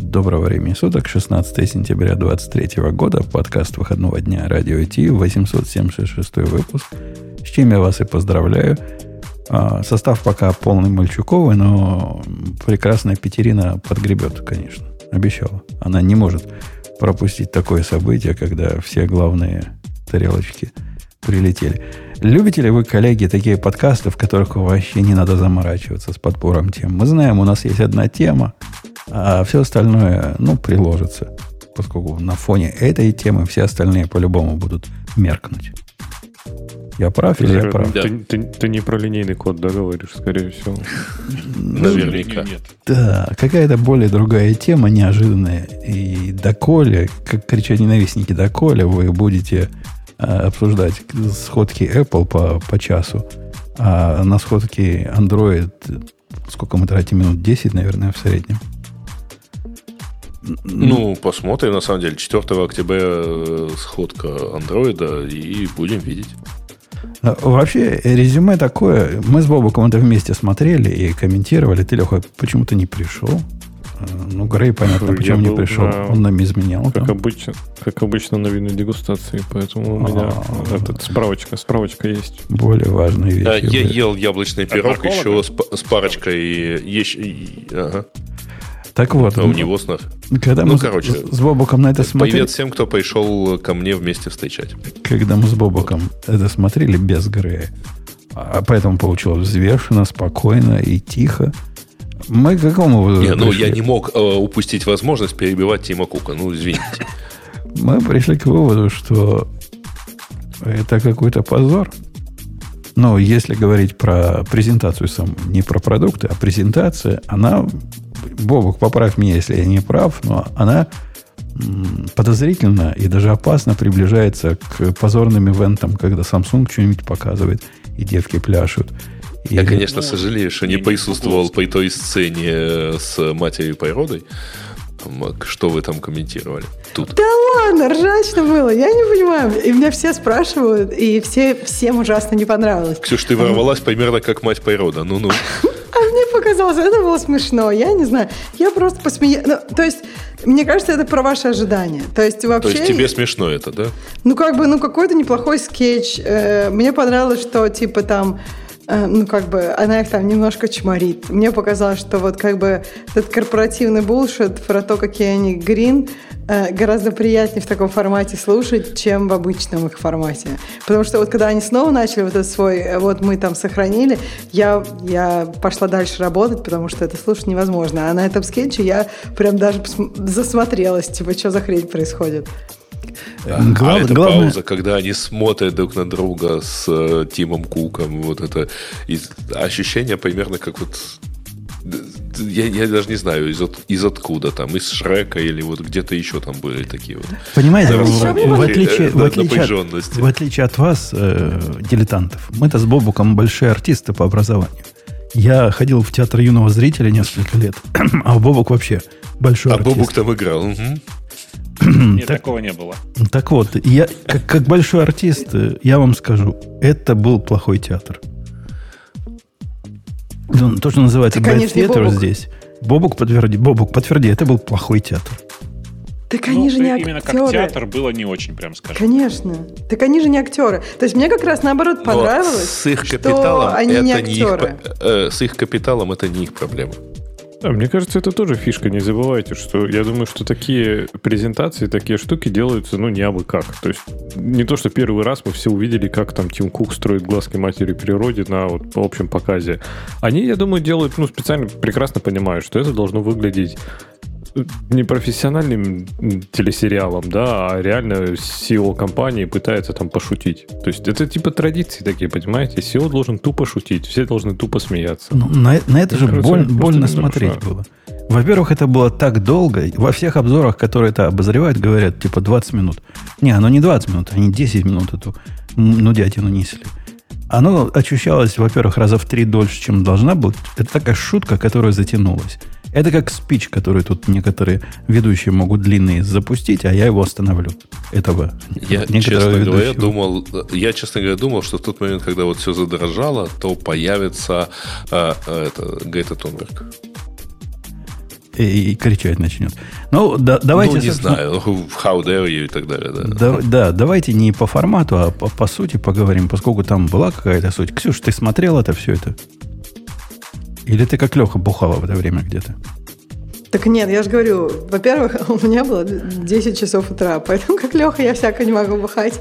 Доброго времени суток, 16 сентября 2023 года, подкаст выходного дня Радио IT, 876 выпуск, с чем я вас и поздравляю. А, состав пока полный мальчуковый, но прекрасная Петерина подгребет, конечно, обещала. Она не может пропустить такое событие, когда все главные тарелочки прилетели. Любите ли вы, коллеги, такие подкасты, в которых вообще не надо заморачиваться с подбором тем? Мы знаем, у нас есть одна тема, а все остальное, ну, приложится. Поскольку на фоне этой темы все остальные по-любому будут меркнуть. Я прав или я прав? Да. Ты, ты, ты не про линейный код, да, говоришь, скорее всего. Наверняка. Да, какая-то более другая тема, неожиданная. И доколе, как кричат ненавистники, доколе вы будете а, обсуждать сходки Apple по, по часу, а на сходке Android сколько мы тратим? Минут 10, наверное, в среднем. Ну, посмотрим, на самом деле. 4 октября э, сходка андроида, и будем видеть. А, вообще, резюме такое. Мы с Бобуком это вместе смотрели и комментировали. Ты, Леха, почему-то не пришел. А, ну, Грей, понятно, почему не пришел. На... Он нам изменял. Как обычно, как обычно на винной дегустации, поэтому у меня а. этот, справочка, справочка есть. Более важные вещи. Да, я ел яблочный пирог еще с, с парочкой. Ещ... Ага. Так вот. А у него снов. Когда ну, мы короче, с, с Бобоком на это смотрели... Привет всем, кто пришел ко мне вместе встречать. Когда мы с Бобоком это смотрели без Грея, а поэтому получилось взвешенно, спокойно и тихо. Мы к какому выводу не, Ну, я не мог э, упустить возможность перебивать Тима Кука. Ну, извините. Мы пришли к выводу, что это какой-то позор. Но если говорить про презентацию сам, не про продукты, а презентация, она Бобок, поправь меня, если я не прав, но она подозрительно и даже опасно приближается к позорным ивентам, когда Samsung что-нибудь показывает, и девки пляшут. И... Я, конечно, сожалею, что не присутствовал по той сцене с матерью природой. Что вы там комментировали? Тут. Да ладно, ржачно было, я не понимаю. И меня все спрашивают, и все, всем ужасно не понравилось. Ксюш, ты ворвалась примерно как мать природа. Ну-ну. А мне показалось, это было смешно. Я не знаю. Я просто посмеялась. Ну, то есть, мне кажется, это про ваши ожидания. То есть, вообще... То есть, тебе смешно это, да? Ну, как бы, ну, какой-то неплохой скетч. Э, мне понравилось, что, типа, там Э, ну, как бы, она их там немножко чморит. Мне показалось, что вот как бы этот корпоративный булшит про то, какие они грин, э, гораздо приятнее в таком формате слушать, чем в обычном их формате. Потому что вот когда они снова начали вот этот свой, э, вот мы там сохранили, я, я пошла дальше работать, потому что это слушать невозможно. А на этом скетче я прям даже засмотрелась, типа, что за хрень происходит. А, Глав, а это главное... пауза, когда они смотрят друг на друга с э, Тимом Куком. Вот это и ощущение примерно как вот я, я даже не знаю, из, от, из откуда там, из Шрека или вот где-то еще там были такие вот. Понимаете, в, в, отличие, в, отличие от, в отличие от вас, э, дилетантов, мы-то с Бобуком большие артисты по образованию. Я ходил в театр юного зрителя несколько лет, а Бобук вообще большой а артист. А Бобук там играл. Угу. Нет, такого не было. Так вот, я, как, как большой артист, я вам скажу, это был плохой театр. Ну, то, что называется Bad Theater здесь. Бобук подтверди, Бобук, подтверди, это был плохой театр. Так они ну, же не актеры. Именно как театр было не очень, прям скажем. Конечно. Так они же не актеры. То есть мне как раз наоборот понравилось, с их капиталом что они не актеры. Не их, э, с их капиталом это не их проблема. Да, мне кажется, это тоже фишка. Не забывайте, что я думаю, что такие презентации, такие штуки делаются, ну, не абы как. То есть не то, что первый раз мы все увидели, как там Тим Кук строит глазки матери природе на вот общем показе. Они, я думаю, делают, ну, специально прекрасно понимают, что это должно выглядеть не профессиональным телесериалом, да, а реально SEO компании пытается там пошутить. То есть это типа традиции такие, понимаете? SEO должен тупо шутить, все должны тупо смеяться. Ну, на, на это же кажется, боль, больно смотреть было. Во-первых, это было так долго. Во всех обзорах, которые это обозревают, говорят, типа 20 минут. Не, оно не 20 минут, они 10 минут эту нудятину несли. Оно ощущалось, во-первых, раза в три дольше, чем должна быть. Это такая шутка, которая затянулась. Это как спич, который тут некоторые ведущие могут длинные запустить, а я его остановлю. Этого я, честно говоря, думал, я, честно говоря, думал, что в тот момент, когда вот все задрожало, то появится э, это, Грета Тунберг. и, и кричать начнет. Ну, да, давайте... Ну, не знаю, how dare you и так далее. Да. Да, да, давайте не по формату, а по, по сути поговорим, поскольку там была какая-то суть. Ксюш, ты смотрел это все это? Или ты как Леха бухала в это время где-то? Так нет, я же говорю, во-первых, у меня было 10 часов утра, поэтому как Леха я всяко не могу бухать.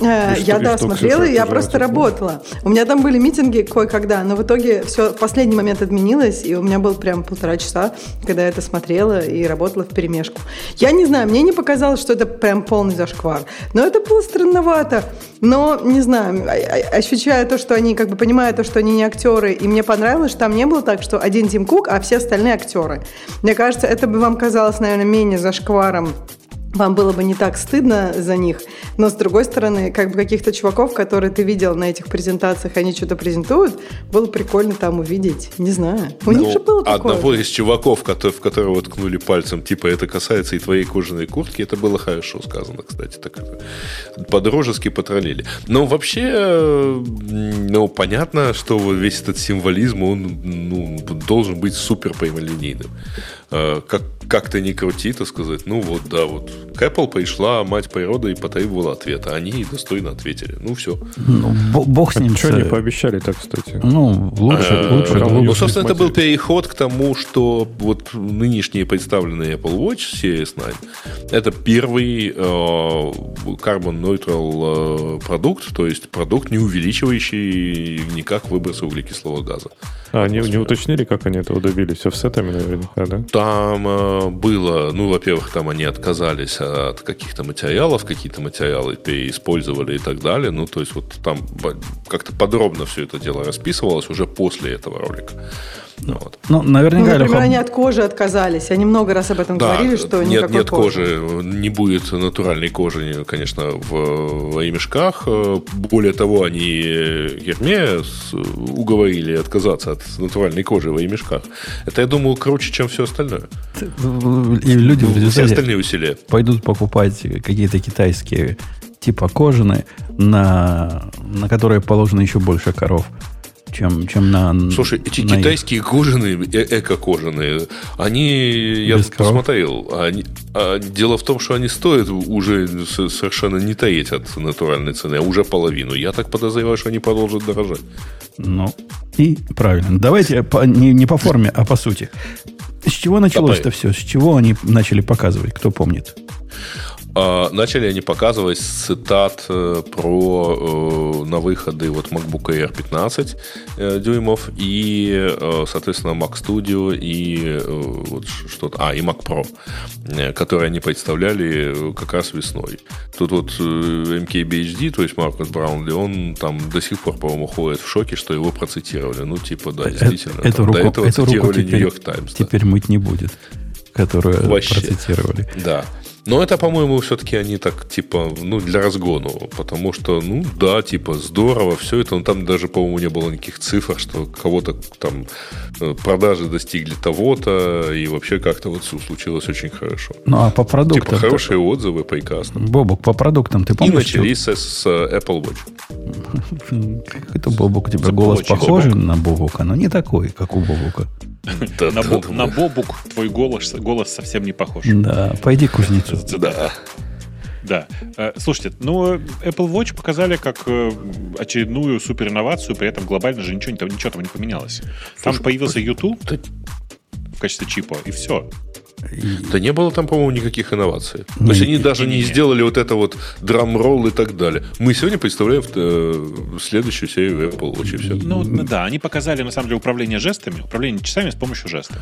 Э, я, да, смотрела, я просто работала. У меня там были митинги кое-когда, но в итоге все в последний момент отменилось, и у меня был прям полтора часа, когда я это смотрела и работала в перемешку. Я не знаю, мне не показалось, что это прям полный зашквар, но это было странновато. Но, не знаю, ощущая то, что они, как бы понимая то, что они не актеры, и мне понравилось, что там не было так, что один Тим Кук, а все остальные актеры. Мне кажется, это бы вам казалось, наверное, менее зашкваром вам было бы не так стыдно за них. Но, с другой стороны, как бы каких-то чуваков, которые ты видел на этих презентациях, они что-то презентуют, было прикольно там увидеть. Не знаю. У ну, них же было такое. Одного из чуваков, который, в которого ткнули пальцем, типа, это касается и твоей кожаной куртки, это было хорошо сказано, кстати. Так по-дружески потроллили. Но вообще, ну, понятно, что весь этот символизм, он ну, должен быть супер прямолинейным. Э, как, как то не крути, то сказать, ну вот, да, вот к Apple пришла мать природы и потребовала ответа. Они достойно ответили. Ну, все. Ну, бог с ним. А что они пообещали так, кстати? Ну, лучше, а, лучше. Ну, собственно, это был переход к тому, что вот нынешние представленные Apple Watch Series 9 это первый э, carbon neutral э, продукт, то есть продукт, не увеличивающий никак выбросы углекислого газа. А, они не уточнили, как они этого добились? Офсетами наверняка, да? Там э, было, ну, во-первых, там они отказались от каких-то материалов, какие-то материалы переиспользовали и так далее. Ну, то есть вот там как-то подробно все это дело расписывалось уже после этого ролика. Ну, вот. ну наверняка... Ну, например, они от кожи отказались. Они много раз об этом да, говорили, что нет, нет кожи. кожи. Не будет натуральной кожи, конечно, в, в ремешках. Более того, они Ерме уговорили отказаться от натуральной кожи в ремешках. Это, я думаю, круче, чем все остальное. И люди ну, все остальные усилия. Пойдут покупать какие-то китайские типа кожаные, на, на которые положено еще больше коров чем, чем на... Слушай, эти на китайские их. кожаные, э эко-кожаные, они, я Без посмотрел, они, а, дело в том, что они стоят уже совершенно не таить от натуральной цены, а уже половину. Я так подозреваю, что они продолжат дорожать. Ну, и правильно. Давайте по, не, не по форме, а по сути. С чего началось это все? С чего они начали показывать? Кто помнит? А, начали они показывать цитат э, про э, на выходы вот MacBook Air 15 э, дюймов и, соответственно, Mac Studio и вот что-то, а, и Mac Pro, которые они представляли как раз весной. Тут вот MKBHD, то есть Маркус Браунли, он там до сих пор, по-моему, ходит в шоке, что его процитировали. Ну, типа, да, действительно. Это, эту руку, до этого эту цитировали Нью-Йорк Таймс. Теперь мыть не будет которую Вообще. процитировали. Да. Но это, по-моему, все-таки они так, типа, ну, для разгону. Потому что, ну, да, типа, здорово, все это. Но там даже, по-моему, не было никаких цифр, что кого-то там э, продажи достигли того-то, и вообще как-то вот все случилось очень хорошо. Ну, а по продуктам... Типа, хорошие так... отзывы, прекрасно. Бобок, по продуктам ты помнишь? И начались что... с, с Apple Watch. Как это, Бобок, у тебя голос похож на Бобука, но не такой, как у Бобука. На Бобук твой голос совсем не похож. Да, пойди к кузнецу. Да. Да. Э, слушайте, ну, Apple Watch показали как э, очередную супер инновацию, при этом глобально же ничего, ничего там не поменялось. Там появился YouTube в качестве чипа, и все. Да не было там, по-моему, никаких инноваций. То есть они даже не, не сделали вот это вот драм-ролл и так далее. Мы сегодня представляем э, следующую серию Apple Watch и все. Ну да, они показали на самом деле управление жестами, управление часами с помощью жестов.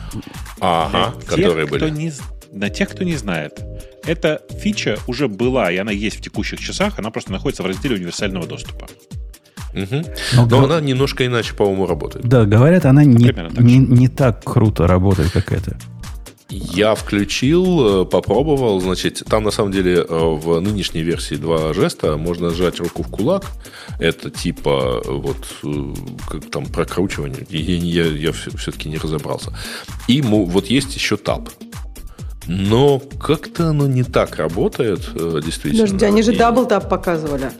Ага, Для которые тех, были. Не, на тех, кто не знает, эта фича уже была, и она есть в текущих часах, она просто находится в разделе универсального доступа. Угу. Но, Но она немножко иначе, по-моему, работает. Да, говорят, она не, не, не так круто работает, как это. Я включил, э, попробовал, значит, там на самом деле э, в нынешней версии два жеста можно сжать руку в кулак, это типа э, вот как там прокручивание, я, я, я все-таки не разобрался. И вот есть еще tap. Но как-то оно не так работает, действительно. Подожди, они же double tap показывали.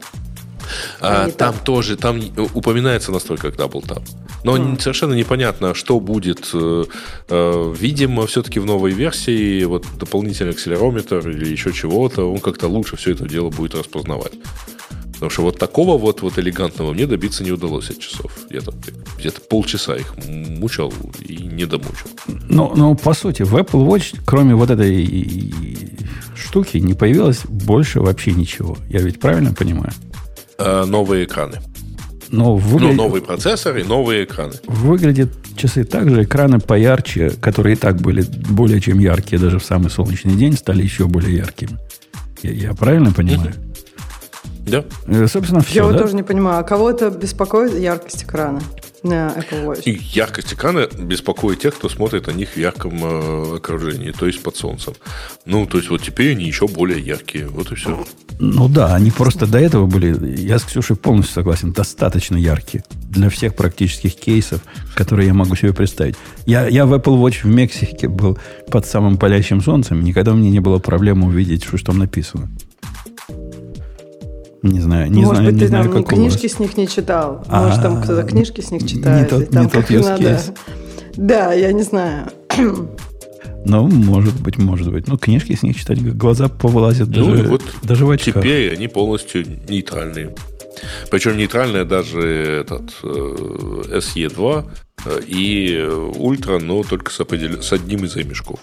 А, там так. тоже, там упоминается только как double tap. Но мм. совершенно непонятно, что будет. Э, э, видимо, все-таки в новой версии вот дополнительный акселерометр или еще чего-то, он как-то лучше все это дело будет распознавать. Потому что вот такого вот, вот элегантного мне добиться не удалось от часов. Где-то где полчаса их мучил и не домучил. Ну, ну, по сути, в Apple Watch, кроме вот этой штуки, не появилось больше вообще ничего. Я ведь правильно понимаю? А, новые экраны. Но выглядит... Ну, новый процессор и новые экраны. Выглядят часы также, экраны поярче, которые и так были более чем яркие, даже в самый солнечный день стали еще более яркими. Я, я правильно понимаю? Да. Э, собственно, все. Я да? вот тоже не понимаю, а кого-то беспокоит яркость экрана на Apple Watch? И яркость экрана беспокоит тех, кто смотрит на них в ярком э, окружении, то есть под солнцем. Ну, то есть вот теперь они еще более яркие. Вот и все. Ну да, они просто до этого были, я с Ксюшей полностью согласен, достаточно яркие для всех практических кейсов, которые я могу себе представить. Я, я в Apple Watch в Мексике был под самым палящим солнцем, никогда у меня не было проблем увидеть, что там написано. Не знаю, не Может знаю, быть, не ты знаю, там как книжки с них не читал. Может, там кто-то книжки с них читает. Не тот, не тот use case. Да, я не знаю. Ну, может быть, может быть. Ну, книжки с них читать, глаза повылазят ну, даже, вот даже в очках. Теперь они полностью нейтральные. Причем нейтральная даже этот э, SE2 э, и Ультра, но только с, определ... с одним из ремешков.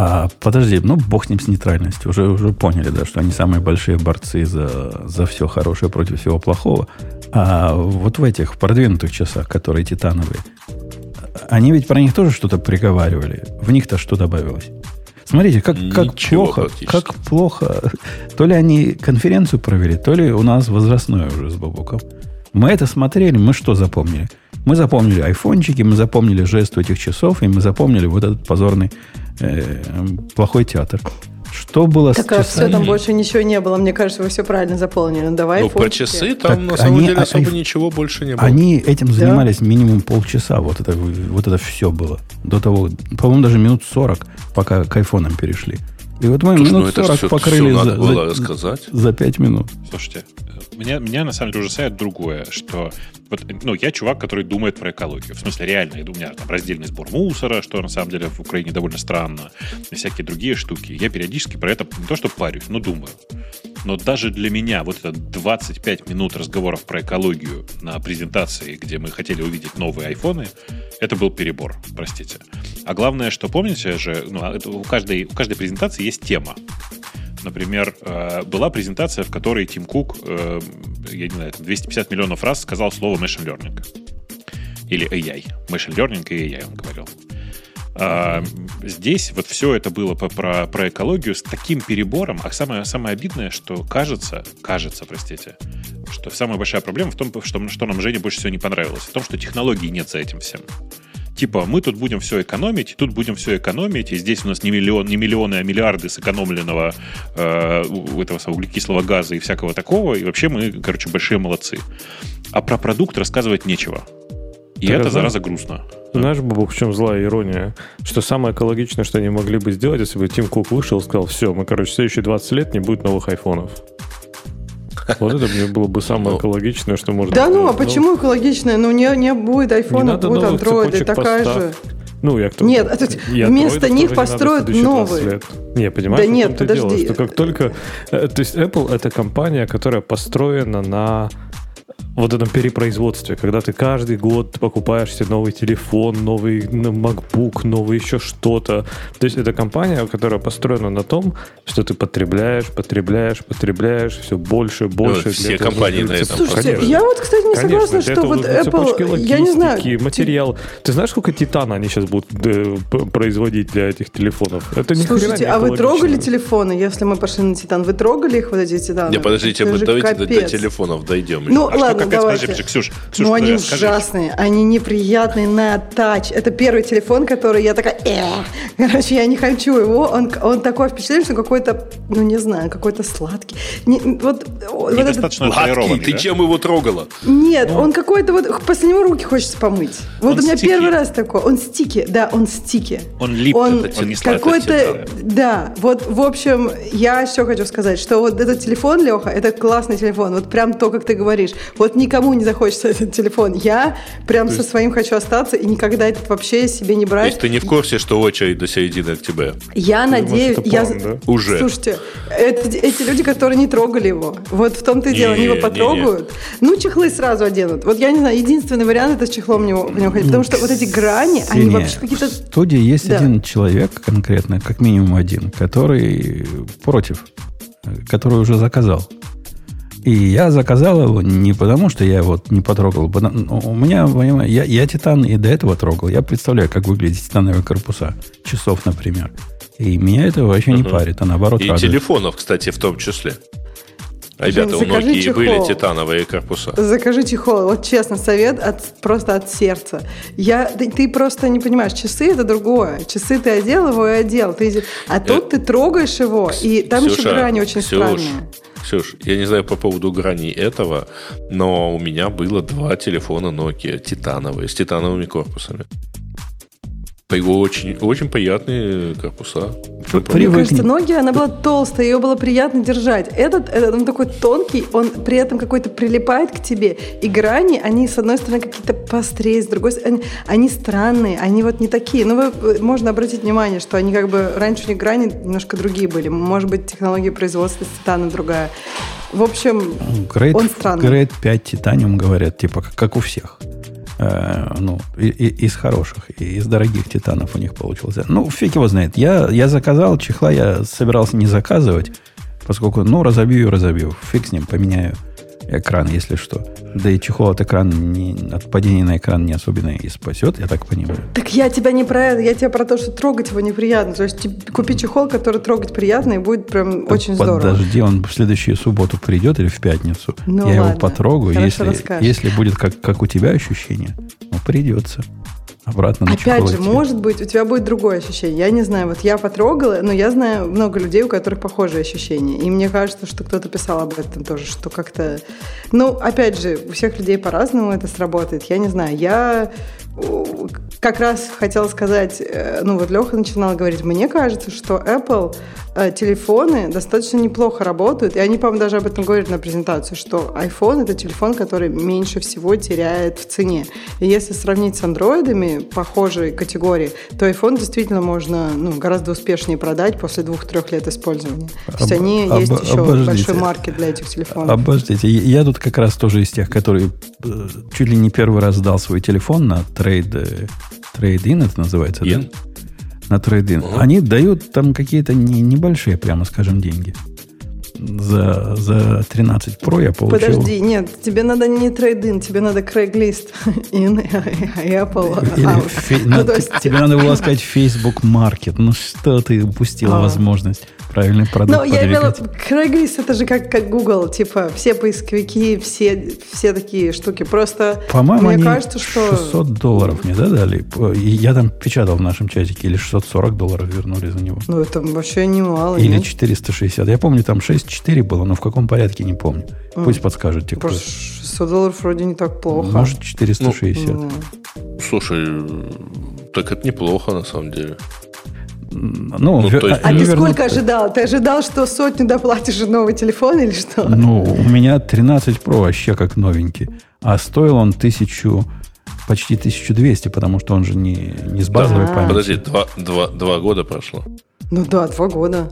А, подожди, ну бог с ним с нейтральностью. Уже, уже поняли, да, что они самые большие борцы за, за все хорошее против всего плохого. А вот в этих продвинутых часах, которые титановые, они ведь про них тоже что-то приговаривали. В них-то что добавилось? Смотрите, как, как плохо, как плохо. То ли они конференцию провели, то ли у нас возрастное уже с Бабуком. Мы это смотрели, мы что запомнили? Мы запомнили айфончики, мы запомнили жест этих часов, и мы запомнили вот этот позорный плохой театр. Что было так, с часами? все, там больше ничего не было. Мне кажется, вы все правильно заполнили. Ну, давай Ну, про часы там, так на самом они, деле, особо они, ничего больше не было. Они этим занимались да? минимум полчаса. Вот это, вот это все было. До того, по-моему, даже минут 40, пока к айфонам перешли. И вот мы Слушай, минут ну 40 все, покрыли все за, за, рассказать. за 5 минут. Слушайте, меня, меня на самом деле ужасает другое, что вот, ну, я чувак, который думает про экологию. В смысле, реально, у меня там раздельный сбор мусора, что на самом деле в Украине довольно странно, и всякие другие штуки. Я периодически про это не то что парюсь, но думаю. Но даже для меня вот это 25 минут разговоров про экологию на презентации, где мы хотели увидеть новые айфоны, это был перебор, простите. А главное, что помните же, ну, а у, каждой, у каждой презентации есть тема. Например, э, была презентация, в которой Тим Кук, э, я не знаю, 250 миллионов раз сказал слово machine learning. Или AI. Machine learning и AI, он говорил. А, здесь вот все это было по, про, про экологию с таким перебором, а самое, самое обидное, что кажется, кажется, простите, что самая большая проблема в том, что, что нам Жене больше всего не понравилось, в том, что технологий нет за этим всем типа, мы тут будем все экономить, тут будем все экономить, и здесь у нас не, миллион, не миллионы, а миллиарды сэкономленного э, этого самого углекислого газа и всякого такого, и вообще мы, короче, большие молодцы. А про продукт рассказывать нечего. И так это, зараза, грустно. Знаешь, Бабук, в чем злая ирония? Что самое экологичное, что они могли бы сделать, если бы Тим Кук вышел и сказал, все, мы, короче, следующие 20 лет не будет новых айфонов. Вот это мне было бы самое ну. экологичное, что можно Да ну, а почему экологичное? Ну, не, не будет айфона, будет андроид, такая же. Ну, я кто Нет, это, я вместо них построят новые. Не, понимаешь, да нет, подожди. Дело, что как только... Э, то есть Apple — это компания, которая построена на вот этом перепроизводстве, когда ты каждый год покупаешь себе новый телефон, новый MacBook, новый еще что-то. То есть это компания, которая построена на том, что ты потребляешь, потребляешь, потребляешь все больше, больше. Ну, все компании на этом. Слушайте, Конечно. я вот, кстати, не Конечно, согласна, что вот Apple, я не знаю. материал. Ты знаешь, сколько титана они сейчас будут э, производить для этих телефонов? Это не Слушайте, а вы трогали телефоны, если мы пошли на титан? Вы трогали их, вот эти титаны? Не, подождите, мы давайте до, до телефонов дойдем. Ну, а ладно, капец, давайте. подожди, Ксюш, Ксюш, ну, они подожди, ужасные, они неприятные на тач. Это первый телефон, который я такая, э, короче, я не хочу его. Он, он такое впечатление, что какой-то, ну, не знаю, какой-то сладкий. Не, вот, вот Недостаточно сладкий, ты да? чем его трогала? Нет, ну. он какой-то вот, после него руки хочется помыть. Вот он у меня стики. первый раз такой. Он стики, да, он стики. Он лип, он это не какой-то, да, вот, в общем, я все хочу сказать, что вот этот телефон, Леха, это классный телефон. Вот прям то, как ты говоришь. Вот никому не захочется этот телефон. Я прям со своим хочу остаться и никогда этот вообще себе не брать. То есть ты не в курсе, что очередь до середины октября? Я ты надеюсь... Думаешь, я... План, да? Уже. Слушайте, это, эти люди, которые не трогали его, вот в том-то и дело, они его потрогают. Не, не. Ну, чехлы сразу оденут. Вот я не знаю, единственный вариант это с чехлом в него, в него ходить, потому что вот эти грани, Синяя. они вообще какие-то... В студии есть да. один человек конкретно, как минимум один, который против, который уже заказал. И я заказал его не потому, что я его не потрогал. У меня, я, я титан и до этого трогал. Я представляю, как выглядят титановые корпуса часов, например. И меня это вообще не парит, а наоборот И радует. телефонов, кстати, в том числе. Ребята, у Nokia чехол. были титановые корпуса. Закажи чехол. Вот честно, совет от, просто от сердца. Я, ты, ты просто не понимаешь, часы это другое. Часы ты одел его и одел. Ты, а тут ты трогаешь его, и там Ксюша, еще грани очень Ксюш, странные. Ксюш, я не знаю по поводу грани этого, но у меня было два телефона Nokia титановые, с титановыми корпусами. Очень, очень приятные корпуса. Мне кажется, ноги, она была толстая, ее было приятно держать. Этот, этот, он такой тонкий, он при этом какой-то прилипает к тебе. И грани, они, с одной стороны, какие-то пострее, с другой стороны, они, они странные, они вот не такие. Ну, вы, можно обратить внимание, что они как бы, раньше у них грани немножко другие были. Может быть, технология производства титана другая. В общем, Grade, он странный. Grade 5 титаниум, говорят, типа, как у всех. Э, ну, и, и, из хороших, и из дорогих титанов у них получилось. Ну, фиг его знает. Я, я заказал чехла, я собирался не заказывать, поскольку, ну, разобью и разобью. Фиг с ним, поменяю экран, если что. Да и чехол от экрана не, от падения на экран не особенно и спасет, я так понимаю. Так я тебя не про это, я тебя про то, что трогать его неприятно. То есть купи чехол, который трогать приятно, и будет прям да очень здорово. Подожди, он в следующую субботу придет или в пятницу. Ну, я ладно. его потрогаю. если, если будет как, как у тебя ощущение, ну, придется обратно на Опять же, может быть, у тебя будет другое ощущение. Я не знаю, вот я потрогала, но я знаю много людей, у которых похожие ощущения. И мне кажется, что кто-то писал об этом тоже, что как-то... Ну, опять же, у всех людей по-разному это сработает. Я не знаю, я как раз хотела сказать, э, ну вот Леха начинал говорить, мне кажется, что Apple э, телефоны достаточно неплохо работают, и они, по-моему, даже об этом говорят на презентации, что iPhone это телефон, который меньше всего теряет в цене. И если сравнить с андроидами похожей категории, то iPhone действительно можно ну, гораздо успешнее продать после двух-трех лет использования. То есть об, они об, есть еще обождите, большой маркет для этих телефонов. Обождите, я тут как раз тоже из тех, которые э, чуть ли не первый раз сдал свой телефон на трейд Трейдин это называется, In? да? На трейдин. Uh-huh. Они дают там какие-то не, небольшие, прямо скажем, деньги. За, за 13 Pro я получил... Подожди, нет, тебе надо не трейдин, тебе надо Craigslist и Apple. Или а, фи- ну, надо, тебе надо было сказать Facebook Market. Ну что ты упустила а. возможность? правильный продукт. Ну, я имела... Craigslist это же как, как Google, типа все поисковики, все, все такие штуки. Просто По-моему, мне кажется, что... 600 долларов мне, да, дали? Я там печатал в нашем чатике, или 640 долларов вернули за него. Ну, это вообще немало, Или нет? 460. Я помню, там 6-4 было, но в каком порядке, не помню. Mm. Пусть подскажут те, кто... 600 долларов вроде не так плохо. Может, 460. Ну, слушай, так это неплохо, на самом деле. Ну, ну, то есть, а ты сколько ожидал? Ты ожидал, что сотню доплатишь за новый телефон или что? Ну, у меня 13 Pro вообще как новенький. А стоил он тысячу, почти 1200, потому что он же не, не с базовой да. памятью. Подожди, два, два, два года прошло. Ну да, два года.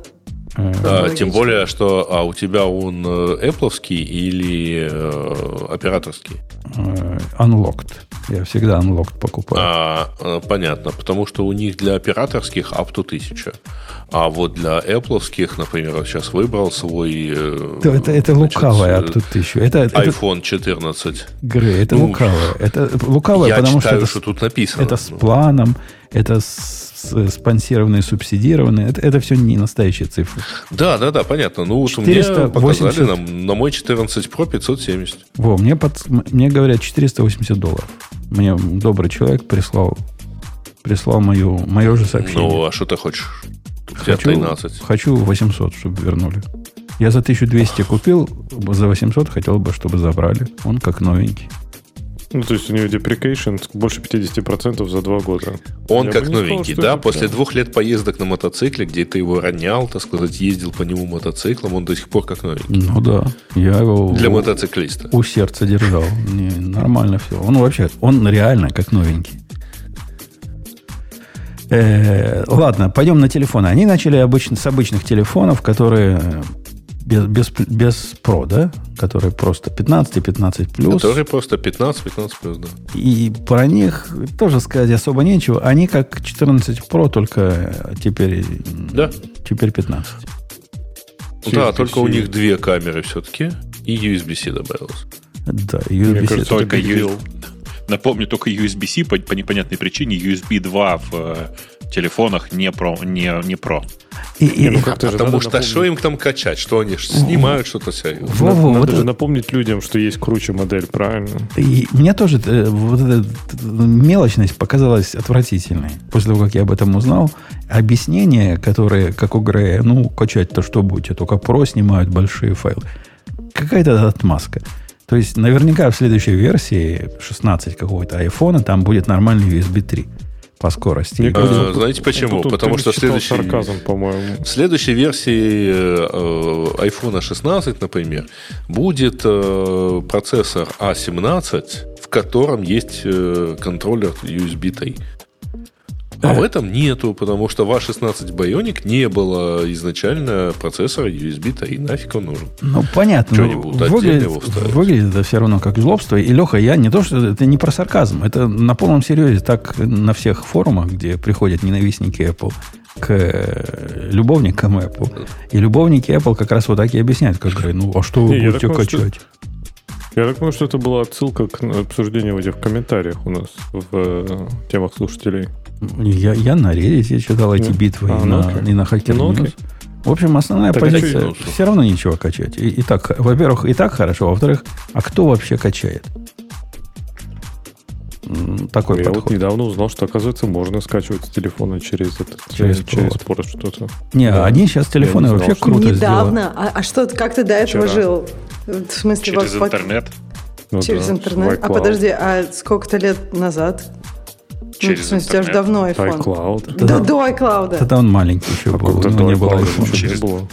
А, тем более, что а у тебя он э, Apple или э, операторский? Э, unlocked. Я всегда unlocked покупаю. А, э, понятно, потому что у них для операторских up to 1000. А вот для Apple, например, вот сейчас выбрал свой... Да, это, это значит, лукавое up to 1000. Это, iPhone 14. Грей, это ну, лукавое. Это лукавое, я потому читаю, что, что тут написано. Это с планом, это с спонсированные, субсидированные. Это, это все не настоящие цифры. Да, да, да, понятно. Ну, вот 480... мне показали на, на мой 14 Pro 570. Во, мне, под, мне говорят 480 долларов. Мне добрый человек прислал, прислал мою, мое же сообщение. Ну, а что ты хочешь? У хочу, 13. Хочу 800, чтобы вернули. Я за 1200 купил, за 800 хотел бы, чтобы забрали. Он как новенький. Ну, то есть у него deprecation больше 50% за два года. Он Я как новенький, сказал, да? После прям... двух лет поездок на мотоцикле, где ты его ронял, так сказать, ездил по нему мотоциклом, он до сих пор как новенький. Ну да, я его... Для мотоциклиста. У сердца держал. Не, нормально все. Он вообще, он реально как новенький. Э, ладно, пойдем на телефоны. Они начали обычно, с обычных телефонов, которые без, без, без Pro, да? Которые просто 15 и 15 плюс. Которые просто 15, 15 плюс, да. И про них тоже сказать особо нечего. Они как 14 Pro, только теперь, да. теперь 15. Да, только у них две камеры все-таки, и USB-C добавилось. Да, USB-C. Кажется, только USB. Напомню, только USB-C по, по непонятной причине, USB 2 в э, телефонах не про. Не, не про. И, и, ну, как потому что напомнить. что им там качать? Что они снимают что-то все? Во, во, Надо вот же это... напомнить людям, что есть круче модель, правильно? И мне тоже э, вот эта мелочность показалась отвратительной. После того, как я об этом узнал, объяснение, которое, как у Грея, ну, качать-то что будете, только про снимают большие файлы. Какая-то отмазка. То есть, наверняка в следующей версии 16 какого-то айфона там будет нормальный USB 3 по скорости. Мне кажется, а, знаете почему? Тут, Потому что в следующей, сарказм, по-моему. в следующей версии э, iPhone 16, например, будет э, процессор A17, в котором есть э, контроллер USB 3. А в этом нету, потому что в A16 Bionic не было изначально процессора USB 3. Нафиг он нужен? Ну, понятно. Что ну, выглядит, выглядит это все равно как злобство. И, Леха, я не то, что это не про сарказм. Это на полном серьезе так на всех форумах, где приходят ненавистники Apple, к э, любовникам Apple. И любовники Apple как раз вот так и объясняют, как говорят, ну, а что вы не, будете качать? Что... Я так понимаю, что это была отсылка к обсуждению в этих комментариях у нас в э, темах слушателей. Я, я на Reddit читал эти битвы а, и, ну, на, и на Hacker ну, News. В общем, основная так позиция все равно ничего качать. И, и так, во-первых, и так хорошо. Во-вторых, а кто вообще качает? Такой Я подход. вот недавно узнал, что, оказывается, можно скачивать с телефона через, этот, через, через порт что-то. Не, да. они сейчас телефоны вообще знал, круто Недавно? А, а что, как ты до этого Вчера. жил? В смысле, через в... интернет? Ну, через да, интернет. А подожди, а сколько-то лет назад? Через ну, в смысле, интернет. давно iPhone. iCloud. Да, да, до iCloud. Тогда он маленький еще а был. Ну, не было iPhone. Через... было.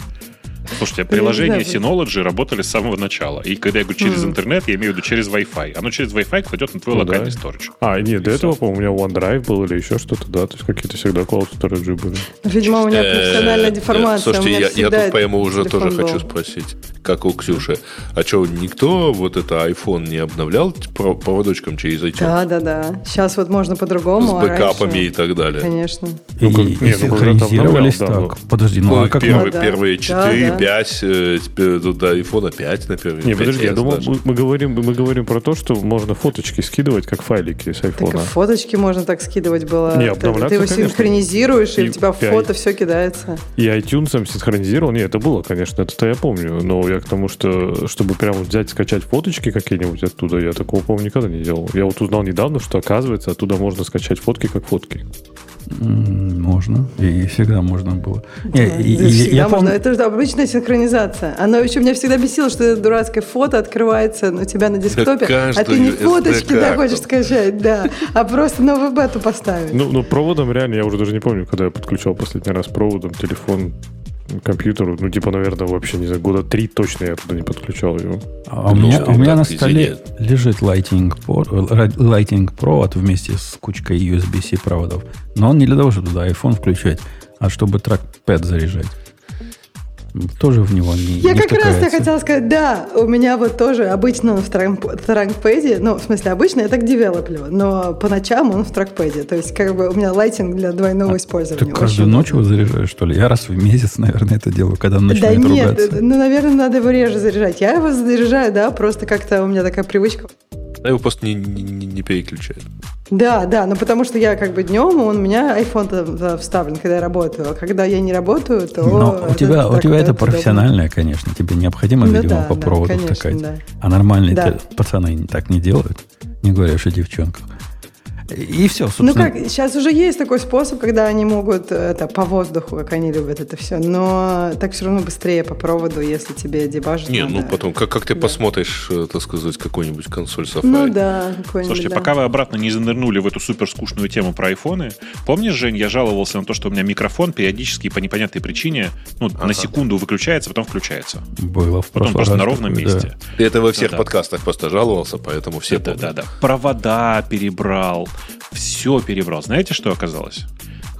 Слушайте, приложения Synology работали с самого начала. И когда я говорю через интернет, я имею в виду через Wi-Fi. Оно через Wi-Fi кладет на твой ну, локальный да. storage. А, нет, до этого, по-моему, у меня OneDrive был или еще что-то, да? То есть какие-то всегда cloud storage были. Видимо, у меня профессиональная деформация. Слушайте, я, тут, по-моему, уже тоже хочу спросить, как у Ксюши. А что, никто вот это iPhone не обновлял проводочком через iTunes? Да, да, да. Сейчас вот можно по-другому. С а бэкапами и так далее. Конечно. Ну, и, и синхронизировались так. Подожди, ну, а как первые, первые 4, 5 до айфона 5, например. Не, подожди, я думал, мы, мы, говорим, мы говорим про то, что можно фоточки скидывать, как файлики с айфона. Так фоточки можно так скидывать было. Не, ты, ты его синхронизируешь, и, и у тебя фото и, все кидается. И iTunes синхронизировал. Не, это было, конечно, это-то я помню. Но я к тому, что чтобы прямо взять, скачать фоточки какие-нибудь оттуда, я такого, по-моему, никогда не делал. Я вот узнал недавно, что, оказывается, оттуда можно скачать фотки как фотки. Можно. И всегда можно было. Да, я, и, всегда я можно. Помню... Это же обычная синхронизация. Оно еще меня всегда бесило, что это дурацкое фото открывается у тебя на десктопе, а ты не фоточки да, хочешь скачать, да, а просто новую бету поставить. Ну, ну, проводом реально, я уже даже не помню, когда я подключал последний раз проводом телефон компьютеру, ну, типа, наверное, вообще, не знаю, года три точно я туда не подключал его. А у меня, у меня на столе лежит Lighting, Lighting провод вместе с кучкой USB-C проводов. Но он не для того, чтобы туда iPhone включать, а чтобы трекпэд заряжать тоже в него не Я не как раз я хотела сказать, да, у меня вот тоже обычно он в трекпэде, ну, в смысле, обычно я так девелоплю, но по ночам он в трекпэде, то есть как бы у меня лайтинг для двойного а использования. Ты каждую ночь его заряжаешь, что ли? Я раз в месяц, наверное, это делаю, когда он начинает да нет, ругаться. ну, наверное, надо его реже заряжать. Я его заряжаю, да, просто как-то у меня такая привычка. Я его просто не, не, не переключаю. Да, да, ну потому что я как бы днем, он у меня iPhone вставлен, когда я работаю, а когда я не работаю, то... Но у тебя, у тебя это профессиональное, конечно, тебе необходимо, ну, видимо, да, по проводу да, конечно, втыкать. Да. А нормальные да. пацаны так не делают, не говоря о девчонках. И все, собственно. Ну как, сейчас уже есть такой способ, когда они могут это по воздуху, как они любят это все, но так все равно быстрее по проводу, если тебе дебажить Не, надо. ну потом, как, как ты да. посмотришь, э, так сказать, какую-нибудь консоль Safari? Ну да, Слушайте, да. пока вы обратно не занырнули в эту супер скучную тему про айфоны, помнишь, Жень, я жаловался на то, что у меня микрофон периодически по непонятной причине ну, ага. на секунду выключается, потом включается. Было в прошлом Потом просто на ровном такое, месте. Да. Ты это во всех да, подкастах да. просто жаловался, поэтому все да, да, да, да. Провода перебрал, все перебрал. Знаете, что оказалось?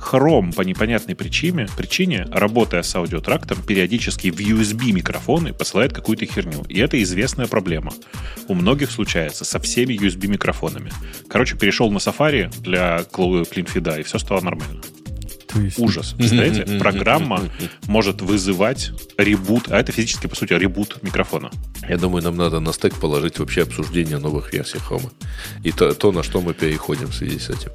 Chrome по непонятной причине, причине, работая с аудиотрактом, периодически в USB микрофоны посылает какую-то херню. И это известная проблема. У многих случается со всеми USB микрофонами. Короче, перешел на Safari для клинфида, и все стало нормально. Есть... Ужас. Представляете? Программа может вызывать ребут, а это физически, по сути, ребут микрофона. Я думаю, нам надо на стек положить вообще обсуждение новых версий Chrome. И то, то, на что мы переходим в связи с этим.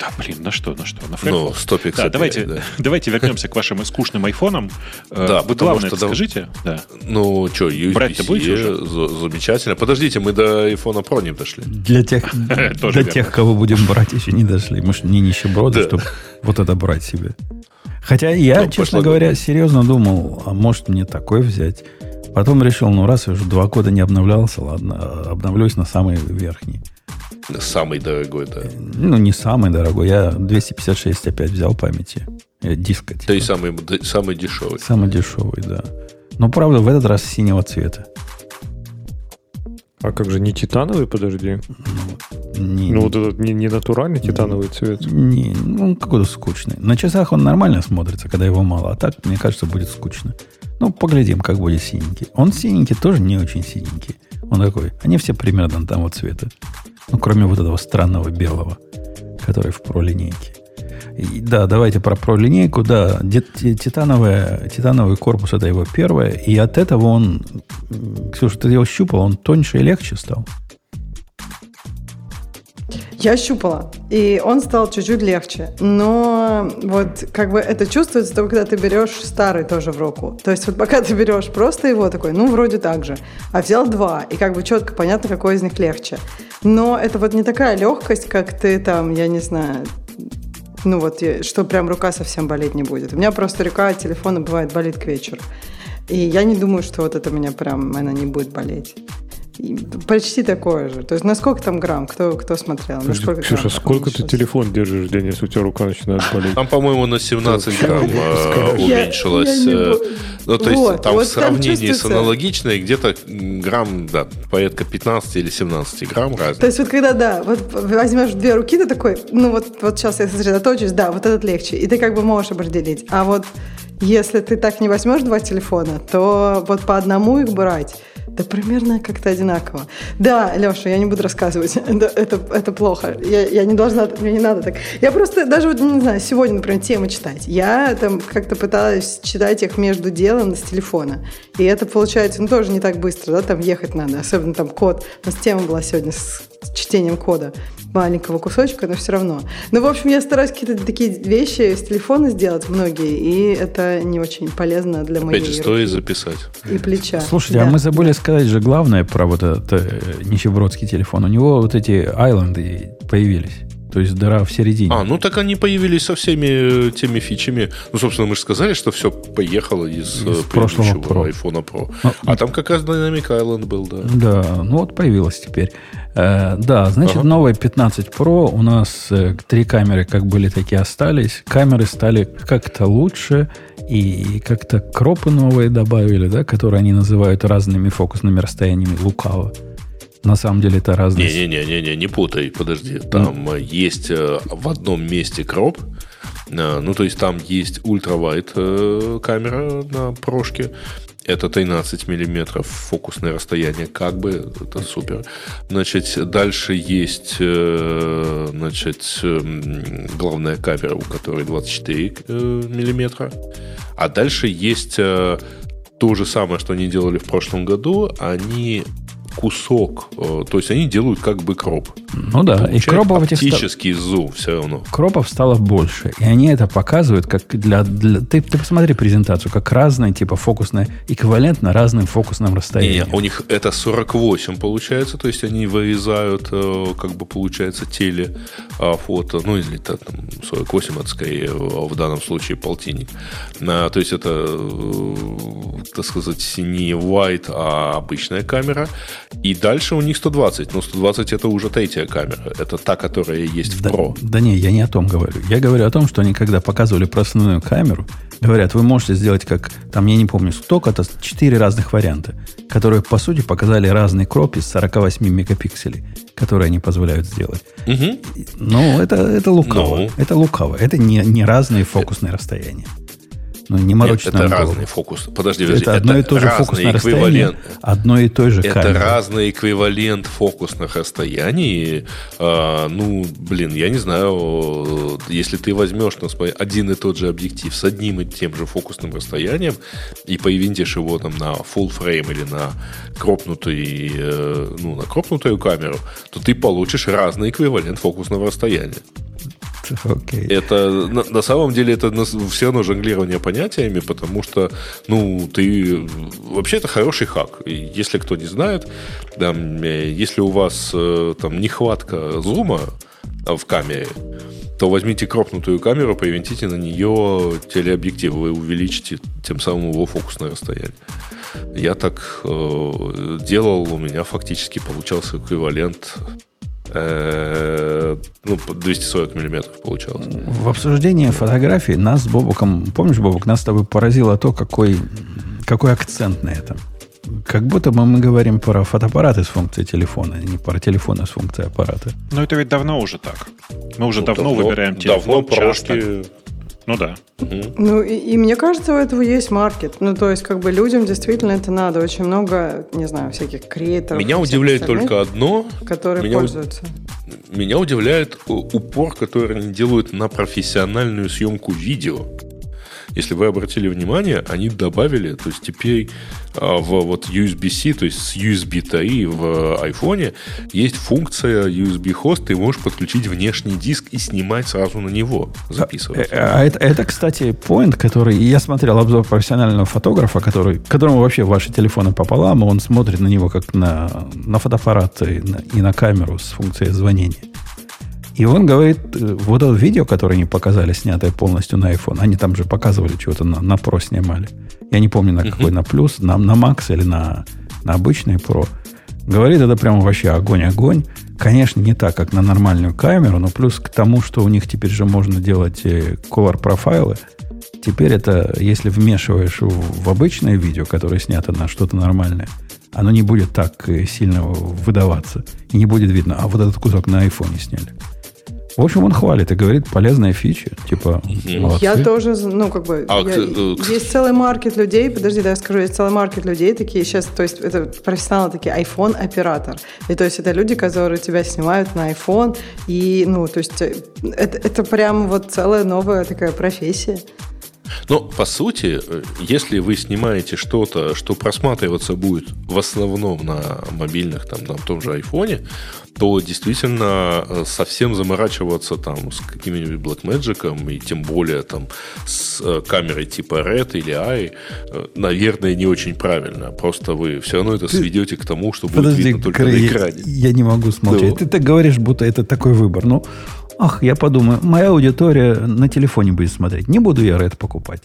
Да, блин, на что, на что? На Ну, 100 да, давайте, да. давайте вернемся к вашим скучным айфонам. Э, да, Вы главное что, скажите. Да. Ну, что, USB Брать-то будете уже? замечательно. Подождите, мы до iPhone Pro не дошли. Для тех, для тех, кого будем брать, еще не дошли. Мы же не нищеброды, чтобы вот это брать себе. Хотя я, ну, честно говоря, серьезно думал, а может мне такой взять. Потом решил, ну раз я уже два года не обновлялся, ладно, обновлюсь на самый верхний. Самый дорогой, да. Ну, не самый дорогой. Я 256 опять взял памяти. Диска. Типа. То есть самый, самый дешевый. Самый дешевый, да. Но, правда, в этот раз синего цвета. А как же, не титановый, подожди? Ну, не, ну вот этот не, не натуральный титановый цвет? Не, ну какой-то скучный. На часах он нормально смотрится, когда его мало, а так, мне кажется, будет скучно. Ну, поглядим, как будет синенький. Он синенький тоже не очень синенький. Он такой, они все примерно там вот цвета. Ну, кроме вот этого странного белого, который в Pro линейке. И, да, давайте про Pro линейку. Да, титановая, титановый корпус это его первое. И от этого он, Ксюша, ты его щупал, он тоньше и легче стал. Я щупала, и он стал чуть-чуть легче. Но вот как бы это чувствуется только когда ты берешь старый тоже в руку. То есть вот пока ты берешь просто его такой, ну, вроде так же. А взял два, и как бы четко понятно, какой из них легче. Но это вот не такая легкость, как ты там, я не знаю, ну вот, что прям рука совсем болеть не будет. У меня просто рука от телефона бывает болит к вечеру. И я не думаю, что вот это меня прям, она не будет болеть. Почти такое же. То есть на сколько там грамм? Кто, кто смотрел? Подожди, сколько Ксюша, грамм, сколько ты телефон держишь если у тебя рука начинает болеть? Там, по-моему, на 17 грамм э, уменьшилось. Э, ну, то есть там в сравнении с аналогичной где-то грамм, да, порядка 15 или 17 грамм разница. То есть вот когда, да, вот возьмешь две руки, ты такой, ну вот, вот сейчас я сосредоточусь, да, вот этот легче. И ты как бы можешь определить. А вот если ты так не возьмешь два телефона, то вот по одному их брать да примерно как-то одинаково. Да, Леша, я не буду рассказывать. Это, это, плохо. Я, я не должна, мне не надо так. Я просто даже, вот, не знаю, сегодня, например, темы читать. Я там как-то пыталась читать их между делом с телефона. И это получается, ну, тоже не так быстро, да, там ехать надо. Особенно там код. У нас тема была сегодня с чтением кода маленького кусочка, но все равно. Ну, в общем, я стараюсь какие-то такие вещи с телефона сделать многие, и это не очень полезно для моей Опять же, стоит записать. И плеча. Слушайте, а да. а мы забыли сказать же главное про вот этот э, нищебродский телефон. У него вот эти айленды появились. То есть дыра в середине. А, ну так они появились со всеми э, теми фичами. Ну, собственно, мы же сказали, что все поехало из, из э, прошлого Pro. iPhone Pro. Ну, а там как раз Dynamic Island был, да. Да, ну вот появилось теперь. Э, да, значит, ага. новая 15 Pro у нас э, три камеры как были, такие остались. Камеры стали как-то лучше и как-то кропы новые добавили, да, которые они называют разными фокусными расстояниями лукаво. На самом деле это разные... Не-не-не, не, не путай, подожди. Там ну. есть э, в одном месте кроп, э, ну, то есть там есть ультравайт э, камера на прошке, это 13 миллиметров фокусное расстояние, как бы, это супер. Значит, дальше есть, значит, главная камера, у которой 24 миллиметра. А дальше есть то же самое, что они делали в прошлом году. Они кусок. Э, то есть они делают как бы кроп. Ну да, и кропов оптический стал... зум все равно. Кропов стало больше. И они это показывают как для... для... Ты, ты посмотри презентацию, как разные типа фокусные, эквивалентно разным фокусным расстояниям. Не, у них это 48 получается, то есть они вырезают, э, как бы получается, теле а, фото, ну или там 48, это скорее в данном случае полтинник. То есть это, э, так сказать, не white, а обычная камера. И дальше у них 120. Но 120 это уже третья камера. Это та, которая есть в да, Pro. Да не, я не о том говорю. Я говорю о том, что они когда показывали про основную камеру, говорят, вы можете сделать как, там, я не помню, сколько-то, 4 разных варианта, которые, по сути, показали разный кроп из 48 мегапикселей, которые они позволяют сделать. Угу. Ну, это, это лукаво. Ну. Это лукаво. Это не, не разные фокусные расстояния. Ну, не морочь Нет, это разный фокус. Подожди, подожди. Это одно и то же фокусное расстояние, одно и то же Это камеры. разный эквивалент фокусных расстояний. А, ну, блин, я не знаю, если ты возьмешь на свой один и тот же объектив с одним и тем же фокусным расстоянием и повинтишь его там на full frame или на кропнутый, э, ну, на кропнутую камеру, то ты получишь разный эквивалент фокусного расстояния. Okay. Это на, на самом деле это все равно жонглирование понятиями, потому что, ну, ты вообще это хороший хак. Если кто не знает, там, э, если у вас э, там нехватка зума в камере, то возьмите кропнутую камеру, привинтите на нее телеобъектив, вы увеличите тем самым его фокусное расстояние. Я так э, делал, у меня фактически получался эквивалент ну, 240 миллиметров получалось. В обсуждении фотографий нас с Бобуком, помнишь, Бобук, нас с тобой поразило то, какой, какой акцент на этом. Как будто бы мы говорим про фотоаппараты с функцией телефона, а не про телефоны с функцией аппарата. Но это ведь давно уже так. Мы уже ну, давно, давно выбираем телефон. Давно часто. Ну да. Ну и, и мне кажется, у этого есть маркет. Ну то есть как бы людям действительно это надо. Очень много, не знаю, всяких креаторов. Меня удивляет только одно. Которые меня пользуются. У... Меня удивляет упор, который они делают на профессиональную съемку видео. Если вы обратили внимание, они добавили, то есть теперь а, в вот USB-C, то есть с USB 3 в iPhone есть функция USB-хост, ты можешь подключить внешний диск и снимать сразу на него, записывать. А, а это, это, кстати, point, который... Я смотрел обзор профессионального фотографа, который, которому вообще ваши телефоны пополам, он смотрит на него как на, на фотоаппарат и на, и на камеру с функцией звонения. И он говорит, э, вот это видео, которое они показали, снятое полностью на iPhone, они там же показывали что-то на, на Pro снимали. Я не помню, на какой, на плюс, на, на Max или на, на обычный Pro. Говорит, это прямо вообще огонь-огонь. Конечно, не так, как на нормальную камеру, но плюс к тому, что у них теперь же можно делать э, color профайлы, теперь это, если вмешиваешь в, в обычное видео, которое снято на что-то нормальное, оно не будет так э, сильно выдаваться. И не будет видно, а вот этот кусок на айфоне сняли. В общем, он хвалит и говорит, полезная фича. Типа, молодцы. Я тоже, ну, как бы, а, я, э, есть целый маркет людей, подожди, да, я скажу, есть целый маркет людей такие сейчас, то есть это профессионалы такие, iPhone-оператор. И то есть это люди, которые тебя снимают на iPhone, и, ну, то есть э, это, это прям вот целая новая такая профессия. Но, по сути, если вы снимаете что-то, что просматриваться будет в основном на мобильных, там, на том же айфоне, то действительно э, совсем заморачиваться там с каким-нибудь Blackmagic и тем более там с э, камерой типа Red или i, э, наверное, не очень правильно. Просто вы все равно это сведете к тому, что будет видно только Крей, на экране. Я, я не могу смотреть. Ну. Ты так говоришь, будто это такой выбор. Ну, Ах, я подумаю, моя аудитория на телефоне будет смотреть. Не буду я Red покупать.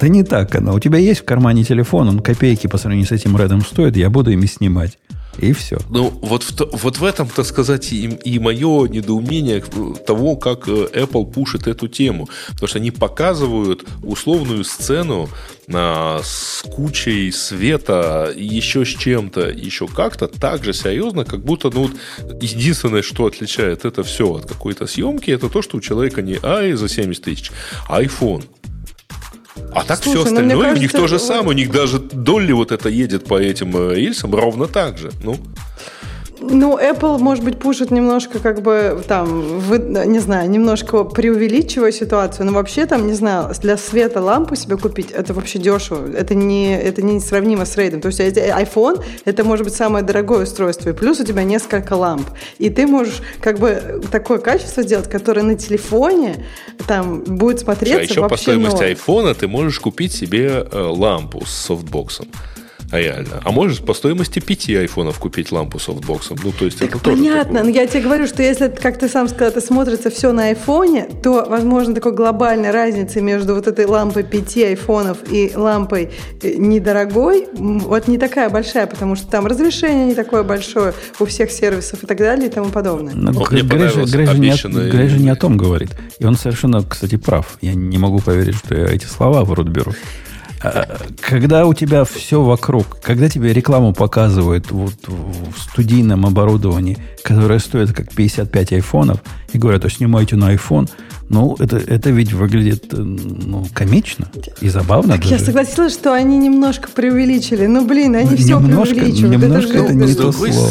Да не так она. У тебя есть в кармане телефон, он копейки по сравнению с этим Red стоит, я буду ими снимать. И все. Ну, вот в, вот в этом, так сказать, и, и мое недоумение того, как э, Apple пушит эту тему. Потому что они показывают условную сцену а, с кучей света, еще с чем-то, еще как-то так же серьезно, как будто ну, вот, единственное, что отличает это все от какой-то съемки, это то, что у человека не i за 70 тысяч, а iPhone. А так Слушай, все ну, остальное кажется, у них то же самое. У них даже Долли вот это едет по этим э, рельсам ровно так же. Ну. Ну, Apple, может быть, пушит немножко, как бы, там, вы, не знаю, немножко преувеличивая ситуацию, но вообще, там, не знаю, для света лампу себе купить, это вообще дешево. Это не, это не сравнимо с рейдом. То есть iPhone, это может быть самое дорогое устройство, и плюс у тебя несколько ламп. И ты можешь, как бы, такое качество сделать, которое на телефоне, там, будет смотреться а еще вообще по стоимости iPhone ты можешь купить себе э, лампу с софтбоксом. Реально. А можешь по стоимости пяти айфонов купить лампу софтбоксом. Ну, то есть так это понятно, но я тебе говорю, что если, как ты сам сказал, это смотрится все на айфоне, то, возможно, такой глобальной разницы между вот этой лампой пяти айфонов и лампой э, недорогой, вот не такая большая, потому что там разрешение не такое большое у всех сервисов и так далее и тому подобное. Но, ну, Грей, Грей, Грей, же не о, Грей же не о том говорит. И он совершенно, кстати, прав. Я не могу поверить, что я эти слова в рот беру. Когда у тебя все вокруг, когда тебе рекламу показывают вот в студийном оборудовании, которое стоит как 55 айфонов, и говорят, что снимайте на iPhone, ну, это, это ведь выглядит э, ну, комично и забавно. Так даже. я согласилась, что они немножко преувеличили. Ну, блин, они ну, все немножко, преувеличивают. Немножко это, это не то слово.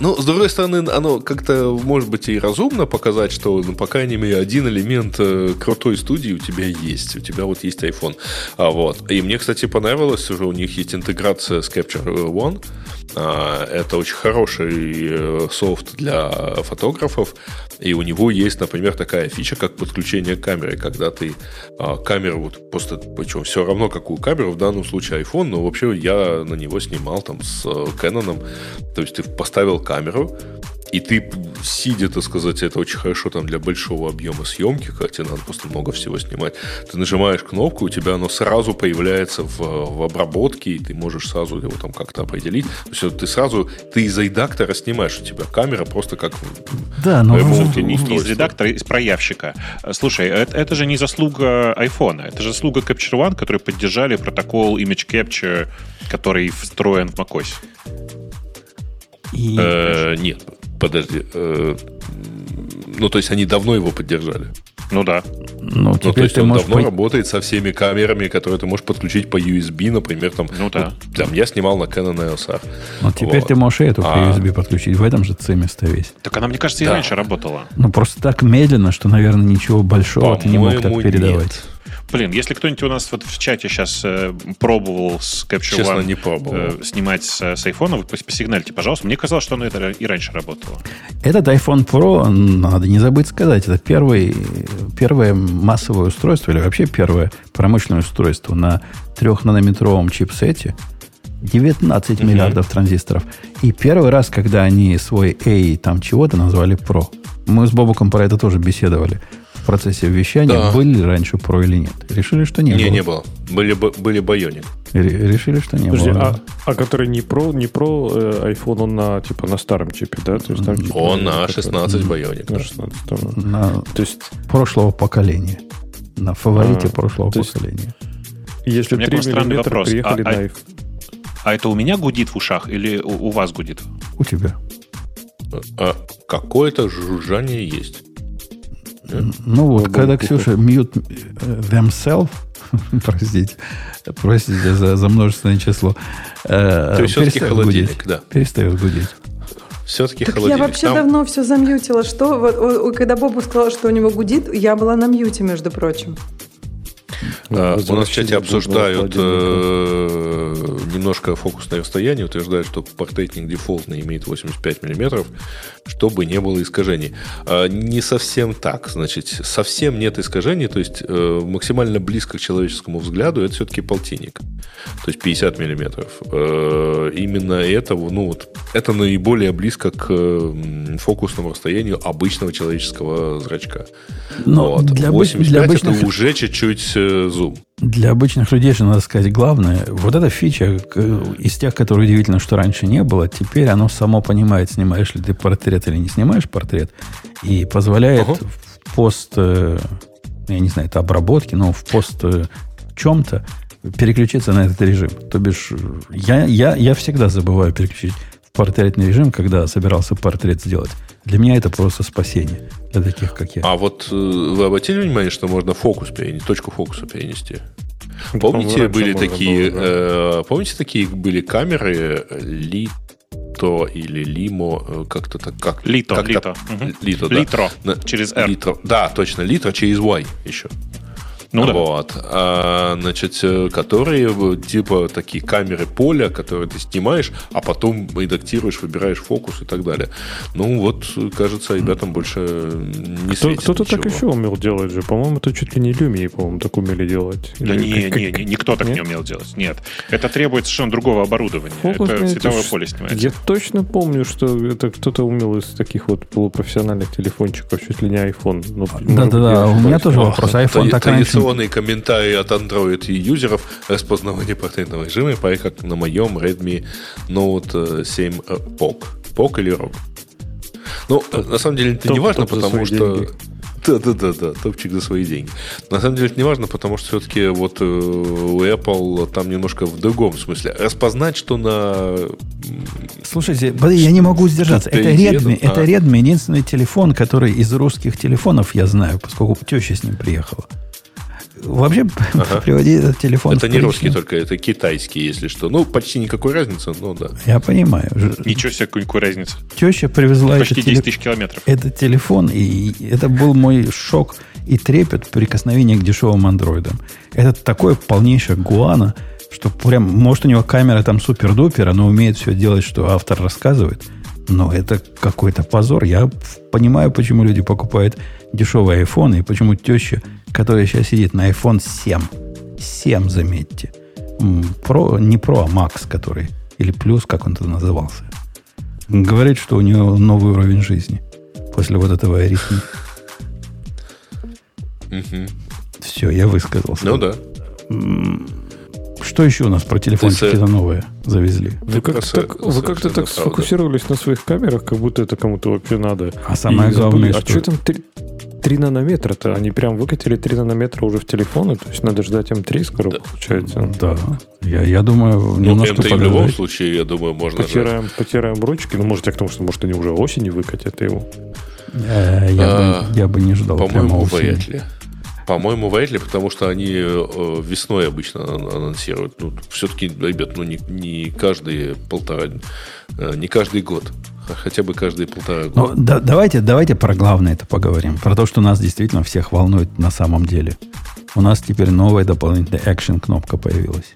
Ну, с другой стороны, оно как-то, может быть, и разумно показать, что, ну, по крайней мере, один элемент э, крутой студии у тебя есть. У тебя вот есть iPhone. А, вот. И мне, кстати, понравилось, уже у них есть интеграция с Capture One. А, это очень хороший э, софт для фотографов. И у него есть, например, такая фича, как подключение камеры, когда ты а, камеру, вот просто, причем все равно какую камеру, в данном случае iPhone, но вообще я на него снимал там с э, Canon, то есть ты поставил камеру, и ты, сидя, так сказать, это очень хорошо там для большого объема съемки, когда тебе надо просто много всего снимать, ты нажимаешь кнопку, у тебя оно сразу появляется в, в обработке, и ты можешь сразу его там как-то определить. То есть ты сразу, ты из редактора снимаешь, у тебя камера просто как Да, но не, не из редактора, из проявщика. Слушай, это, это же не заслуга iPhone, это же заслуга Capture One, которые поддержали протокол Image Capture, который встроен в macOS. И... Э, нет, подожди. Э, ну, то есть они давно его поддержали. Ну да. Ну, ну то есть он давно по... работает со всеми камерами, которые ты можешь подключить по USB, например, там. Ну да. Ну, там я снимал на Canon EOS R. Ну теперь вот. ты можешь и эту по а... USB подключить. В этом же цимисто весь. Так она, мне кажется, и да. раньше работала. Ну просто так медленно, что, наверное, ничего большого ты не мог так передавать. Нет. Блин, если кто-нибудь у нас вот в чате сейчас э, пробовал с Capture Честно, One не пробовал. Э, снимать с, с iPhone, вы посигнальте, пожалуйста. Мне казалось, что оно это и раньше работало. Этот iPhone Pro, надо не забыть сказать, это первый, первое массовое устройство, или вообще первое промышленное устройство на трехнанометровом чипсете, 19 mm миллиардов транзисторов. И первый раз, когда они свой A там чего-то назвали Pro. Мы с Бобуком про это тоже беседовали в процессе вещания, да. были раньше про или нет? Решили, что не, не было. Не, было. Были, были Bionic. Решили, что не Подожди, было. А, а который не про, не про э, iPhone, он на, типа, на старом чипе, да? То есть, там, типа, он на 16 Bionic. На 16 на то есть... прошлого поколения. На фаворите а, прошлого поколения. Есть, если 3 миллиметра вопрос. приехали а, на iPhone. А, а это у меня гудит в ушах или у, у вас гудит? У тебя. А, какое-то жужжание есть. Ну вот, когда Ксюша mute э, themselves, простите, простите за, за множественное число, э, То есть все-таки холодильник, гудеть, да. Перестает гудеть. Все-таки так холодильник. Я вообще Там... давно все замьютила. Что, вот, когда Бобу сказал, что у него гудит, я была на мьюте, между прочим. А, у нас в чате обсуждают э, немножко фокусное расстояние, утверждают, что портретник дефолтный имеет 85 мм, чтобы не было искажений. А, не совсем так. Значит, совсем нет искажений, то есть э, максимально близко к человеческому взгляду это все-таки полтинник. То есть 50 мм. Э, именно это, ну, вот, это наиболее близко к фокусному расстоянию обычного человеческого зрачка. Но вот. для 85 для обычных... это уже чуть-чуть зум. Для обычных людей же надо сказать главное. Вот эта фича из тех, которые удивительно, что раньше не было, теперь оно само понимает, снимаешь ли ты портрет или не снимаешь портрет, и позволяет uh в пост, э, я не знаю, это обработки, но в пост э, чем-то переключиться на этот режим. То бишь, я, я, я всегда забываю переключить в портретный режим, когда собирался портрет сделать. Для меня это просто спасение для таких, как я. А вот э, вы обратили внимание, что можно фокус перенести, точку фокуса перенести? Помните, были такие, было, да. э, помните, такие были камеры Ли Лито или Лимо, э, как-то так. Как, Лито, как Лито. Лито, да. Литро, через R. Литро. Да, точно, Литро через Y еще. Ну, вот. да. А, значит, э, которые типа такие камеры поля, которые ты снимаешь, а потом редактируешь, выбираешь фокус и так далее. Ну вот, кажется, ребятам больше не Кто, Кто-то так еще умел делать же. По-моему, это чуть ли не Lumia, по-моему, так умели делать. Да Или не, как, не, не, никто так нет? не умел делать. Нет. Это требует совершенно другого оборудования. Фокус это световое это поле снимается. Я точно помню, что это кто-то умел из таких вот полупрофессиональных телефончиков, чуть ли не iPhone. Ну, Да-да-да, у меня тоже вопрос. iPhone так раньше традиционные комментарии от Android и юзеров распознавания портретного режима, по как на моем Redmi Note 7 POC. POC или ROG. Ну, топ, на самом деле это топ, не важно, потому что... Деньги. Да, да, да, да, топчик за свои деньги. На самом деле это не важно, потому что все-таки вот э, у Apple там немножко в другом смысле. Распознать, что на... Слушайте, я не могу сдержаться. Это Redmi, а? это Redmi единственный телефон, который из русских телефонов я знаю, поскольку теща с ним приехала. Вообще, ага. приводи этот телефон. Это не русский только, это китайский, если что. Ну, почти никакой разницы, но да. Я понимаю. Ничего себе, какой разницы. Теща привезла Почти этот 10 тысяч километров. Этот телефон, и это был мой шок и трепет прикосновения к дешевым андроидам. Это такое полнейшее гуана, что прям, может, у него камера там супер-дупер, она умеет все делать, что автор рассказывает. Но это какой-то позор. Я понимаю, почему люди покупают дешевые айфоны, и почему теща, которая сейчас сидит на iPhone 7, 7, заметьте, Pro, не Pro, а Max, который, или Плюс, как он тогда назывался, говорит, что у нее новый уровень жизни после вот этого аритмии. Все, я высказался. Ну да. Что еще у нас про телефончики-то новые завезли? Вы как-то так, вы как-то так сфокусировались на своих камерах, как будто это кому-то вообще надо. А самое и главное, забыли, что... А что там 3, 3 нанометра-то? Они прям выкатили 3 нанометра уже в телефоны, то есть надо ждать М3 скоро, да. получается. Да. Я, я думаю, ну, немножко М3 в любом случае, я думаю, можно потираем, потираем ручки. Ну, может, я к тому, что, может, они уже осенью выкатят его. Э, я, а, бы, я бы не ждал. По-моему, вряд ли. По-моему, вряд ли, потому что они э, весной обычно анонсируют. Ну, все-таки, ребят, ну не, не каждые полтора, э, не каждый год. Хотя бы каждые полтора года. Ну, да, давайте, давайте про главное это поговорим. Про то, что нас действительно всех волнует на самом деле. У нас теперь новая дополнительная action кнопка появилась.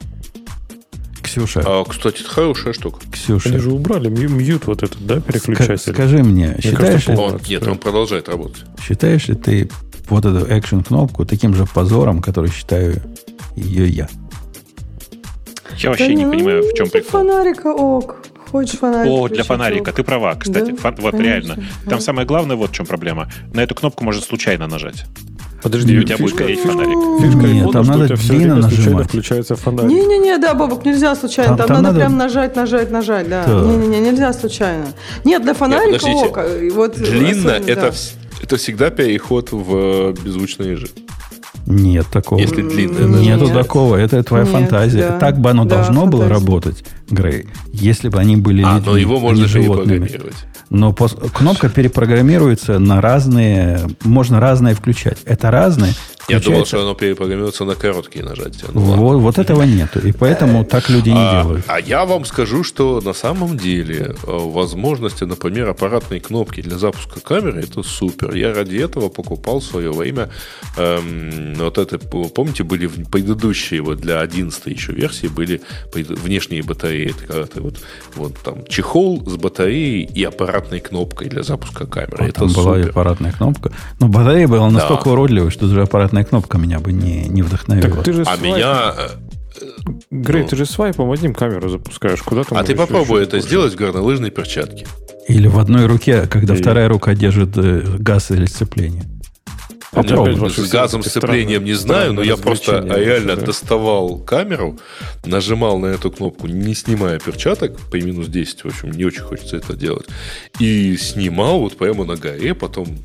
Ксюша. А, кстати, это хорошая штука. Ксюша. Они же убрали мьют вот этот, да, переключатель. Скажи мне, мне считаешь ли... Он, нет, он продолжает работать. Считаешь ли ты вот эту action кнопку таким же позором, который считаю ее я? Я вообще да не, не понимаю, в чем прикол. Фонарика ок. Хочешь фонарик? О, для фонарика. Ты права, кстати. Да? Фон, вот Конечно. реально. Там да. самое главное, вот в чем проблема. На эту кнопку можно случайно нажать. Подожди, и у тебя будет гореть фонарик. Фишка Нет, iPhone, там надо длинно нажимать. включается фонарик. Не-не-не, да, Бобок, нельзя случайно. Там, там, там надо, надо прям нажать, нажать, нажать, да. Не-не-не, нельзя случайно. Нет, для фонарика Нет, ок. Вот, длинно это, да. это всегда переход в беззвучный режим. Нет такого. Если длинное. Нету Нет. такого. Это твоя Нет, фантазия. Да. Так бы оно да, должно фантазия. было работать, Грей, если бы они были а, людьми, но его можно же перепрограммировать. Но пос- кнопка перепрограммируется на разные... Можно разные включать. Это разные я думал, что оно перепрограммируется на короткие нажатия. Ну, вот, вот этого нету. И поэтому так люди не а, делают. А я вам скажу, что на самом деле э, возможности, например, аппаратной кнопки для запуска камеры, это супер. Я ради этого покупал в свое время эм, вот это, помните, были предыдущие вот для 11 еще версии были внешние батареи. Это когда ты вот, вот там чехол с батареей и аппаратной кнопкой для запуска камеры. А, это там супер. была и аппаратная кнопка. Но батарея была настолько да. уродливой, что даже аппаратная красная кнопка меня бы не, не вдохновила. Так ты же а свайп... меня... Грей, ну... ты же свайпом одним камеру запускаешь. Куда там? А ты попробуй это сделать в горнолыжной перчатке. Или в одной руке, когда и... вторая рука держит э, газ или сцепление. Попробуй. С газом сцеплением не знаю, но я просто реально да? доставал камеру, нажимал на эту кнопку, не снимая перчаток, по минус 10, в общем, не очень хочется это делать, и снимал вот прямо на горе, потом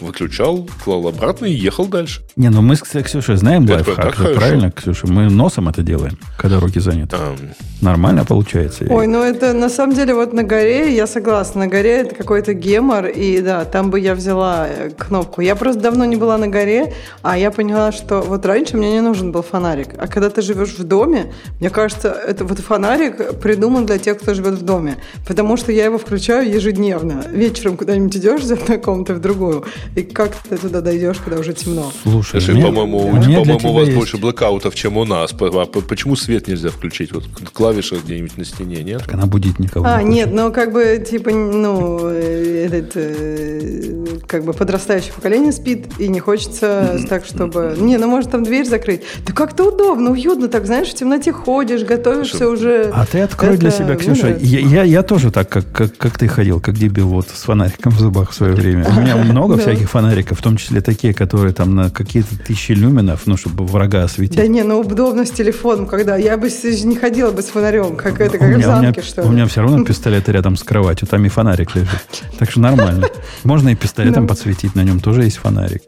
выключал, клал обратно и ехал дальше. Не, ну мы с Ксюшей знаем это лайфхак, же, правильно, Ксюша? Мы носом это делаем, когда руки заняты. А... Нормально получается. Ой, ну это на самом деле вот на горе, я согласна, на горе это какой-то гемор, и да, там бы я взяла э, кнопку. Я просто давно не была на горе, а я поняла, что вот раньше мне не нужен был фонарик, а когда ты живешь в доме, мне кажется, это вот фонарик придуман для тех, кто живет в доме, потому что я его включаю ежедневно. Вечером куда-нибудь идешь из одной комнаты в другую, и как ты туда дойдешь, когда уже темно? Слушай, Слушай мне, по-моему, по-моему у вас есть... больше блокаутов, чем у нас. А почему свет нельзя включить? Вот клавиша где-нибудь на стене, нет? Так она будет никого. А, нет, ну как бы, типа, ну, э, этот, э, как бы подрастающее поколение спит, и не хочется так, чтобы... Не, ну может там дверь закрыть. Да как-то удобно, уютно так, знаешь, в темноте ходишь, готовишься уже. А ты открой для себя, Ксюша. Я, я, я тоже так, как, как, как ты ходил, как дебил, вот с фонариком в зубах в свое время. У меня много всяких фонариков, в том числе такие, которые там на какие-то тысячи люминов, ну, чтобы врага осветить. Да не, ну удобно с телефоном, когда я бы не ходила бы с фонарем, как это, как в замке, что ли. У меня все равно пистолет рядом с кроватью, там и фонарик лежит. Так что нормально. Можно и пистолетом подсветить, на нем тоже есть фонарик.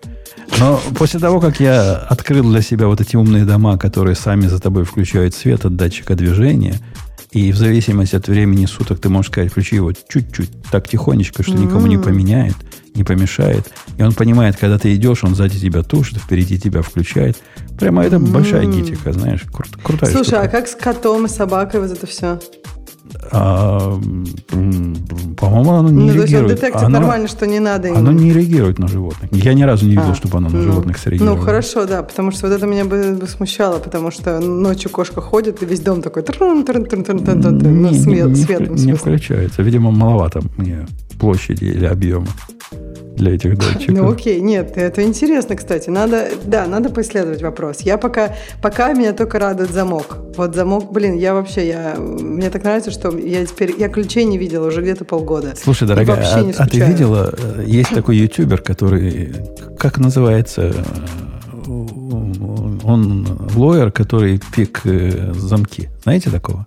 Но после того, как я открыл для себя вот эти умные дома, которые сами за тобой включают свет от датчика движения, и в зависимости от времени суток ты можешь сказать, включи его чуть-чуть, так тихонечко, что никому не поменяет, не помешает. И он понимает, когда ты идешь, он сзади тебя тушит, впереди тебя включает. Прямо это большая гитика, знаешь, крут, крутая Слушай, штука. а как с котом и собакой вот это все? А, по-моему, оно не ну, реагирует. То детектив оно, нормально, что не надо. Оно не реагирует на животных. Я ни разу не видел, а, чтобы оно на ну, животных среагировало. Ну, хорошо, да, потому что вот это меня бы, бы смущало, потому что ночью кошка ходит, и весь дом такой... Ну, свет, не включается. Видимо, маловато мне площади или объема для этих датчиков. Ну окей, нет, это интересно, кстати. Надо, да, надо поисследовать вопрос. Я пока, пока меня только радует замок. Вот замок, блин, я вообще, я, мне так нравится, что я теперь, я ключей не видела уже где-то полгода. Слушай, дорогая, а, а ты видела, э, есть такой ютубер, который, как называется, он лоер, который пик э, замки. Знаете такого?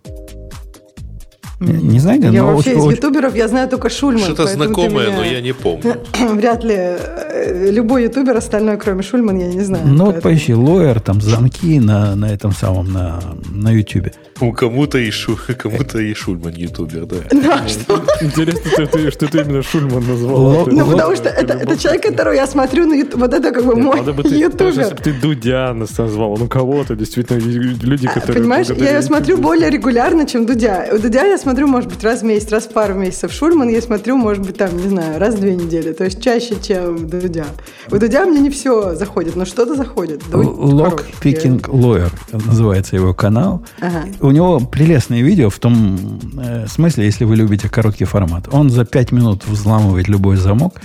Не знаете? Я вообще очень, из ютуберов, я знаю только Шульман. Что-то знакомое, меня... но я не помню. Вряд ли э, любой ютубер остальной, кроме Шульман, я не знаю. Ну поэтому... вот поищи, лоер, там замки на, на этом самом, на, на ютубе. У кому-то и, шу, кому-то и Шульман ютубер, да. Да, что? Интересно, что ты, что ты именно Шульман назвал. Ну, потому что это, это человек, которого я смотрю на ютуб. Вот это как бы мой ютубер. Если ты Дудя назвал, ну кого-то, действительно, люди, которые... Понимаешь, я ее смотрю более регулярно, чем Дудя. У Дудя я смотрю, может быть, раз в месяц, раз в пару месяцев. Шульман я смотрю, может быть, там, не знаю, раз в две недели. То есть чаще, чем Дудя. У Дудя мне не все заходит, но что-то заходит. Лок Picking Lawyer называется его канал. Ага. У него прелестное видео в том э, смысле, если вы любите короткий формат. Он за пять минут взламывает любой замок.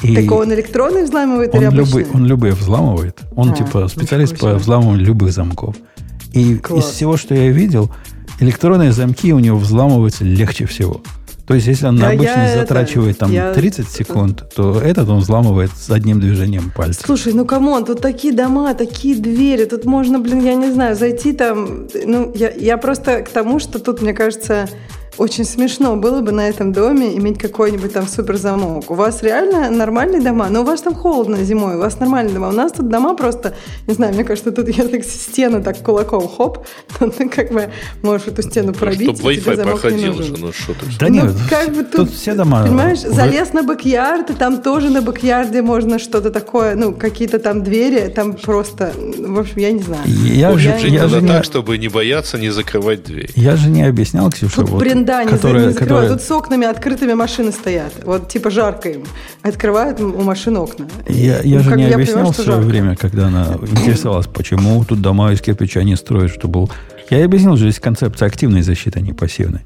И так он электронный взламывает он или обычный? Любые, он любые взламывает. Он а, типа специалист по взламыванию любых замков. И Класс. из всего, что я видел, электронные замки у него взламываются легче всего. То есть, если он да, на обычный затрачивает это, там я... 30 секунд, то этот он взламывает с одним движением пальца. Слушай, ну come on, тут такие дома, такие двери, тут можно, блин, я не знаю, зайти там. Ну, я, я просто к тому, что тут, мне кажется, очень смешно было бы на этом доме иметь какой-нибудь там супер замок. У вас реально нормальные дома, но у вас там холодно зимой, у вас нормальные дома. У нас тут дома просто, не знаю, мне кажется, тут я так стену так кулаком хоп, ты как бы можешь эту стену пробить. Чтобы Wi-Fi проходил же, ну что ты. Да ну, нет, как бы тут, тут все дома. Понимаешь, залез на бэк-ярд, и там тоже на бэк-ярде можно что-то такое, ну, какие-то там двери, там просто, в общем, я не знаю. Я, Ой, же, я, я же так, чтобы не бояться, не закрывать дверь. Я же не объяснял, Ксюша, тут вот да, не, которые, не закрывают. Которые... Тут с окнами открытыми машины стоят. Вот типа жарко им. Открывают у машин окна. Я, я ну, же не я объяснял понимаю, в свое жарко. время, когда она интересовалась, почему тут дома из кирпича не строят, что был... Я объяснил, что есть концепция активной защиты, а не пассивной.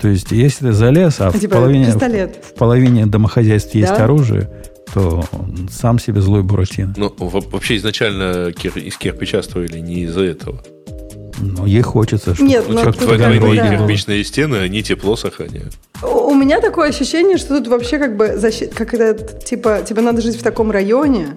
То есть, если ты залез, а, а типа в, половине, в половине домохозяйств да? есть оружие, то сам себе злой Буратино. Ну, вообще изначально кир, из кирпича строили не из-за этого. Ну, ей хочется, чтобы Нет, ну, в твои да. кирпичные стены, они тепло сохраняют. У меня такое ощущение, что тут вообще как бы защита, как это, типа, тебе надо жить в таком районе,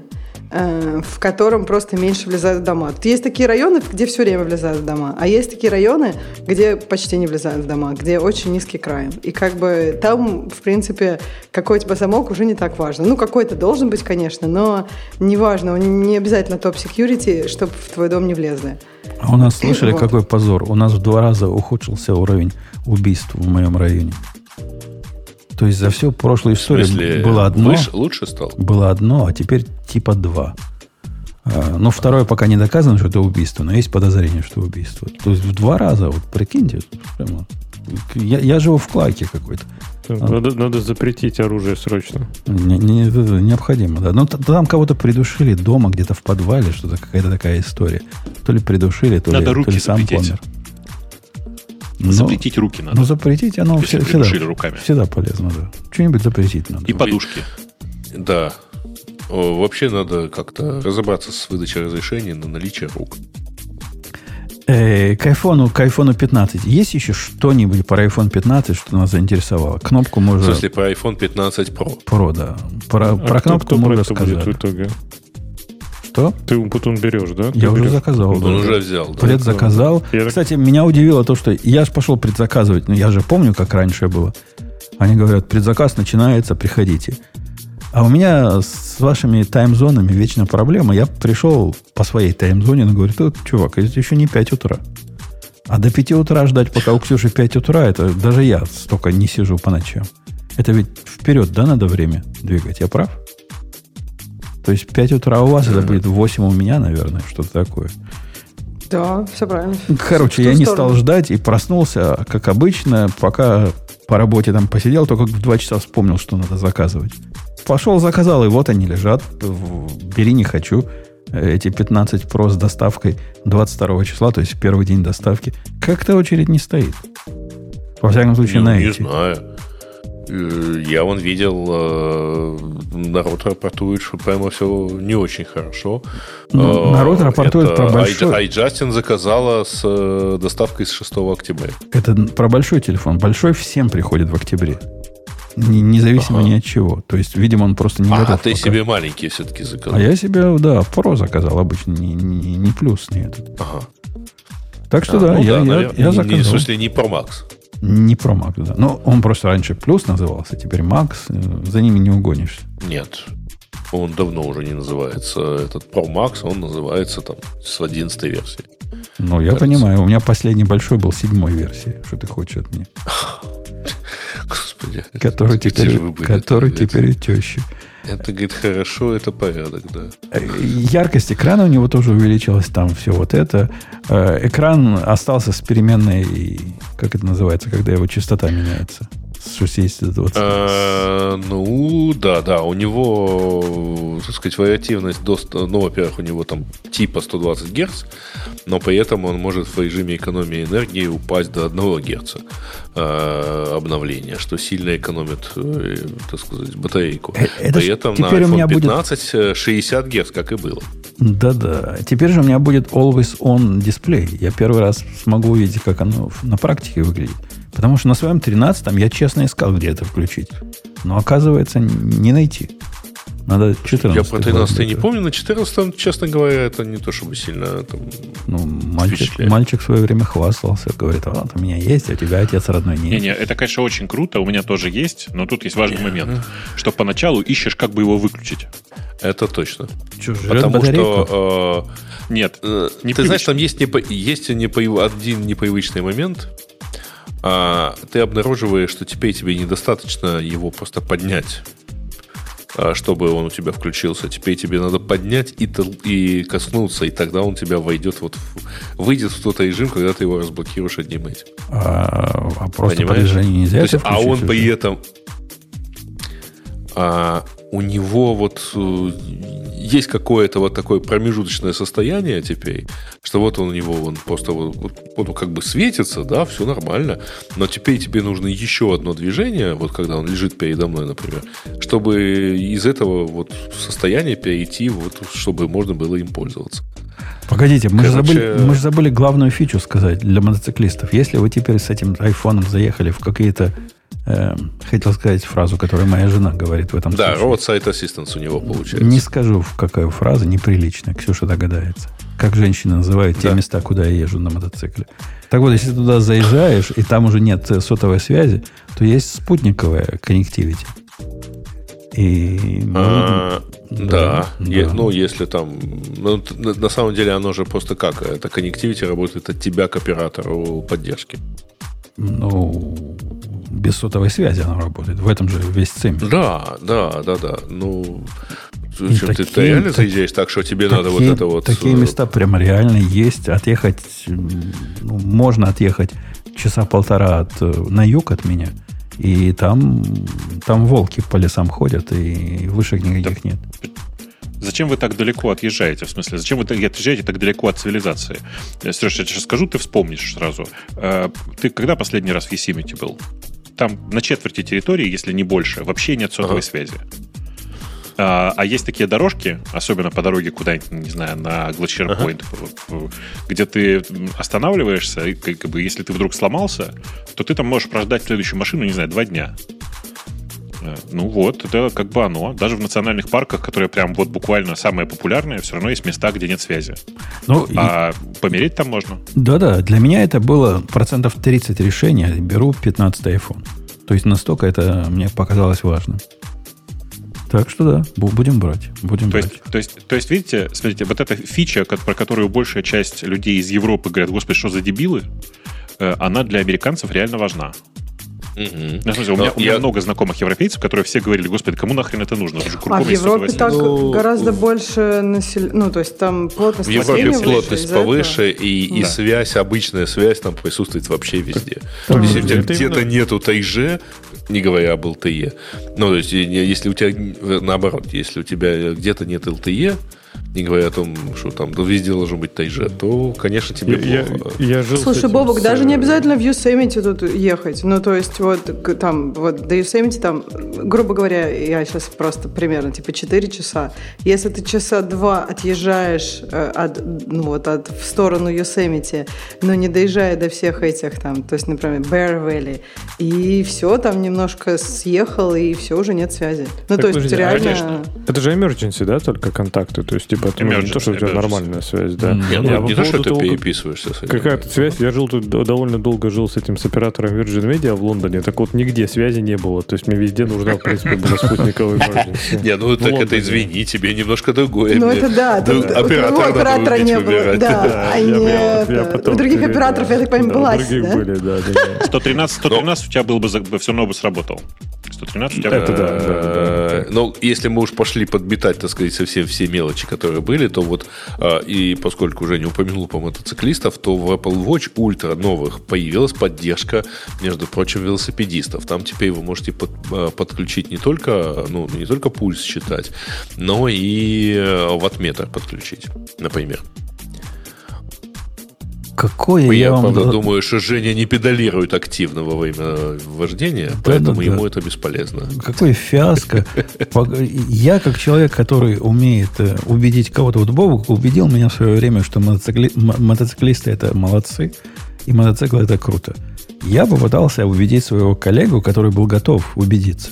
в котором просто меньше влезают в дома. Есть такие районы, где все время влезают в дома, а есть такие районы, где почти не влезают в дома, где очень низкий край. И как бы там, в принципе, какой у тебя замок уже не так важно. Ну, какой-то должен быть, конечно, но не важно, не обязательно топ-секьюрити, чтобы в твой дом не влезли. А у нас, слышали, вот. какой позор? У нас в два раза ухудшился уровень убийств в моем районе. То есть за всю прошлую историю смысле, было одно. Выше, лучше стал? Было одно, а теперь типа два. А, ну, второе пока не доказано, что это убийство, но есть подозрение, что убийство. То есть в два раза, вот прикиньте, прямо. Я, я живу в клаке какой-то. Надо, надо запретить оружие срочно. Не, не, необходимо, да. Но ну, там кого-то придушили дома, где-то в подвале, что-то какая-то такая история. То ли придушили, то, надо ли, то ли сам запретить. помер. Но, запретить руки надо. Ну, запретить оно все, всегда, руками. всегда полезно, да. Что-нибудь запретить надо. И подушки. Да. Вообще надо как-то разобраться с выдачей разрешений на наличие рук. Э, к iPhone, к iPhone 15 есть еще что-нибудь про iPhone 15, что нас заинтересовало? Кнопку можно... В смысле, про iPhone 15 Pro? Pro, да. Про, а про кнопку кто можно сказать. Будет в итоге? Что? Ты Умпутун берешь, да? Я Ты уже берешь? заказал. Он да. уже взял. Да? Предзаказал. Я... Кстати, меня удивило то, что я же пошел предзаказывать, но я же помню, как раньше было. Они говорят, предзаказ начинается, приходите. А у меня с вашими таймзонами вечно проблема. Я пришел по своей таймзоне, но говорю, чувак, это еще не 5 утра. А до 5 утра ждать, пока у Ксюши 5 утра, это даже я столько не сижу по ночам. Это ведь вперед, да, надо время двигать, я прав? То есть 5 утра у вас, это будет 8 у меня, наверное, что-то такое. Да, все правильно. Короче, я не стал ждать и проснулся, как обычно, пока по работе там посидел, только в 2 часа вспомнил, что надо заказывать. Пошел, заказал, и вот они лежат. Бери, не хочу. Эти 15 Pro с доставкой 22 числа, то есть первый день доставки. Как-то очередь не стоит. Во всяком случае, ну, на не эти. знаю. Э, я вон видел, э, народ рапортует, что прямо все не очень хорошо. Ну, народ рапортует Это про большой... iJustin заказала с доставкой с 6 октября. Это про большой телефон. Большой всем приходит в октябре. Независимо ага. ни от чего. То есть, видимо, он просто не а, готов. А ты пока. себе маленький все-таки заказал. А я себе, да, Pro заказал обычно, не, не, не плюс, не этот. Ага. Так что а, да, ну, я, да, я, я заказал. Не, в смысле, не Pro Max. Не про Max, да. Но он просто раньше плюс назывался, теперь Max. Э, за ними не угонишься. Нет. Он давно уже не называется этот Pro Max, он называется там с 11 версии. Ну, я кажется. понимаю. У меня последний большой был седьмой версии. Что ты хочешь от меня? Господи. Который теперь, который теперь и теща. Это, говорит, хорошо, это порядок, да. Э, яркость экрана у него тоже увеличилась, там все вот это. Э, экран остался с переменной, как это называется, когда его частота меняется? С 60 до 20. А, ну, да, да. У него, так сказать, вариативность до... Ну, во-первых, у него там типа 120 Гц, но при этом он может в режиме экономии энергии упасть до 1 Гц э, обновления, что сильно экономит, э, так сказать, батарейку. Э, это при этом на iPhone у меня 15 будет... 60 Гц, как и было. Да-да. Теперь же у меня будет Always On дисплей. Я первый раз смогу увидеть, как оно на практике выглядит. Потому что на своем 13 я честно искал, где это включить. Но оказывается, не найти. Надо 14 Я про 13 не помню, на 14 честно говоря, это не то чтобы сильно там, Ну, мальчик, мальчик в свое время хвастался, говорит, а вот у меня есть, а у тебя отец родной нет. Не-не, это, конечно, очень круто, у меня тоже есть, но тут есть важный момент, что поначалу ищешь, как бы его выключить. Это точно. Что, Потому батарейку? что... Э, Нет, э, не Ты знаешь, там есть, непо... есть непо... один непривычный момент, а ты обнаруживаешь, что теперь тебе недостаточно его просто поднять а, чтобы он у тебя включился. Теперь тебе надо поднять и, и коснуться, и тогда он тебя войдет вот в, выйдет в тот режим, когда ты его разблокируешь одним этим. А, а просто Понимаешь? по нельзя есть, А он уже? при этом а, у него вот э, есть какое-то вот такое промежуточное состояние теперь, что вот он у него он просто вот, он как бы светится, да, все нормально, но теперь тебе нужно еще одно движение, вот когда он лежит передо мной, например, чтобы из этого вот состояния перейти, вот, чтобы можно было им пользоваться. Погодите, мы, Короче... же забыли, мы же забыли главную фичу сказать для мотоциклистов. Если вы теперь с этим айфоном заехали в какие-то Э, хотел сказать фразу, которую моя жена говорит в этом да, случае. Да, roadside assistance у него получается. Не скажу, в какая фраза, неприлично. Ксюша догадается. Как женщины называют да. те места, куда я езжу на мотоцикле. Так вот, если ты туда заезжаешь, и там уже нет сотовой связи, то есть спутниковая коннективити. И, а, да, да, да. ну, если там... Ну, на самом деле оно же просто как? Это коннективити работает от тебя к оператору поддержки. Ну, без сотовой связи оно работает. В этом же весь цим. Да, да, да, да. Ну, в общем, такие, ты реально так, заезжаешь так, что тебе такие, надо вот это вот... Такие э, места прямо реально есть. Отъехать... Ну, можно отъехать часа полтора от, э, на юг от меня. И там, там волки по лесам ходят, и вышек никаких нет. Зачем вы так далеко отъезжаете? В смысле, зачем вы отъезжаете так далеко от цивилизации? Сереж, я сейчас скажу, ты вспомнишь сразу. Э, ты когда последний раз в Есимите был? Там на четверти территории, если не больше, вообще нет сотовой ага. связи. А, а есть такие дорожки, особенно по дороге куда-нибудь, не знаю, на Glacier Point, ага. где ты останавливаешься, и как бы если ты вдруг сломался, то ты там можешь прождать следующую машину, не знаю, два дня. Э, ну вот, это как бы оно. Даже в национальных парках, которые прям вот буквально самые популярные, все равно есть места, где нет связи. Ну, а и... помереть там можно. Да-да, для меня это было процентов 30 решения. Беру 15 iPhone. То есть настолько это мне показалось важным. Так что да, будем брать. Будем то, брать. Есть, то, есть, то есть, видите, смотрите, вот эта фича, про которую большая часть людей из Европы говорят, господи, что за дебилы, э, она для американцев реально важна. Угу. Ну, смысле, у, меня, у меня много знакомых европейцев, которые все говорили, господи, кому нахрен это нужно? Это же а в Европе так ну, гораздо больше населения, ну, то есть там плотность В Европе плотность повыше, и, и да. связь, обычная связь там присутствует вообще везде. Да. Если у тебя где-то именно... нету тайже, не говоря об LTE, ну, то есть если у тебя, наоборот, если у тебя где-то нет LTE, не говоря о том, что там да, везде должен быть тайже, то, конечно, тебе я, плохо. Я, я жил Слушай, Бобок, с... даже не обязательно в Yosemite тут ехать. Ну, то есть, вот там, вот до Yosemite там, грубо говоря, я сейчас просто примерно, типа, 4 часа. Если ты часа два отъезжаешь э, от, ну, вот, от, в сторону Yosemite, но не доезжая до всех этих там, то есть, например, Bear Valley, и все, там немножко съехал, и все, уже нет связи. Ну, так, то есть, подожди, реально... Конечно. Это же emergency, да, только контакты? То есть, типа, ты не то, что у тебя нормальная связь, да. Не, ну, я не то, что ты того, переписываешься. Какая-то связь. Я жил тут, довольно долго жил с этим, с оператором Virgin Media в Лондоне. Так вот, нигде связи не было. То есть, мне везде нужна, в принципе, была спутниковая Не, ну, так это извини, тебе немножко другое. Ну, это да. Оператора не было. Да, у других операторов, я так понимаю, была. других были, да. 113 113 у тебя был бы все равно бы сработал. 113 у тебя Это да. Но если мы уж пошли подметать, так сказать, совсем все мелочи, которые были, то вот, а, и поскольку уже не упомянул по мотоциклистов, то в Apple Watch Ultra новых появилась поддержка, между прочим, велосипедистов. Там теперь вы можете под, а, подключить не только, ну, не только пульс считать, но и э, ваттметр подключить, например. Какое я, я вам... правда, думаю, что Женя не педалирует активно во время вождения, да, поэтому да, ему да. это бесполезно. Какой фиаско. Я, как человек, который умеет э, убедить кого-то, вот Бобук убедил меня в свое время, что мотоцикли... мотоциклисты это молодцы, и мотоциклы это круто. Я попытался убедить своего коллегу, который был готов убедиться.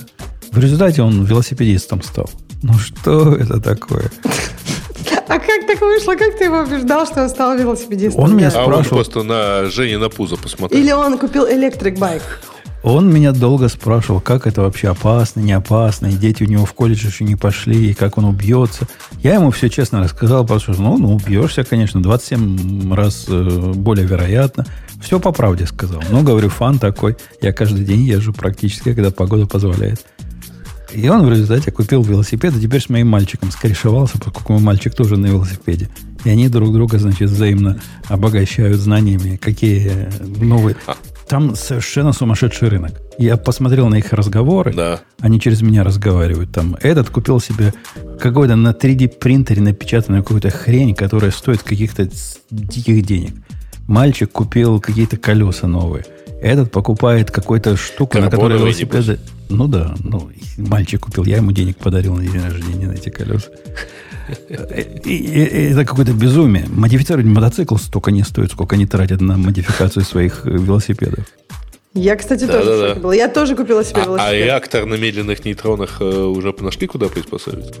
В результате он велосипедистом стал. Ну что это такое? А как так вышло? Как ты его убеждал, что он стал велосипедистом? Он меня спрашивал. А он просто на Жене на пузо посмотрел. Или он купил электрик байк? Он меня долго спрашивал, как это вообще опасно, не опасно, и дети у него в колледж еще не пошли, и как он убьется. Я ему все честно рассказал, потому что, ну, ну убьешься, конечно, 27 раз э, более вероятно. Все по правде сказал. Но, говорю, фан такой. Я каждый день езжу практически, когда погода позволяет. И он в результате купил велосипед, и теперь с моим мальчиком скорешевался, поскольку мой мальчик тоже на велосипеде. И они друг друга, значит, взаимно обогащают знаниями, какие новые... А. Там совершенно сумасшедший рынок. Я посмотрел на их разговоры. Да. Они через меня разговаривают. Там этот купил себе какой-то на 3D принтере напечатанную какую-то хрень, которая стоит каких-то диких денег. Мальчик купил какие-то колеса новые. Этот покупает какую-то штуку, на которой велосипеды... Ну да, ну, мальчик купил, я ему денег подарил на день рождения на эти колеса. И, и, и, это какое-то безумие. Модифицировать мотоцикл столько не стоит, сколько они тратят на модификацию своих велосипедов. Я, кстати, да, тоже да, да. была. Я тоже купила себе а, велосипед. А реактор на медленных нейтронах э, уже нашли, куда приспособить?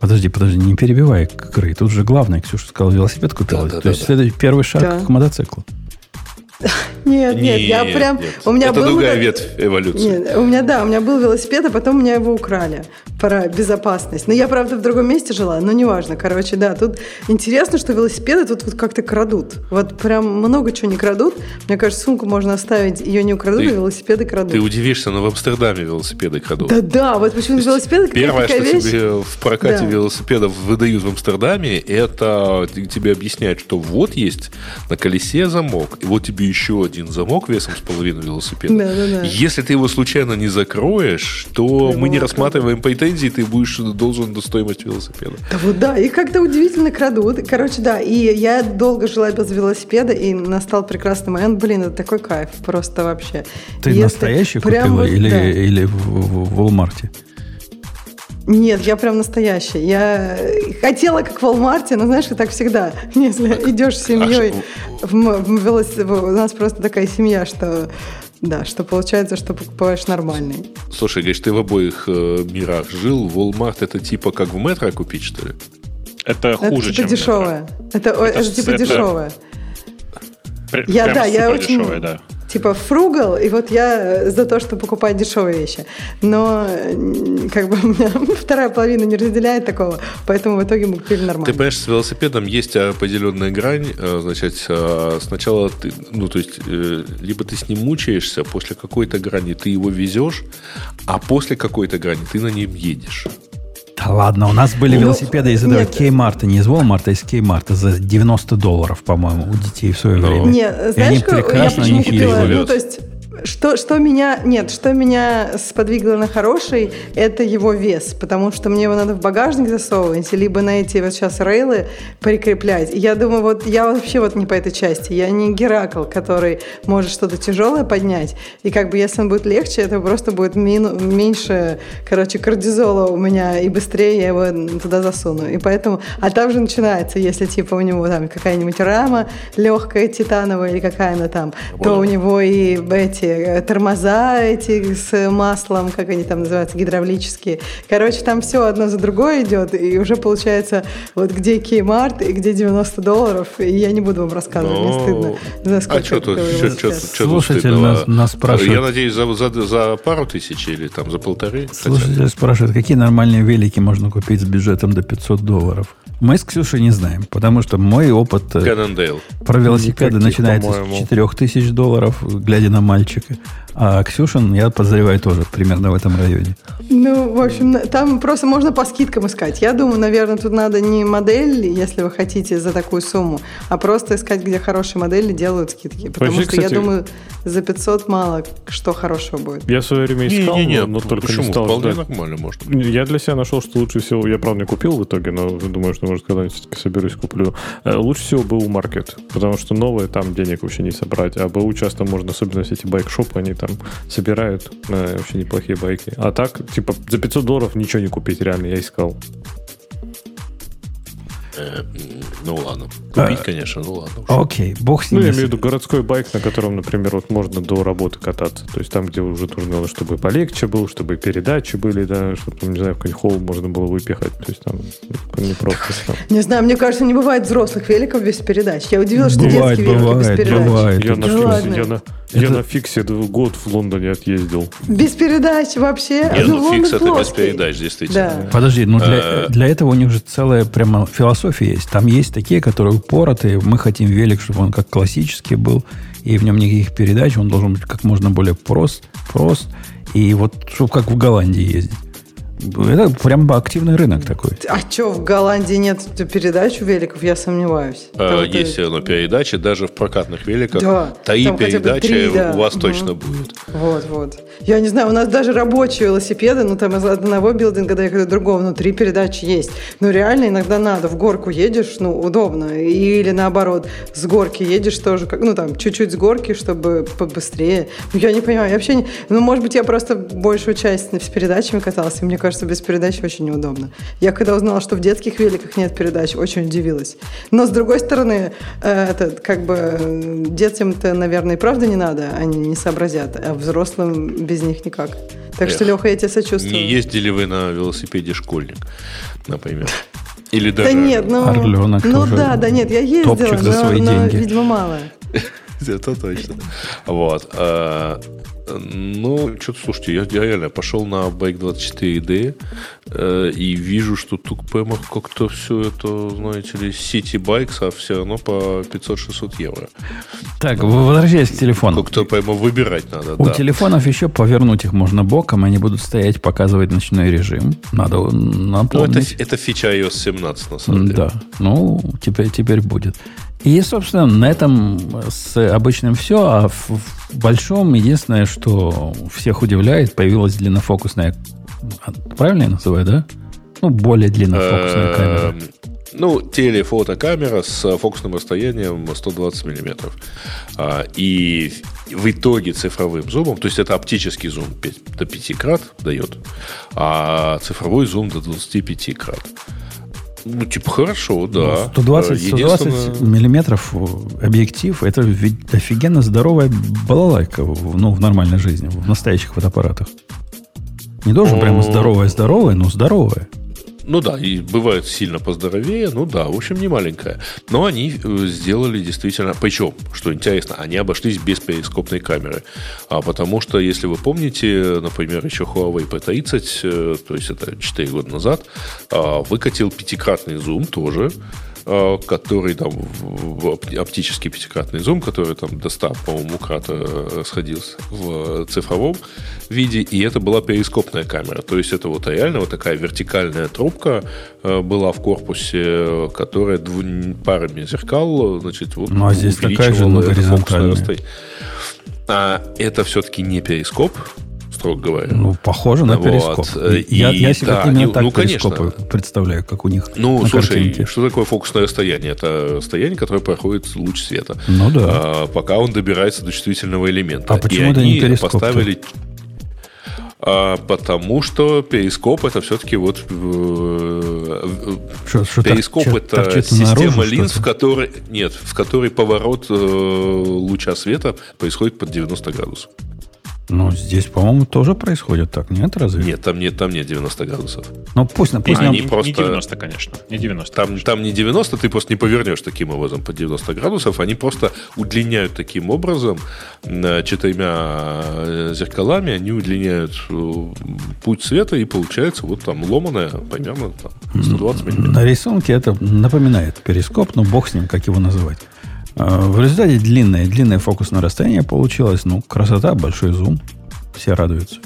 Подожди, подожди, не перебивай, Кры. Тут же главное, Ксюша сказала, велосипед купила. Да, да, То да, есть да. это первый шаг да. к мотоциклу. Нет, нет, нет, я прям... Нет. У меня Это был другая ветвь эволюции. Нет, у меня, да, у меня был велосипед, а потом у меня его украли. Про безопасность. Но я, правда, в другом месте жила, но неважно. Короче, да, тут интересно, что велосипеды тут вот как-то крадут. Вот прям много чего не крадут. Мне кажется, сумку можно оставить, ее не украдут, ты, а велосипеды крадут. Ты удивишься, но в Амстердаме велосипеды крадут. Да-да, вот почему велосипеды Первое, что вещь... тебе в прокате да. велосипедов выдают в Амстердаме, это тебе объясняют, что вот есть на колесе замок, и вот тебе еще один замок весом с половиной велосипеда. Да, да, да. Если ты его случайно не закроешь, то мы не рассматриваем претензии, ты будешь должен до стоимости велосипеда. Да вот да, и как-то удивительно крадут. Короче, да, и я долго жила без велосипеда, и настал прекрасный момент. Блин, это такой кайф, просто вообще. Ты Если настоящий купила вот, или, да. или в, в, в Walmart? Нет, я прям настоящая. Я хотела как в Walmart, но знаешь, так всегда. Если идешь с семьей, в, в велосипед, у нас просто такая семья, что да, что получается, что покупаешь нормальный. Слушай, говоришь, ты в обоих э, мирах жил. Walmart это типа как в метро купить, что ли? Это хуже, это типа чем дешевое. Это, это, это типа это... дешевое. Я, да, я очень... Дешевое, да типа фругал, и вот я за то, что покупать дешевые вещи. Но как бы у меня вторая половина не разделяет такого, поэтому в итоге мы купили нормально. Ты понимаешь, с велосипедом есть определенная грань. Э, значит, э, сначала ты, ну, то есть, э, либо ты с ним мучаешься, после какой-то грани ты его везешь, а после какой-то грани ты на нем едешь. Да ладно, у нас были ну, велосипеды из этого Кеймарта, не из Walmart, а из Кеймарта за 90 долларов, по-моему, у детей в свое ну. время. Нет, знаешь, и они прекрасно я почему купила? Ну, то есть что, что меня... Нет, что меня сподвигло на хороший, это его вес, потому что мне его надо в багажник засовывать, либо на эти вот сейчас рейлы прикреплять. я думаю, вот я вообще вот не по этой части. Я не Геракл, который может что-то тяжелое поднять. И как бы если он будет легче, это просто будет мину, меньше, короче, кардизола у меня, и быстрее я его туда засуну. И поэтому... А там же начинается, если типа у него там какая-нибудь рама легкая, титановая или какая она там, вот. то у него и эти Э, тормоза эти с маслом, как они там называются, гидравлические. Короче, там все одно за другое идет, и уже получается, вот где Kmart и где 90 долларов, и я не буду вам рассказывать, Но... мне ну, стыдно. За а что тут, что, что, что Слушатель нас, нас спрашивает. Я надеюсь, за, за, за пару тысяч или там за полторы? Слушатель спрашивает, какие нормальные велики можно купить с бюджетом до 500 долларов? Мы с Ксюшей не знаем, потому что мой опыт Cannondale. про велосипеды Никаких, начинается с 4000 долларов, глядя на мальчика. А Ксюшин, я подозреваю, тоже примерно в этом районе. Ну, в общем, там просто можно по скидкам искать. Я думаю, наверное, тут надо не модель, если вы хотите за такую сумму, а просто искать, где хорошие модели делают скидки. Потому Вообще, что кстати, я думаю, за 500 мало что хорошего будет. Я в свое время искал, не, не, не, но только почему? не стал Вполне ждать. нормально можно. Я для себя нашел, что лучше всего, я правда не купил в итоге, но думаю, что может когда-нибудь все-таки соберусь, куплю. Э, лучше всего был маркет, потому что новые там денег вообще не собрать, а БУ часто можно, особенно все эти байк-шопы, они там собирают э, вообще неплохие байки. А так, типа, за 500 долларов ничего не купить, реально, я искал. Э, ну ладно. Купить, а, конечно, ну ладно. Окей, бог с ним. Ну, я имею в виду городской байк, на котором, например, вот можно до работы кататься. То есть там, где уже нужно, чтобы полегче был, чтобы передачи были, да, чтобы, не знаю, в какой холл можно было выпихать. То есть там не просто. Там. Не знаю, мне кажется, не бывает взрослых великов без передач. Я удивилась, что бывает, детские бывает, велики без передач. Бывает. Я, на, фиксе, я, на, это... я на фиксе год в Лондоне отъездил. Без передач вообще? Нет, ну, ну фикс это без передач, действительно. Да. Подожди, ну для, э, для этого у них же целая прямо философия есть. Там есть такие, которые упоротые. Мы хотим велик, чтобы он как классический был, и в нем никаких передач, он должен быть как можно более прост, прост, и вот, чтобы как в Голландии ездить. Это прям активный рынок такой. А что, в Голландии нет передач у великов? Я сомневаюсь. А, есть это... но передачи даже в прокатных великах. Да, три передачи три, да. у вас угу. точно будет. Вот, вот. Я не знаю, у нас даже рабочие велосипеды, ну там из одного билдинга доехали до другого, но три передачи есть. Но реально иногда надо. В горку едешь, ну, удобно. Или наоборот, с горки едешь тоже, как, ну там, чуть-чуть с горки, чтобы побыстрее. Ну, я не понимаю, я вообще не... Ну, может быть, я просто большую часть с передачами катался, и мне кажется, кажется, без передач очень неудобно. Я когда узнала, что в детских великах нет передач, очень удивилась. Но, с другой стороны, э, это как бы детям-то, наверное, и правда не надо, они не сообразят, а взрослым без них никак. Так Эх, что, Леха, я тебе сочувствую. Не ездили вы на велосипеде школьник, например? Или даже... Да нет, ну... Орленок Ну да, да, нет, я ездила, за свои но, деньги. но, видимо, мало. Это точно. Вот. Ну, что-то, слушайте, я, я реально пошел на Bike 24D э, и вижу, что прямо как-то все это, знаете ли, City Bikes, а все равно по 500-600 евро. Так, возвращаясь к телефону. Как-то прямо выбирать надо, У да. телефонов еще повернуть их можно боком, они будут стоять, показывать ночной режим. Надо напомнить. Ну, это, это фича iOS 17, на самом деле. Да, ну, теперь, теперь будет. И, собственно, на этом с обычным все. А в, в большом единственное, что всех удивляет, появилась длиннофокусная... Правильно я называю, да? Ну, более длиннофокусная камера. Ну, телефотокамера с фокусным расстоянием 120 миллиметров. А, и в итоге цифровым зумом, то есть это оптический зум до 5 крат дает, а цифровой зум до 25 крат. Ну, типа, хорошо, да. 120, 120 миллиметров объектив, это ведь офигенно здоровая балалайка ну, в нормальной жизни, в настоящих фотоаппаратах. Не должен прямо здоровая-здоровая, но здоровая. Ну да, и бывает сильно поздоровее, ну да, в общем, не маленькая. Но они э, сделали действительно... Причем, что интересно, они обошлись без перископной камеры. А потому что, если вы помните, например, еще Huawei P30, э, то есть это 4 года назад, а, выкатил пятикратный зум тоже, который там оптический пятикратный зум, который там до 100, по-моему, крата э, сходился в цифровом виде, и это была перископная камера. То есть это вот реально вот такая вертикальная трубка э, была в корпусе, которая дву... парами зеркал, значит, вот ну, а здесь такая же, но горизонтальная. А это все-таки не перископ, строго говоря. Ну, похоже на вот. перископ. И, я, я себе да, именно ну, так ну, перископы представляю, как у них Ну, слушай, картинке. что такое фокусное расстояние? Это расстояние, которое проходит луч света. Ну да. А, пока он добирается до чувствительного элемента. А почему это не перископ? поставили а, потому что перископ это все-таки вот что, что перископ так, это торчит система линз, в которой нет, в которой поворот э, луча света происходит под 90 градусов. Ну, здесь, по-моему, тоже происходит так, нет, разве? Нет, там нет, там нет 90 градусов. Ну, пусть, пусть а, нам... не, просто... не 90, конечно. Не 90. Там, там не 90, ты просто не повернешь таким образом по 90 градусов. Они просто удлиняют таким образом четырьмя э, зеркалами, они удлиняют э, путь света, и получается вот там ломаная примерно там, 120 миллиметров. На рисунке это напоминает перископ, но бог с ним, как его называть. А, в результате длинное, длинное фокусное расстояние получилось. Ну, красота, большой зум. Все радуются.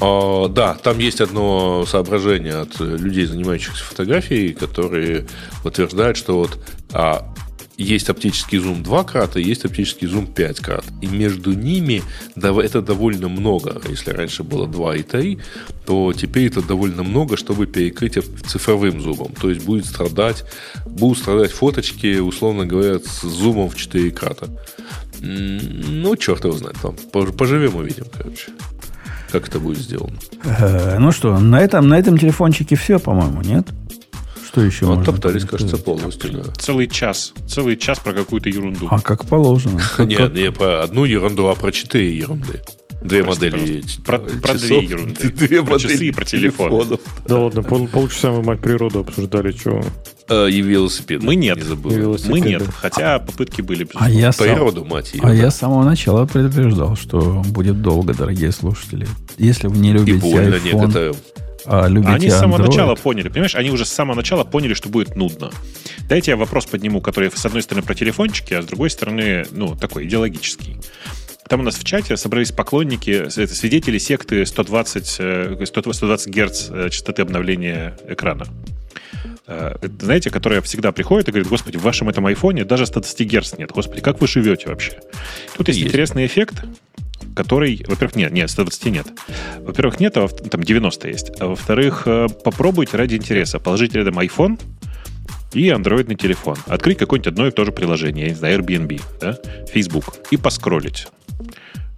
А, да, там есть одно соображение от людей, занимающихся фотографией, которые утверждают, что вот а, есть оптический зум 2 крата, есть оптический зум 5 крат. И между ними это довольно много. Если раньше было 2 и 3, то теперь это довольно много, чтобы перекрыть цифровым зумом. То есть будет страдать, будут страдать фоточки, условно говоря, с зумом в 4 крата. Ну, черт его знает. Там. Поживем, увидим, короче как это будет сделано. Э, ну что, на этом, на этом телефончике все, по-моему, нет? Что еще Вот топтались, кажется, полностью. Да. Целый час. Целый час про какую-то ерунду. А как положено. Нет, не про одну ерунду, а про четыре ерунды. Две модели Про, про две ерунды. Две про модели часы и про телефон. Да ладно, пол, полчаса мы мать природу обсуждали, что... А, и велосипед. Мы нет. Не мы нет. Хотя попытки были. А я природу, мать ее. А я с самого начала предупреждал, что будет долго, дорогие слушатели. Если вы не любите и больно iPhone. А любите они с самого Android? начала поняли, понимаешь, они уже с самого начала поняли, что будет нудно. Дайте я вопрос подниму, который с одной стороны про телефончики, а с другой стороны, ну, такой идеологический. Там у нас в чате собрались поклонники, это свидетели секты 120, 120 Гц частоты обновления экрана. Э, знаете, которая всегда приходит и говорит, господи, в вашем этом айфоне даже 120 Гц нет. Господи, как вы живете вообще? Тут есть, есть интересный эффект который, во-первых, нет, нет, 120 нет. Во-первых, нет, а там 90 есть. А во-вторых, э, попробуйте ради интереса положить рядом iPhone и андроидный телефон. Открыть какое-нибудь одно и то же приложение, я не знаю, Airbnb, да, Facebook, и поскролить.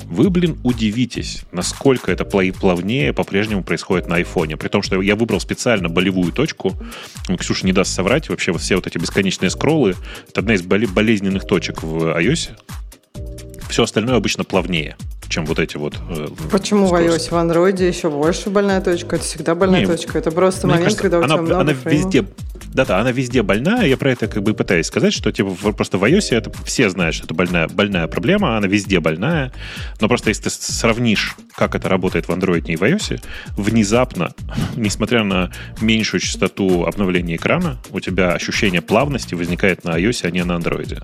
вы, блин, удивитесь, насколько это плавнее по-прежнему происходит на айфоне. При том, что я выбрал специально болевую точку. Ксюша не даст соврать. Вообще вот все вот эти бесконечные скроллы — это одна из болезненных точек в iOS. Все остальное обычно плавнее чем вот эти вот. Э, Почему в iOS, в Android еще больше больная точка? Это всегда больная Не, точка. Это просто момент, кажется, когда у она, тебя много она везде, да-да, она везде больная. Я про это как бы пытаюсь сказать, что типа просто в iOS это все знают, что это больная, больная проблема, она везде больная. Но просто если ты сравнишь, как это работает в Android и в iOS, внезапно, несмотря на меньшую частоту обновления экрана, у тебя ощущение плавности возникает на iOS, а не на Android.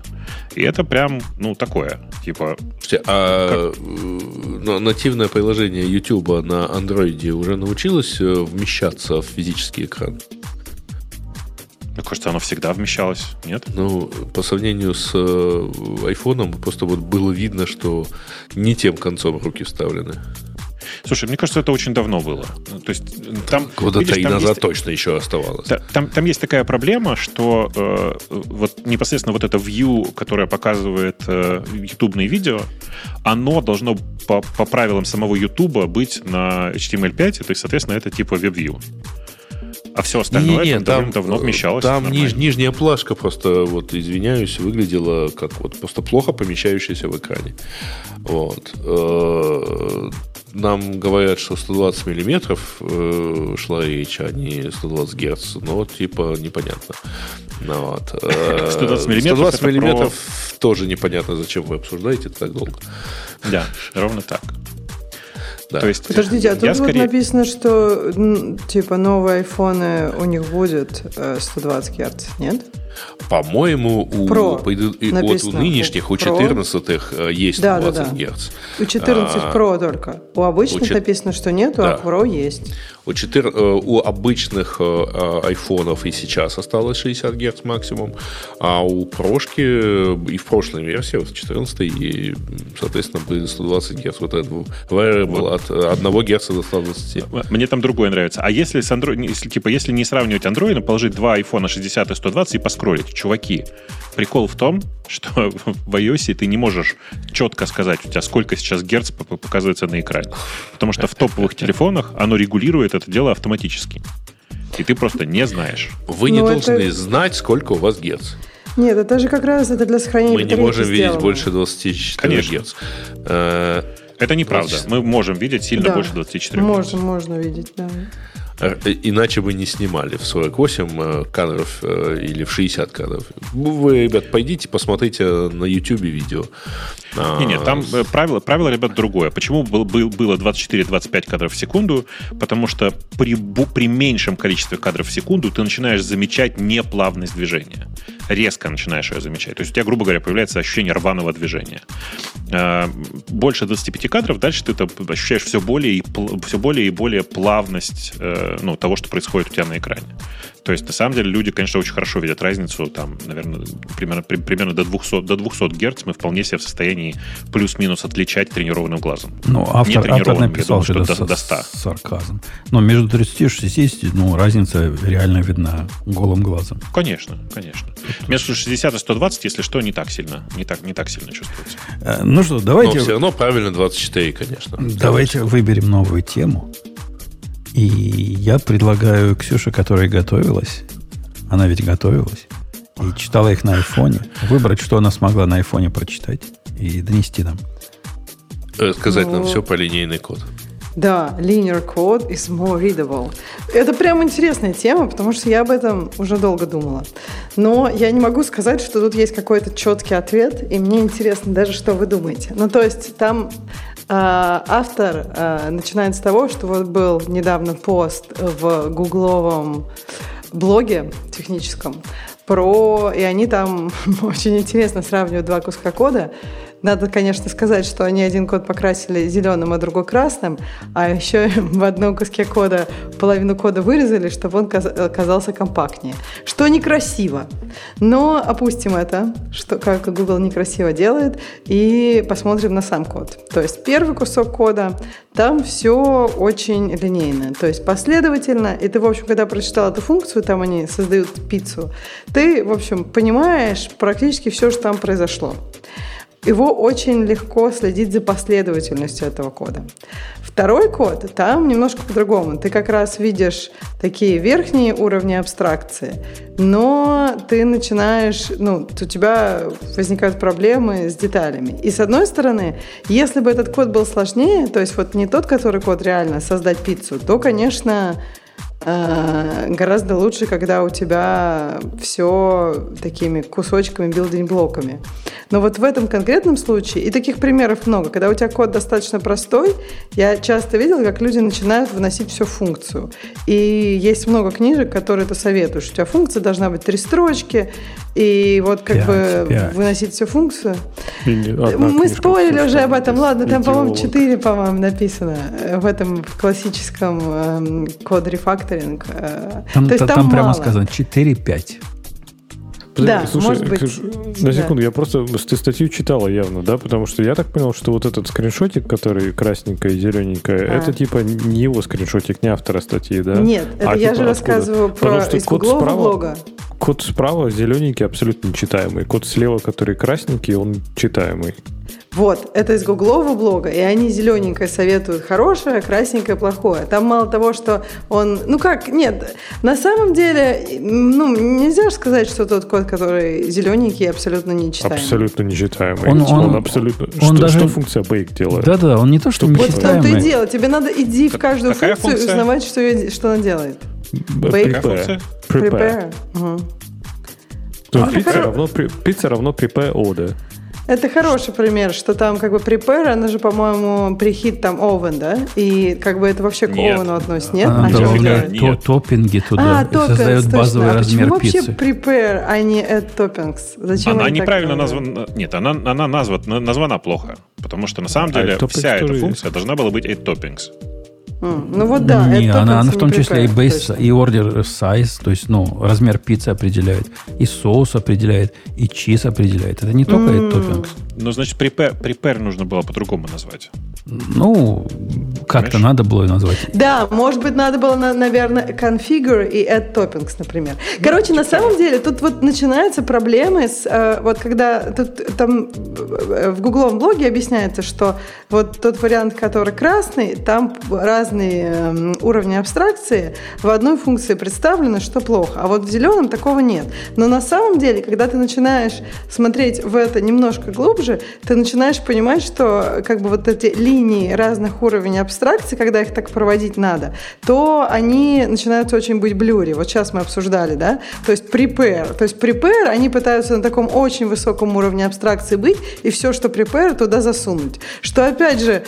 И это прям, ну, такое. Типа. Слушайте, а как нативное приложение YouTube на Android уже научилось э, вмещаться в физический экран? Мне кажется, оно всегда вмещалось, нет? Ну, по сравнению с э, айфоном, просто вот было видно, что не тем концом руки вставлены. Слушай, мне кажется, это очень давно было. То есть там года три назад есть, точно еще оставалось. Там, там есть такая проблема, что э, вот непосредственно вот это view, которое показывает э, ютубные видео, оно должно по, по правилам самого YouTube быть на HTML5, то есть, соответственно, это типа WebView. А все остальное не, не, там, давно вмещалось. Там ниж, нижняя плашка просто, вот, извиняюсь, выглядела как вот просто плохо помещающаяся в экране. Вот. Э, нам говорят, что 120 миллиметров э, шла речь, а не 120 герц. Но вот, типа, непонятно. Ну, вот. 120 миллиметров, 120 миллиметров про... тоже непонятно, зачем вы обсуждаете это так долго. Да, ровно так. Да. То есть, Подождите, а тут скорее... вот написано, что типа новые айфоны у них будет 120 э, Гц, нет? По-моему, у, Pro у, у нынешних, у 14-х э, есть да, 120 да, да. Гц. У 14 а, Pro только. У обычных у написано, что нет, да. а Pro есть. У, 4, э, у обычных э, айфонов и сейчас осталось 60 Гц максимум, а у прошки и в прошлой версии, вот 14 и, соответственно, были 120 Гц. Вот этот variable от 1 Гц до 120. Мне там другое нравится. А если с Android, если, типа, если не сравнивать Android, положить два айфона 60 и 120 и поскролить, чуваки, прикол в том, что в iOS ты не можешь четко сказать, у тебя сколько сейчас герц показывается на экране. Потому что в топовых телефонах оно регулирует это дело автоматически. И ты просто не знаешь. Вы не ну, должны это... знать, сколько у вас герц. Нет, это же как раз это для сохранения Мы не можем видеть больше 24 Конечно. Гц. Э, это неправда. Мы можем видеть сильно да. больше 24 Можно, можно видеть, да. Э, иначе бы не снимали в 48 э, кадров э, или в 60 кадров. Вы, ребят, пойдите, посмотрите на YouTube видео. Не, нет, там правило, правило, ребят, другое. Почему был, было 24-25 кадров в секунду? Потому что при, при меньшем количестве кадров в секунду ты начинаешь замечать неплавность движения. Резко начинаешь ее замечать. То есть у тебя, грубо говоря, появляется ощущение рваного движения. Больше 25 кадров, дальше ты ощущаешь все более и, все более и более плавность ну, того, что происходит у тебя на экране. То есть, на самом деле, люди, конечно, очень хорошо видят разницу. Там, наверное, примерно, при, примерно до 200, до 200 Гц мы вполне себе в состоянии плюс-минус отличать тренированным глазом. Ну, автор, автор написал, думаю, что до, до 100. Сарказм. Но между 30 и 60, ну, разница реально видна голым глазом. Конечно, конечно. Между 60 и 120, если что, не так сильно, не так, не так сильно чувствуется. Э, ну что, давайте... Но все равно правильно 24, конечно. Давайте выберем новую тему. И я предлагаю Ксюше, которая готовилась, она ведь готовилась, и читала их на айфоне, выбрать, что она смогла на айфоне прочитать и донести нам. Сказать нам ну, все по линейный код. Да, linear code is more readable. Это прям интересная тема, потому что я об этом уже долго думала. Но я не могу сказать, что тут есть какой-то четкий ответ, и мне интересно даже, что вы думаете. Ну, то есть там а, автор а, начинает с того, что вот был недавно пост в гугловом блоге техническом про... И они там очень интересно сравнивают два куска кода. Надо, конечно, сказать, что они один код покрасили зеленым, а другой красным, а еще в одном куске кода половину кода вырезали, чтобы он казался компактнее. Что некрасиво. Но опустим это, что, как Google некрасиво делает, и посмотрим на сам код. То есть первый кусок кода, там все очень линейно, то есть последовательно, и ты, в общем, когда прочитал эту функцию, там они создают пиццу, ты, в общем, понимаешь практически все, что там произошло. Его очень легко следить за последовательностью этого кода. Второй код, там немножко по-другому. Ты как раз видишь такие верхние уровни абстракции, но ты начинаешь, ну, у тебя возникают проблемы с деталями. И с одной стороны, если бы этот код был сложнее, то есть вот не тот, который код реально создать пиццу, то, конечно, гораздо лучше, когда у тебя все такими кусочками, билдинг-блоками. Но вот в этом конкретном случае, и таких примеров много, когда у тебя код достаточно простой, я часто видела, как люди начинают выносить всю функцию. И есть много книжек, которые это советуют, у тебя функция должна быть три строчки, и вот как 5, бы 5. выносить всю функцию. Мы спорили уже об этом. Ладно, там, по-моему, 4, по-моему, написано в этом в классическом э, код рефакторинг. Э. Там, То есть, там, там прямо сказано 4-5. Да, Слушай, может быть. На секунду, да. я просто... Ты статью читала явно, да? Потому что я так понял, что вот этот скриншотик, который красненькая и зелененькая, а. это типа не его скриншотик, не автора статьи, да? Нет, это а, я типа, же откуда? рассказываю про Потому что из код справа, блога. Код справа зелененький абсолютно нечитаемый. Код слева, который красненький, он читаемый. Вот, это из гуглового блога, и они зелененькое советуют хорошее, красненькое плохое. Там мало того, что он... Ну как, нет, на самом деле, ну, нельзя же сказать, что тот код, который зелененький, абсолютно нечитаемый. Абсолютно нечитаемый. Он, он, он абсолютно... Он что, даже... что функция bake делает? Да-да, он не то, что нечитаемый. Вот что ты дело. Тебе надо иди в каждую Какая функцию функция? и узнавать, что, я, что она делает. Bake. Prepare. Prepare. Угу. То а, пицца, равно, пицца равно prepare order. Это хороший пример, что там как бы prepare, она же, по-моему, прихит там oven, да? И как бы это вообще к нет. овену относится, нет? Она а добавляет то, топпинги туда а, топпингс, создает точно. базовый а размер почему пиццы. вообще prepare, а не add toppings? Зачем она неправильно названа. Нет, она, она названа, названа плохо. Потому что на самом а деле а вся эта функция есть. должна была быть add toppings. Ну вот да. Не, она, она в том числе и base, и order size, то есть, ну, размер пиццы определяет, и соус определяет, и чиз определяет. Это не только mm. toppings. Ну, значит, prepare, prepare нужно было по-другому назвать. Ну, как-то надо было назвать. Да, может быть, надо было, наверное, configure и add toppings, например. Короче, на самом деле, тут вот начинаются проблемы с, э, вот когда тут там в гугловом блоге объясняется, что вот тот вариант, который красный, там разные эм, уровни абстракции в одной функции представлены, что плохо. А вот в зеленом такого нет. Но на самом деле, когда ты начинаешь смотреть в это немножко глубже, ты начинаешь понимать, что как бы вот эти линии разных уровней абстракции, когда их так проводить надо, то они начинают очень быть блюри. Вот сейчас мы обсуждали, да? То есть prepare. То есть prepare, они пытаются на таком очень высоком уровне абстракции быть, и все, что prepare, туда засунуть. Что, опять же,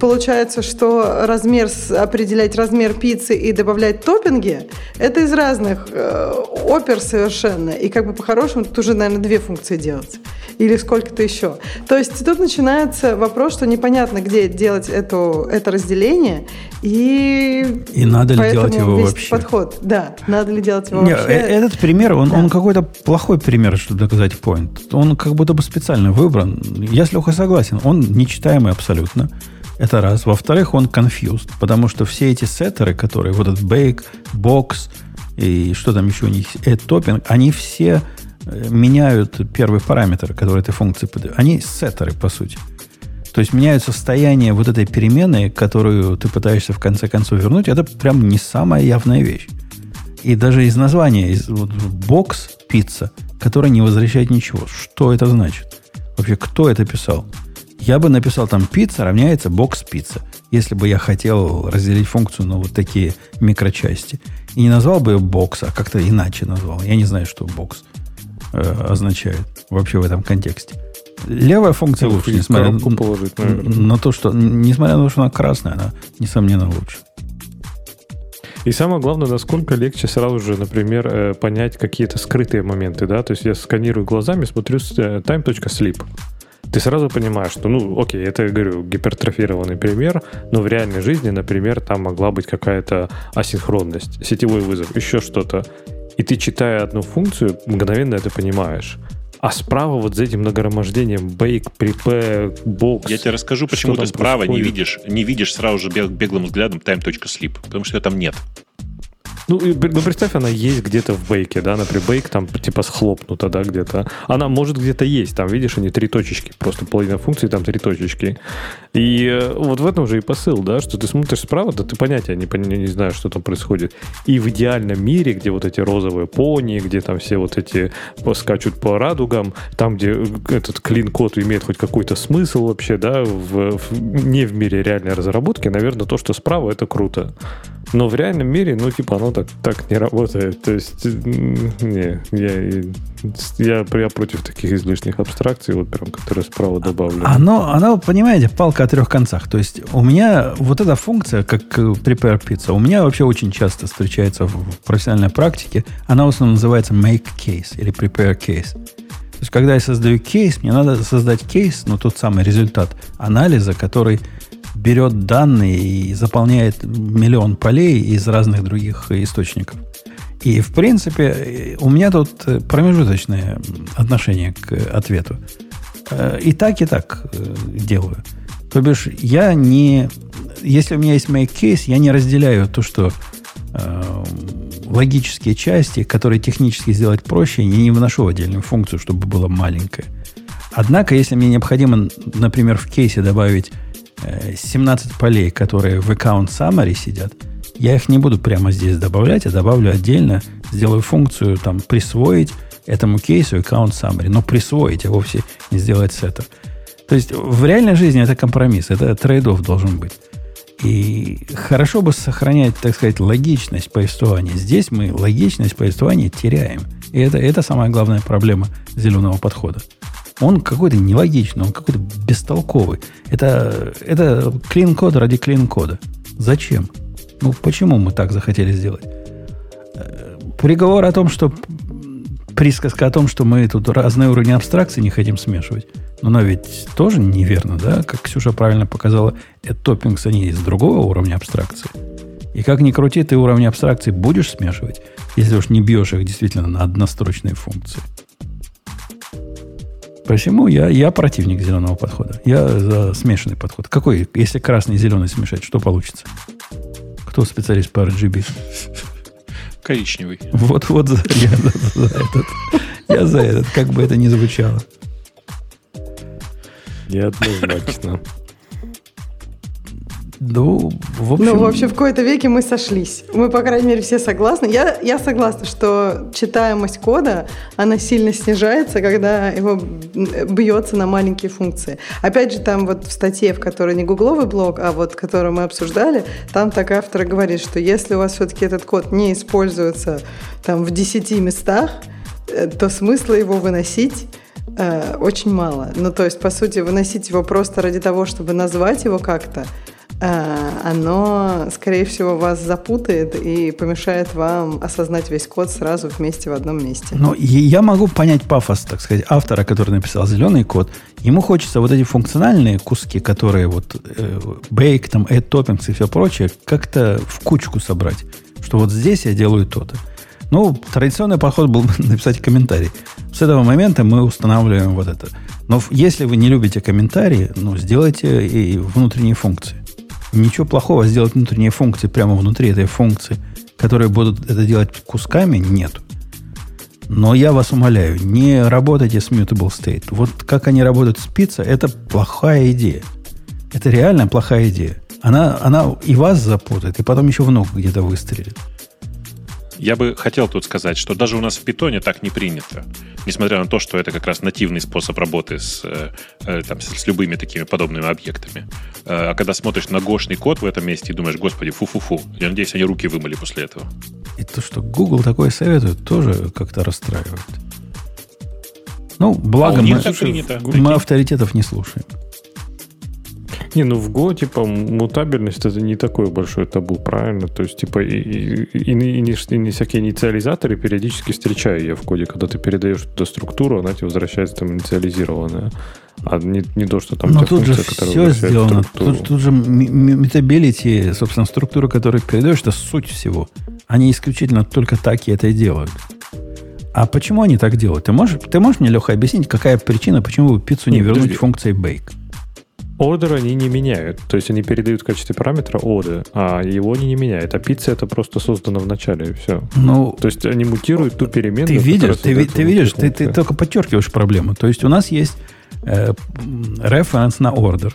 получается, что размер, определять размер пиццы и добавлять топпинги, это из разных э, опер совершенно. И как бы по-хорошему тут уже, наверное, две функции делать. Или сколько-то еще. То есть тут начинается вопрос, что непонятно, где делать эту, это разделение, и, и надо ли делать его вообще. подход. Да, надо ли делать его Нет, вообще. Э, этот пример, он, да. он какой-то плохой пример, чтобы доказать point. Он как будто бы специально выбран. Я с Лехой согласен, он нечитаемый абсолютно. Это раз. Во-вторых, он confused, потому что все эти сеттеры, которые, вот этот bake, box и что там еще у них, add topping, они все меняют первый параметр, который этой функции подает. Они сеттеры, по сути. То есть меняют состояние вот этой перемены, которую ты пытаешься в конце концов вернуть. Это прям не самая явная вещь. И даже из названия, из вот, бокс пицца, которая не возвращает ничего. Что это значит? Вообще, кто это писал? Я бы написал там пицца равняется бокс пицца, если бы я хотел разделить функцию на вот такие микрочасти. И не назвал бы ее бокс, а как-то иначе назвал. Я не знаю, что бокс э, означает вообще в этом контексте. Левая функция лучше, несмотря на, положить, на то, что, несмотря на то, что она красная, она, несомненно, лучше. И самое главное, насколько легче сразу же, например, э, понять какие-то скрытые моменты, да, то есть я сканирую глазами, смотрю э, time.sleep. Ты сразу понимаешь, что, ну, окей, это, я говорю, гипертрофированный пример, но в реальной жизни, например, там могла быть какая-то асинхронность, сетевой вызов, еще что-то. И ты, читая одну функцию, мгновенно это понимаешь. А справа вот за этим нагромождением bake, prepare, box. Я тебе расскажу, почему ты справа происходит. не видишь, не видишь сразу же беглым взглядом time.sleep, потому что ее там нет. Ну, ну, представь, она есть где-то в бейке, да, например, бейк там типа схлопнута, да, где-то. Она может где-то есть, там, видишь, они три точечки, просто половина функции, там три точечки. И э, вот в этом же и посыл, да, что ты смотришь справа, да ты понятия не, не, не знаешь, что там происходит. И в идеальном мире, где вот эти розовые пони, где там все вот эти скачут по радугам, там, где этот клин-код имеет хоть какой-то смысл вообще, да, в, в, не в мире реальной разработки, наверное, то, что справа, это круто. Но в реальном мире, ну, типа, оно так, так не работает. То есть, не, я, я, я против таких излишних абстракций, вот прям, которые справа добавлены. Оно, оно, понимаете, палка о трех концах. То есть, у меня вот эта функция, как prepare pizza, у меня вообще очень часто встречается в профессиональной практике. Она в основном называется make case или prepare case. То есть, когда я создаю кейс, мне надо создать кейс, но тот самый результат анализа, который берет данные и заполняет миллион полей из разных других источников. И, в принципе, у меня тут промежуточное отношение к ответу. Э, и так, и так э, делаю. То бишь, я не... Если у меня есть make case, я не разделяю то, что э, логические части, которые технически сделать проще, я не вношу в отдельную функцию, чтобы было маленькое. Однако, если мне необходимо, например, в кейсе добавить 17 полей, которые в account summary сидят, я их не буду прямо здесь добавлять, а добавлю отдельно, сделаю функцию там присвоить этому кейсу account summary. Но присвоить, а вовсе не сделать сеттер. То есть в реальной жизни это компромисс, это трейдов должен быть. И хорошо бы сохранять, так сказать, логичность повествования. Здесь мы логичность повествования теряем. И это, это самая главная проблема зеленого подхода. Он какой-то нелогичный, он какой-то бестолковый. Это, это клин-код ради клин-кода. Зачем? Ну, почему мы так захотели сделать? Приговор о том, что присказка о том, что мы тут разные уровни абстракции не хотим смешивать. Но она ведь тоже неверно, да? Как Ксюша правильно показала, это топпингс, они из другого уровня абстракции. И как ни крути, ты уровни абстракции будешь смешивать, если уж не бьешь их действительно на однострочные функции. Посему я, я противник зеленого подхода. Я за смешанный подход. Какой, если красный и зеленый смешать, что получится? Кто специалист по RGB? Коричневый. Вот, вот за, я за этот. Я за этот, как бы это ни звучало. Неоднозначно. Ну, в общем... Ну, вообще, в какой-то веке мы сошлись. Мы, по крайней мере, все согласны. Я, я согласна, что читаемость кода, она сильно снижается, когда его бьется на маленькие функции. Опять же, там вот в статье, в которой не гугловый блог, а вот которую мы обсуждали, там так автор говорит, что если у вас все-таки этот код не используется там в 10 местах, э, то смысла его выносить э, очень мало. Ну, то есть, по сути, выносить его просто ради того, чтобы назвать его как-то, Э, оно, скорее всего, вас запутает и помешает вам осознать весь код сразу вместе в одном месте. Но я могу понять пафос, так сказать, автора, который написал зеленый код. Ему хочется вот эти функциональные куски, которые вот э, там, add toppings и все прочее, как-то в кучку собрать. Что вот здесь я делаю то-то. Ну, традиционный подход был написать комментарий. С этого момента мы устанавливаем вот это. Но если вы не любите комментарии, ну, сделайте и внутренние функции. Ничего плохого сделать внутренние функции прямо внутри этой функции, которые будут это делать кусками, нет. Но я вас умоляю, не работайте с mutable state. Вот как они работают с пицца, это плохая идея. Это реально плохая идея. Она, она и вас запутает, и потом еще в ногу где-то выстрелит. Я бы хотел тут сказать, что даже у нас в питоне так не принято. Несмотря на то, что это как раз нативный способ работы с, э, э там, с любыми такими подобными объектами. Э, а когда смотришь на гошный код в этом месте и думаешь, господи, фу-фу-фу, я надеюсь, они руки вымыли после этого. И то, что Google такое советует, тоже как-то расстраивает. Ну, благо а мы, мы авторитетов не слушаем. Не, ну в Go, типа, мутабельность это не такое большое табу, правильно? То есть, типа, и, и, и, и, не, и не всякие инициализаторы периодически встречаю я в коде, когда ты передаешь туда структуру, она тебе возвращается там инициализированная. А не, не то, что там Но тут функция, же все сделано. Тут, тут же mutability, собственно, структура, которую передаешь, это суть всего. Они исключительно только так и это и делают. А почему они так делают? Ты можешь, ты можешь мне, Леха, объяснить, какая причина, почему вы пиццу не, не вернуть функцией bake? Ордер они не меняют. То есть они передают в качестве параметра order, а его они не меняют. А пицца это просто создано в начале, и все. Ну, То есть они мутируют ту переменную. Ты видишь, ты, ты видишь, ты, ты только подчеркиваешь проблему. То есть у нас есть э, референс на ордер,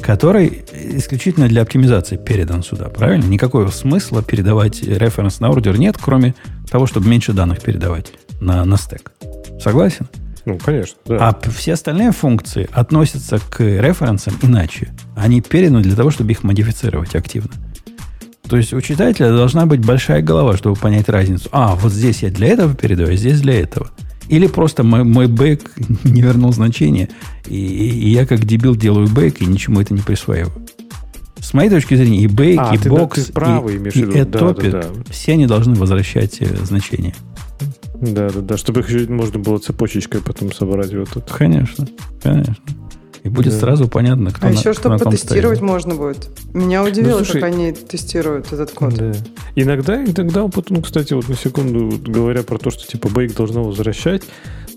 который исключительно для оптимизации передан сюда. Правильно? Никакого смысла передавать референс на ордер нет, кроме того, чтобы меньше данных передавать на, на стек. Согласен? Ну, конечно, да. А все остальные функции относятся к референсам иначе. Они переданы для того, чтобы их модифицировать активно. То есть у читателя должна быть большая голова, чтобы понять разницу. А, вот здесь я для этого передаю, а здесь для этого. Или просто мой, мой bake не вернул значение, и, и я как дебил делаю bake и ничему это не присваиваю. С моей точки зрения, и bake, а, и бокс, да, правый, и, и да, да, да. все они должны возвращать э, значение. Да, да, да, чтобы их можно было цепочечкой потом собрать вот тут. Конечно, конечно. И будет да. сразу понятно, кто А на, еще, чтобы потестировать стоит. можно будет. Меня удивило, ну, слушай, как они тестируют этот код. Да. Иногда, иногда, ну, кстати, вот на секунду говоря про то, что типа бейк должно возвращать,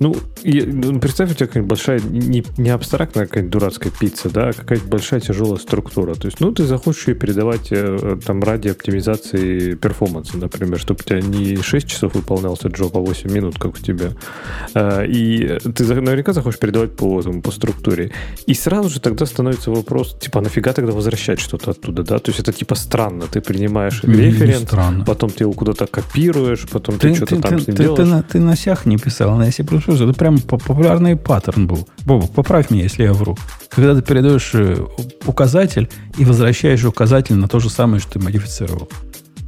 ну, и, ну, представь, у тебя какая-нибудь большая, не, не абстрактная какая-нибудь дурацкая пицца, да, а какая-то большая тяжелая структура. То есть, ну, ты захочешь ее передавать э, там ради оптимизации перформанса, например, чтобы у тебя не 6 часов выполнялся джоб, а 8 минут, как у тебя. А, и ты наверняка захочешь передавать по, там, по структуре. И сразу же тогда становится вопрос, типа, а нафига тогда возвращать что-то оттуда, да? То есть это типа странно. Ты принимаешь референт, потом ты его куда-то копируешь, потом ты, ты что-то там ты, с ним ты, делаешь. Ты, на, ты на сях не писал, на C++ что это прям популярный паттерн был. Бобок, поправь меня, если я вру. Когда ты передаешь э, указатель и возвращаешь указатель на то же самое, что ты модифицировал.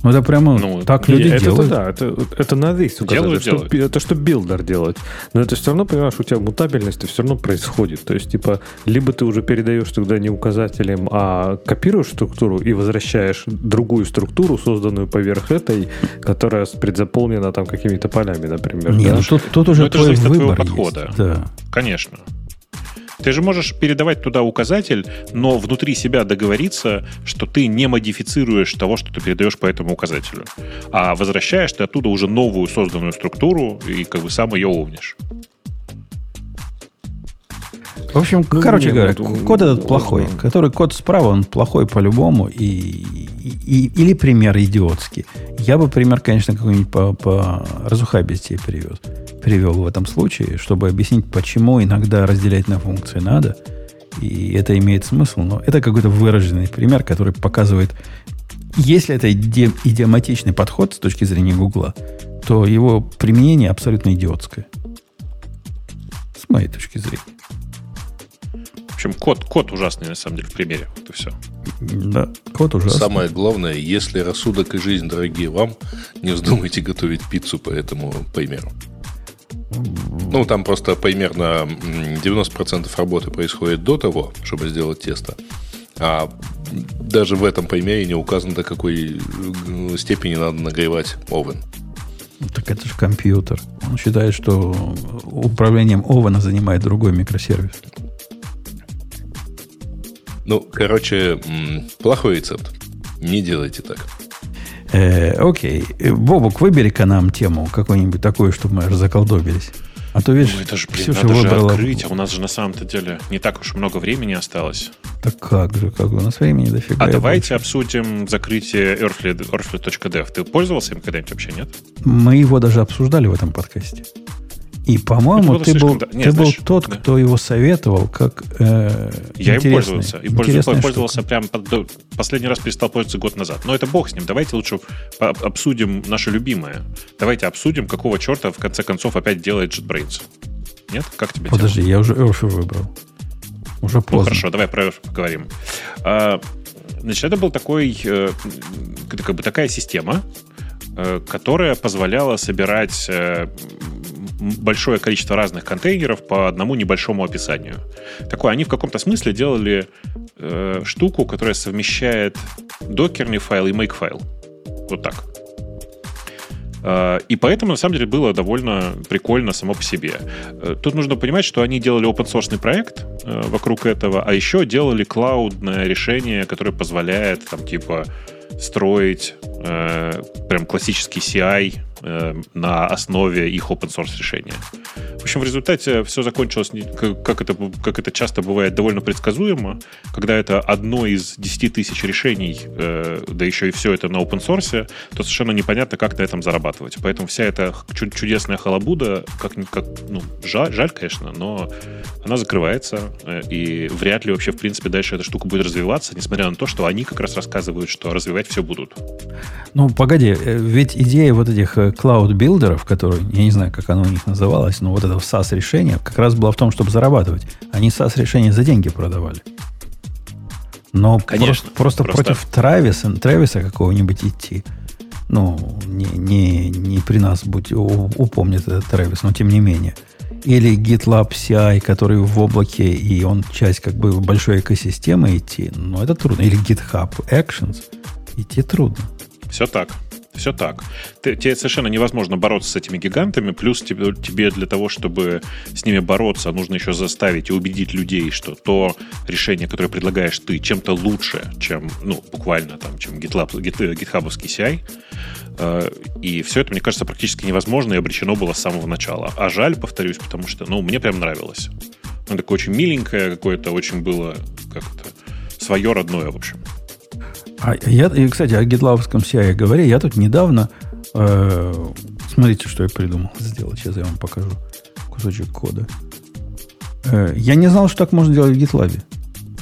Ну, это прямо ну, так люди это, делают. Это, да, это, это надо есть указать. Делают, это, что, это что билдер делать. Но это все равно, понимаешь, у тебя мутабельность все равно происходит. То есть, типа, либо ты уже передаешь тогда не указателем, а копируешь структуру и возвращаешь другую структуру, созданную поверх этой, которая предзаполнена там какими-то полями, например. Нет, да? ну, тут, тут уже Но это твой выбор от твоего подхода. Есть. Да. Конечно. Ты же можешь передавать туда указатель, но внутри себя договориться, что ты не модифицируешь того, что ты передаешь по этому указателю, а возвращаешь ты оттуда уже новую созданную структуру и как бы сам ее овнишь. В общем, ну, короче не, говоря, ну, код этот плохой. Можно. Который код справа, он плохой по-любому. И, и, или пример идиотский. Я бы пример, конечно, какой-нибудь по, по разухабистее привез, привел в этом случае, чтобы объяснить, почему иногда разделять на функции надо. И это имеет смысл. Но это какой-то выраженный пример, который показывает, если это иди, идиоматичный подход с точки зрения Гугла, то его применение абсолютно идиотское. С моей точки зрения общем, код, код ужасный, на самом деле, в примере. Вот и все. Да, код ужасный. Самое главное, если рассудок и жизнь дорогие вам, не вздумайте готовить пиццу по этому примеру. Ну, там просто примерно 90% работы происходит до того, чтобы сделать тесто. А даже в этом примере не указано, до какой э, степени надо нагревать овен. Так это же компьютер. Он считает, что управлением овена занимает другой микросервис. Ну, короче, плохой рецепт. Не делайте так. Э, окей. Бобук, выбери-ка нам тему какую-нибудь такую, чтобы мы заколдобились. А то, видишь, ну, это же, блин, Ксюша надо выбрала... же открыть, а у нас же на самом-то деле не так уж много времени осталось. Так как же, как у нас времени дофига. А давайте больше. обсудим закрытие Earthly, Earthly.dev. Ты пользовался им когда-нибудь вообще, нет? Мы его даже обсуждали в этом подкасте. И, по-моему, ты, был, да. Нет, ты знаешь, был тот, да. кто его советовал, как э, Я им пользовался. И пользовался, пользовался прям последний раз перестал пользоваться год назад. Но это бог с ним. Давайте лучше обсудим наше любимое. Давайте обсудим, какого черта в конце концов опять делает JetBrains. Нет? Как тебе Подожди, тема? я уже Earth выбрал. Уже ну, поздно. Ну, хорошо, давай про Earth поговорим. А, значит, это был такой, э, как бы такая система, э, которая позволяла собирать э, большое количество разных контейнеров по одному небольшому описанию. Такое, они в каком-то смысле делали э, штуку, которая совмещает докерный файл и make файл. Вот так. Э, и поэтому, на самом деле, было довольно прикольно само по себе. Э, тут нужно понимать, что они делали open source проект э, вокруг этого, а еще делали клаудное решение, которое позволяет, там, типа, строить э, прям классический CI э, на основе их open source решения. В общем, в результате все закончилось, как это, как это часто бывает, довольно предсказуемо, когда это одно из 10 тысяч решений, э, да еще и все это на open source, то совершенно непонятно, как на этом зарабатывать. Поэтому вся эта чудесная халабуда, как, как ну, жаль, жаль, конечно, но она закрывается, э, и вряд ли вообще, в принципе, дальше эта штука будет развиваться, несмотря на то, что они как раз рассказывают, что развивать все будут. Ну, погоди, э, ведь идея вот этих cloud-билдеров, которые, я не знаю, как оно у них называлось, но вот это SaaS-решение как раз было в том, чтобы зарабатывать. Они SaaS-решения за деньги продавали. Но Конечно, просто, просто, просто против Трависа, Трависа какого-нибудь идти, ну, не, не, не при нас будь, упомнит этот Травис, но тем не менее. Или GitLab CI, который в облаке, и он часть как бы большой экосистемы идти, но это трудно. Или GitHub Actions, идти трудно. Все так. Все так. Тебе совершенно невозможно бороться с этими гигантами, плюс тебе, для того, чтобы с ними бороться, нужно еще заставить и убедить людей, что то решение, которое предлагаешь ты, чем-то лучше, чем, ну, буквально там, чем GitLab, Git, GitHub CI. Э, и все это, мне кажется, практически невозможно и обречено было с самого начала. А жаль, повторюсь, потому что, ну, мне прям нравилось. Оно такое очень миленькое, какое-то очень было как-то свое родное, в общем. А я, и, кстати, о гитлавском CI говоря, я тут недавно... Э, смотрите, что я придумал сделать. Сейчас я вам покажу кусочек кода. Э, я не знал, что так можно делать в GitLab.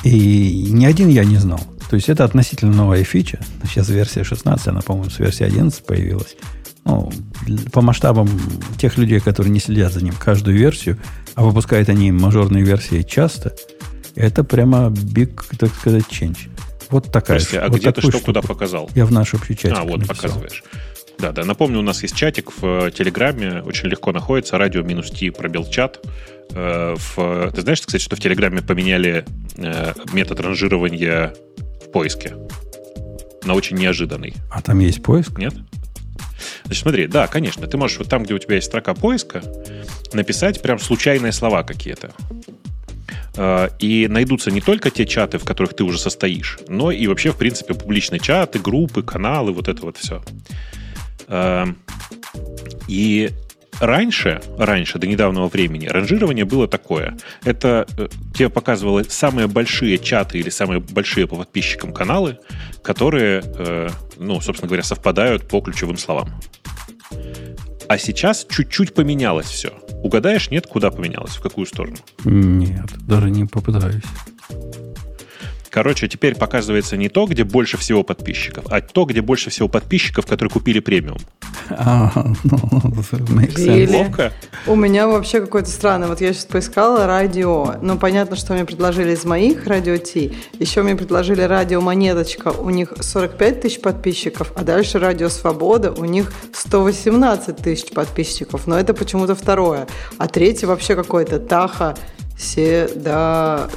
И ни один я не знал. То есть это относительно новая фича. Сейчас версия 16, она, по-моему, с версии 11 появилась. Ну, по масштабам тех людей, которые не следят за ним каждую версию, а выпускают они мажорные версии часто, это прямо big, так сказать, change. Вот такая. Подожди, а вот где ты что штуку. куда показал? Я в наш общий чатик А, вот написал. показываешь. Да, да. Напомню, у нас есть чатик в э, Телеграме, очень легко находится, радио минус Ти пробел чат. Э, в, ты знаешь, кстати, что в Телеграме поменяли э, метод ранжирования в поиске? На очень неожиданный. А там есть поиск? Нет? Значит, смотри, да, конечно, ты можешь вот там, где у тебя есть строка поиска, написать прям случайные слова какие-то. Э, и найдутся не только те чаты, в которых ты уже состоишь, но и вообще, в принципе, публичные чаты, группы, каналы, вот это вот все. Э, и раньше, раньше, до недавнего времени, ранжирование было такое. Это э, тебе показывало самые большие чаты или самые большие по подписчикам каналы, которые, ну, собственно говоря, совпадают по ключевым словам. А сейчас чуть-чуть поменялось все. Угадаешь, нет, куда поменялось, в какую сторону? Нет, даже не попытаюсь. Короче, теперь показывается не то, где больше всего подписчиков, а то, где больше всего подписчиков, которые купили премиум. А, ну, Ловко. У меня вообще какое-то странное. Вот я сейчас поискала радио. Ну, понятно, что мне предложили из моих радио Ти. Еще мне предложили радио Монеточка. У них 45 тысяч подписчиков, а дальше радио Свобода. У них 118 тысяч подписчиков. Но это почему-то второе. А третье вообще какое-то Таха Седагат.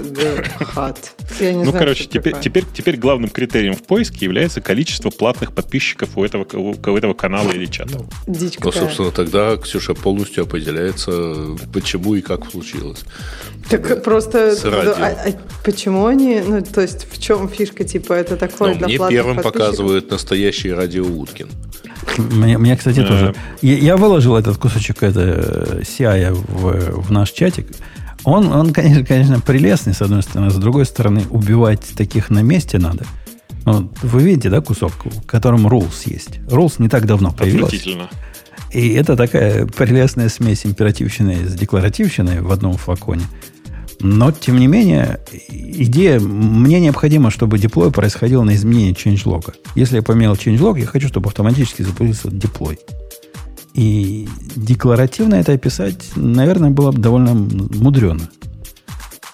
Я не ну, знаю, короче, теперь, теперь, теперь главным критерием в поиске является количество платных подписчиков у этого, у этого канала или чата. Дичь ну, собственно, тогда Ксюша полностью определяется, почему и как случилось. Так С просто... А, а почему они... Ну, то есть, в чем фишка, типа, это такое ну, для Мне первым показывают настоящий радио Уткин. Мне, мне кстати, э. тоже... Я, я выложил этот кусочек это, CI в, в наш чатик. Он, он конечно, конечно, прелестный, с одной стороны. С другой стороны, убивать таких на месте надо. Ну, вы видите, да, кусок, в котором rules есть. Rules не так давно появилась. И это такая прелестная смесь императивщины с декларативщиной в одном флаконе. Но, тем не менее, идея, мне необходимо, чтобы деплой происходил на изменение changelog. Если я поменял changelog, я хочу, чтобы автоматически запустился деплой. И декларативно это описать, наверное, было бы довольно мудрено.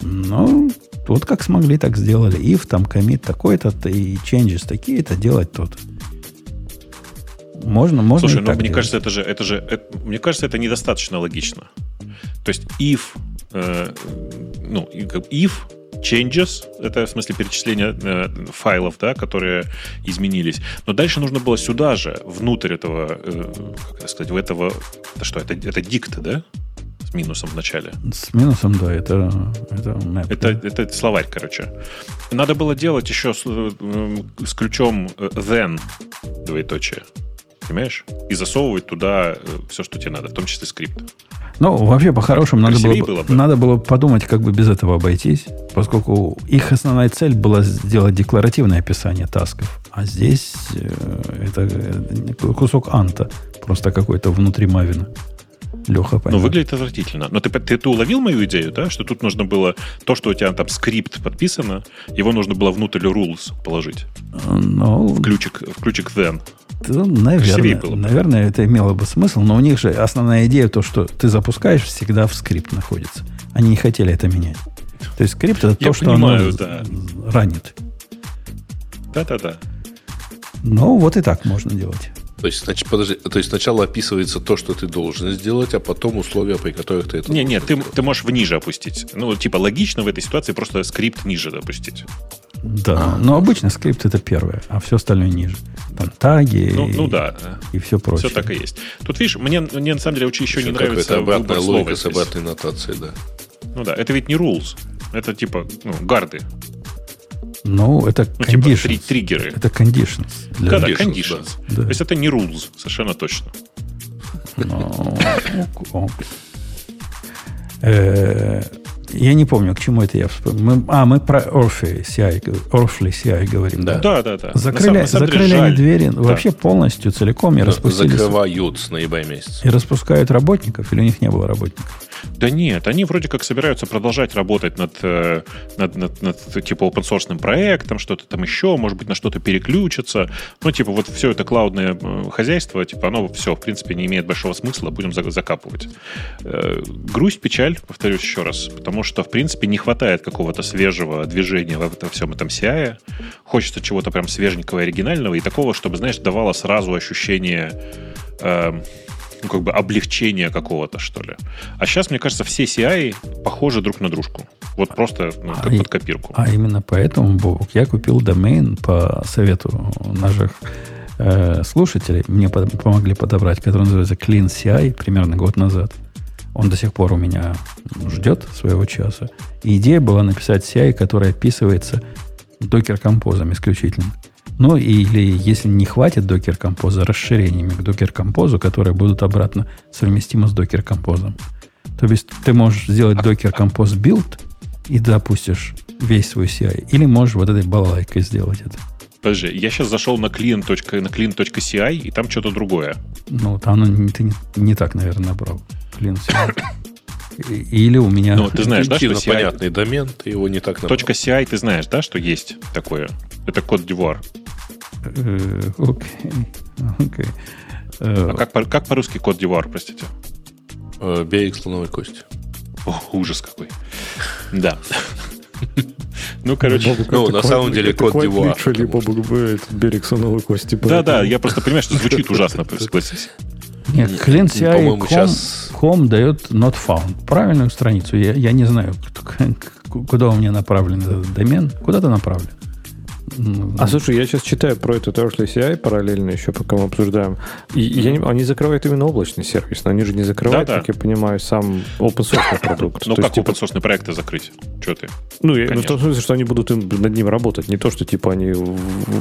Но вот как смогли, так сделали. If там комит такой-то, и changes такие-то, делать тот. Можно, можно. Слушай, ну мне делать. кажется, это же, это же, это, мне кажется, это недостаточно логично. То есть if, э, ну, if changes, это в смысле перечисление э, файлов, да, которые изменились. Но дальше нужно было сюда же, внутрь этого, э, как сказать, в этого, это что, это, это дикт, да? С минусом в начале. С минусом, да, это это, map, это, да. это словарь, короче. Надо было делать еще с, э, с ключом э, then, двоеточие. Понимаешь? И засовывать туда э, все, что тебе надо, в том числе скрипт. Ну, вообще, по-хорошему, надо было, было бы. надо было подумать, как бы без этого обойтись, поскольку их основная цель была сделать декларативное описание тасков. А здесь э, это, это кусок анта, просто какой-то внутри Мавина. Леха поймет. Ну, выглядит отвратительно. Но ты, ты, ты уловил мою идею, да? Что тут нужно было то, что у тебя там скрипт подписано, его нужно было внутрь rules положить. Ну, в ключик, в ключик then. Ну, наверное, было наверное, это имело бы смысл, но у них же основная идея то, что ты запускаешь, всегда в скрипт находится. Они не хотели это менять. То есть скрипт это Я то, что оно да. ранит. Да-да-да. Ну, вот и так можно делать. То есть, значит, подожди, то есть сначала описывается то, что ты должен сделать, а потом условия, при которых ты это Не, нет, ты, ты можешь ниже опустить. Ну, типа, логично в этой ситуации просто скрипт ниже допустить. Да, но обычно скрипт это первое, а все остальное ниже. Там таги ну, ну да. и все прочее. Все так и есть. Тут, видишь, мне, мне на самом деле очень еще, еще не нравится обратная логика с обратной нотацией, да. Ну да, это ведь не rules. Это типа, ну, гарды. Ну, это ну, conditions. Типа три, триггеры. Это conditions. Для... Да, conditions. conditions. Да. То есть это не rules, совершенно точно. Я не помню, к чему это я вспомнил. Мы, а, мы про Orphe CI, Orphle CI говорим. Да, да, да. да. Закрыли, на самом, закрыли они двери да. вообще полностью, целиком и распустили. Закрывают с ноября месяца. И распускают работников, или у них не было работников? Да нет, они вроде как собираются продолжать работать над, э, над, над, над типа open source проектом, что-то там еще, может быть, на что-то переключиться. Ну, типа, вот все это клаудное э, хозяйство, типа, оно все, в принципе, не имеет большого смысла, будем закапывать. Э, грусть, печаль, повторюсь еще раз, потому что, в принципе, не хватает какого-то свежего движения в этом всем этом CI. Хочется чего-то прям свеженького и оригинального, и такого, чтобы, знаешь, давало сразу ощущение эм, ну, как бы облегчения какого-то, что ли. А сейчас, мне кажется, все CI похожи друг на дружку. Вот просто ну, как а под копирку. А именно поэтому, Бобок, я купил домен по совету наших э, слушателей. Мне под, помогли подобрать, который называется Clean CI примерно год назад. Он до сих пор у меня ждет своего часа. И идея была написать CI, который описывается докер-композом исключительно. Ну, или если не хватит Docker Compose, расширениями к Docker Compose, которые будут обратно совместимы с Docker Compose. То есть ты можешь сделать Docker Compose build и запустишь весь свой CI. Или можешь вот этой балалайкой сделать это. Подожди, я сейчас зашел на client. на client.ci, и там что-то другое. Ну, там ну, ты не, не так, наверное, набрал. Client CI. Или у меня... Ну, ты знаешь, да, что CI... понятный домен, ты его не так набрал. .ci ты знаешь, да, что есть такое? Это код Дивуар. Э, окей. Окей. А как, по, как по-русски код Дивуар, простите? Э, Берег слоновой кости. О, ужас какой. Да. Ну, короче... Ну, на самом деле, код Дивуар. берег слоновой кости. Да, да, я просто понимаю, что звучит ужасно, согласись. Нет, Clean CI сейчас... Home дает not found. Правильную страницу. Я, я не знаю, куда у меня направлен этот домен. Куда ты направлен? А слушай, я сейчас читаю про этот Earthly CI параллельно еще, пока мы обсуждаем. И я не, они закрывают именно облачный сервис, но они же не закрывают, да, да. как я понимаю, сам open source продукт. Ну, как типа... open source проекты закрыть? Что ты? Ну, я, ну, в том смысле, что они будут над ним работать. Не то, что типа они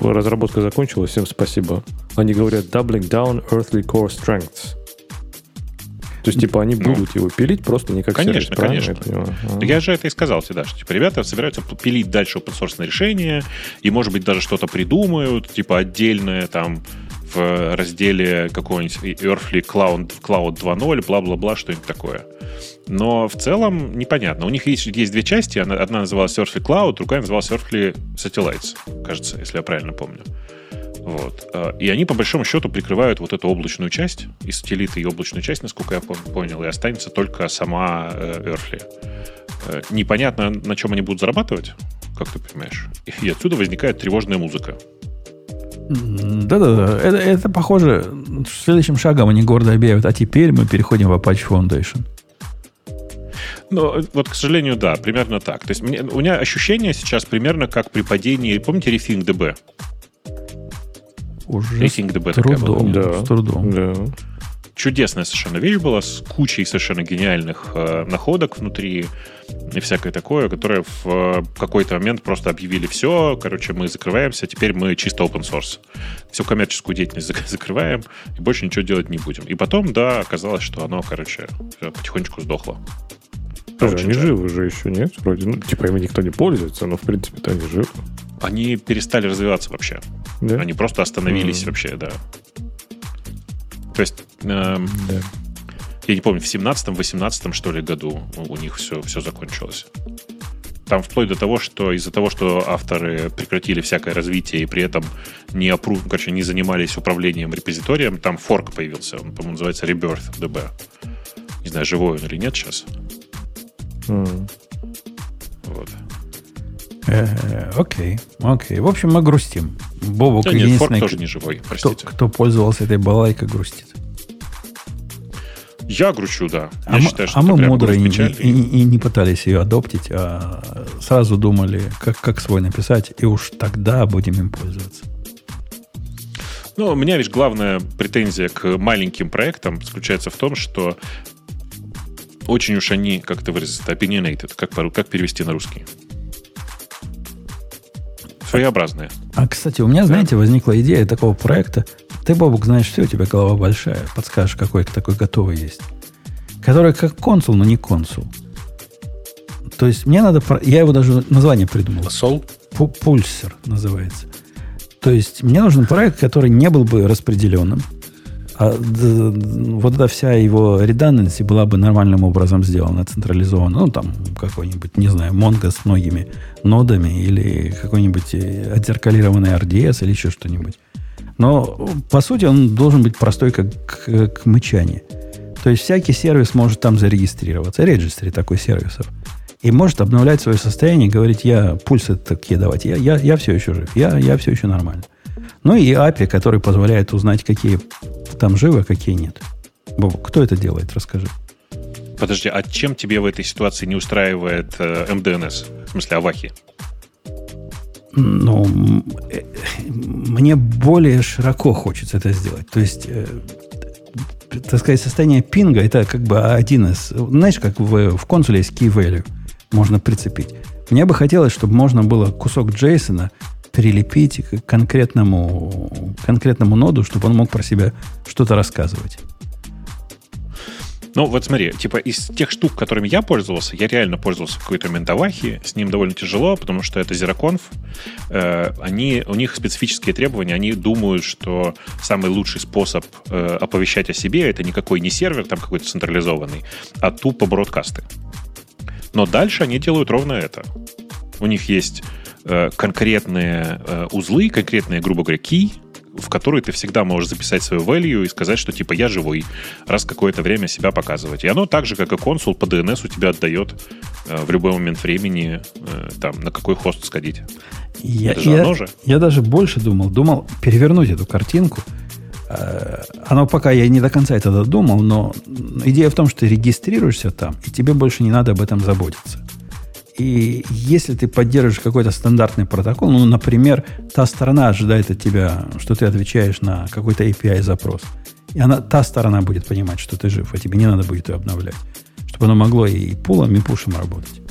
разработка закончилась, всем спасибо. Они говорят doubling down earthly core strengths. То есть, типа, они ну, будут его пилить просто не как Конечно, сервис, конечно. Я, я же это и сказал тебе, что типа, ребята собираются пилить дальше open source решение, и, может быть, даже что-то придумают, типа, отдельное там в разделе какого-нибудь Earthly Cloud, Cloud 2.0, бла-бла-бла, что-нибудь такое. Но в целом непонятно. У них есть, есть две части. Одна называлась Earthly Cloud, другая называлась Earthly Satellites, кажется, если я правильно помню. Вот. Э, и они, по большому счету, прикрывают вот эту облачную часть, и сателлиты, и облачную часть, насколько я понял, и останется только сама э, Earthly. Э, непонятно, на чем они будут зарабатывать, как ты понимаешь. И отсюда возникает тревожная музыка. Да-да-да. Это, это похоже, следующим шагом они гордо объявят, а теперь мы переходим в Apache Foundation. Ну, вот, к сожалению, да, примерно так. То есть мне, у меня ощущение сейчас примерно как при падении, помните, RefingDB? Уже с трудом. Да. С трудом. Да. чудесная совершенно вещь была с кучей совершенно гениальных э, находок внутри и всякое такое, которое в э, какой-то момент просто объявили все, короче, мы закрываемся, теперь мы чисто open source. Всю коммерческую деятельность закрываем и больше ничего делать не будем. И потом, да, оказалось, что оно, короче, потихонечку сдохло. Слушай, они живы уже еще, нет? Вроде, ну, типа, ими никто не пользуется, но, в принципе-то они живы. Они перестали развиваться вообще. Да? Они просто остановились mm-hmm. вообще, да. То есть, э, да. я не помню, в 17-18, что ли, году у них все, все закончилось. Там вплоть до того, что из-за того, что авторы прекратили всякое развитие и при этом не, опру... короче, не занимались управлением репозиторием, там форк появился. Он, по-моему, называется Rebirth DB. Не знаю, живой он или нет сейчас. Mm. Вот. Окей, окей. В общем, мы грустим. Бобок да нет, Форк тоже не живой, простите. Кто, кто пользовался этой балайкой, грустит. Я грущу, да. А, Я считаю, что а мы мудрые и, и, и не пытались ее адоптить, а сразу думали, как, как свой написать, и уж тогда будем им пользоваться. Ну, у меня ведь главная претензия к маленьким проектам заключается в том, что очень уж они, как это выразиться, opinionated, как, как перевести на русский? своеобразные. А, кстати, у меня, знаете, возникла идея такого проекта. Ты, Бобук, знаешь все, у тебя голова большая. Подскажешь, какой такой готовый есть. Который как консул, но не консул. То есть мне надо... Я его даже название придумал. Сол? Пульсер называется. То есть мне нужен проект, который не был бы распределенным, а вот эта вся его redundancy была бы нормальным образом сделана, централизована. Ну, там какой-нибудь, не знаю, Mongo с многими нодами или какой-нибудь э, отзеркалированный RDS или еще что-нибудь. Но, по сути, он должен быть простой, как, как мычание. То есть всякий сервис может там зарегистрироваться. Регистри такой сервисов. И может обновлять свое состояние говорить, я пульсы такие давать. Я, я, я все еще жив. Я, я все еще нормально. Ну и API, который позволяет узнать, какие там живы, а какие нет. Бобу, кто это делает? Расскажи. Подожди, а чем тебе в этой ситуации не устраивает э, МДНС? В смысле, Авахи? Ну, э, мне более широко хочется это сделать. То есть, э, так сказать, состояние пинга это как бы один из... Знаешь, как в, в консуле есть key value можно прицепить. Мне бы хотелось, чтобы можно было кусок Джейсона прилепить к конкретному, конкретному ноду, чтобы он мог про себя что-то рассказывать. Ну, вот смотри, типа из тех штук, которыми я пользовался, я реально пользовался какой-то Ментавахи, с ним довольно тяжело, потому что это Zeraconf, э, они, у них специфические требования, они думают, что самый лучший способ э, оповещать о себе это никакой не сервер там какой-то централизованный, а тупо бродкасты. Но дальше они делают ровно это. У них есть конкретные э, узлы, конкретные, грубо говоря, key, в которые ты всегда можешь записать свою value и сказать, что типа я живой, раз какое-то время себя показывать. И оно так же, как и консул по DNS у тебя отдает э, в любой момент времени э, там, на какой хост сходить. Я, Это же я, оно же. Я даже больше думал, думал перевернуть эту картинку. Э, оно пока я не до конца это додумал, но идея в том, что ты регистрируешься там, и тебе больше не надо об этом заботиться. И если ты поддерживаешь какой-то стандартный протокол, ну, например, та сторона ожидает от тебя, что ты отвечаешь на какой-то API-запрос, и она, та сторона будет понимать, что ты жив, а тебе не надо будет ее обновлять, чтобы оно могло и пулом, и пушем работать.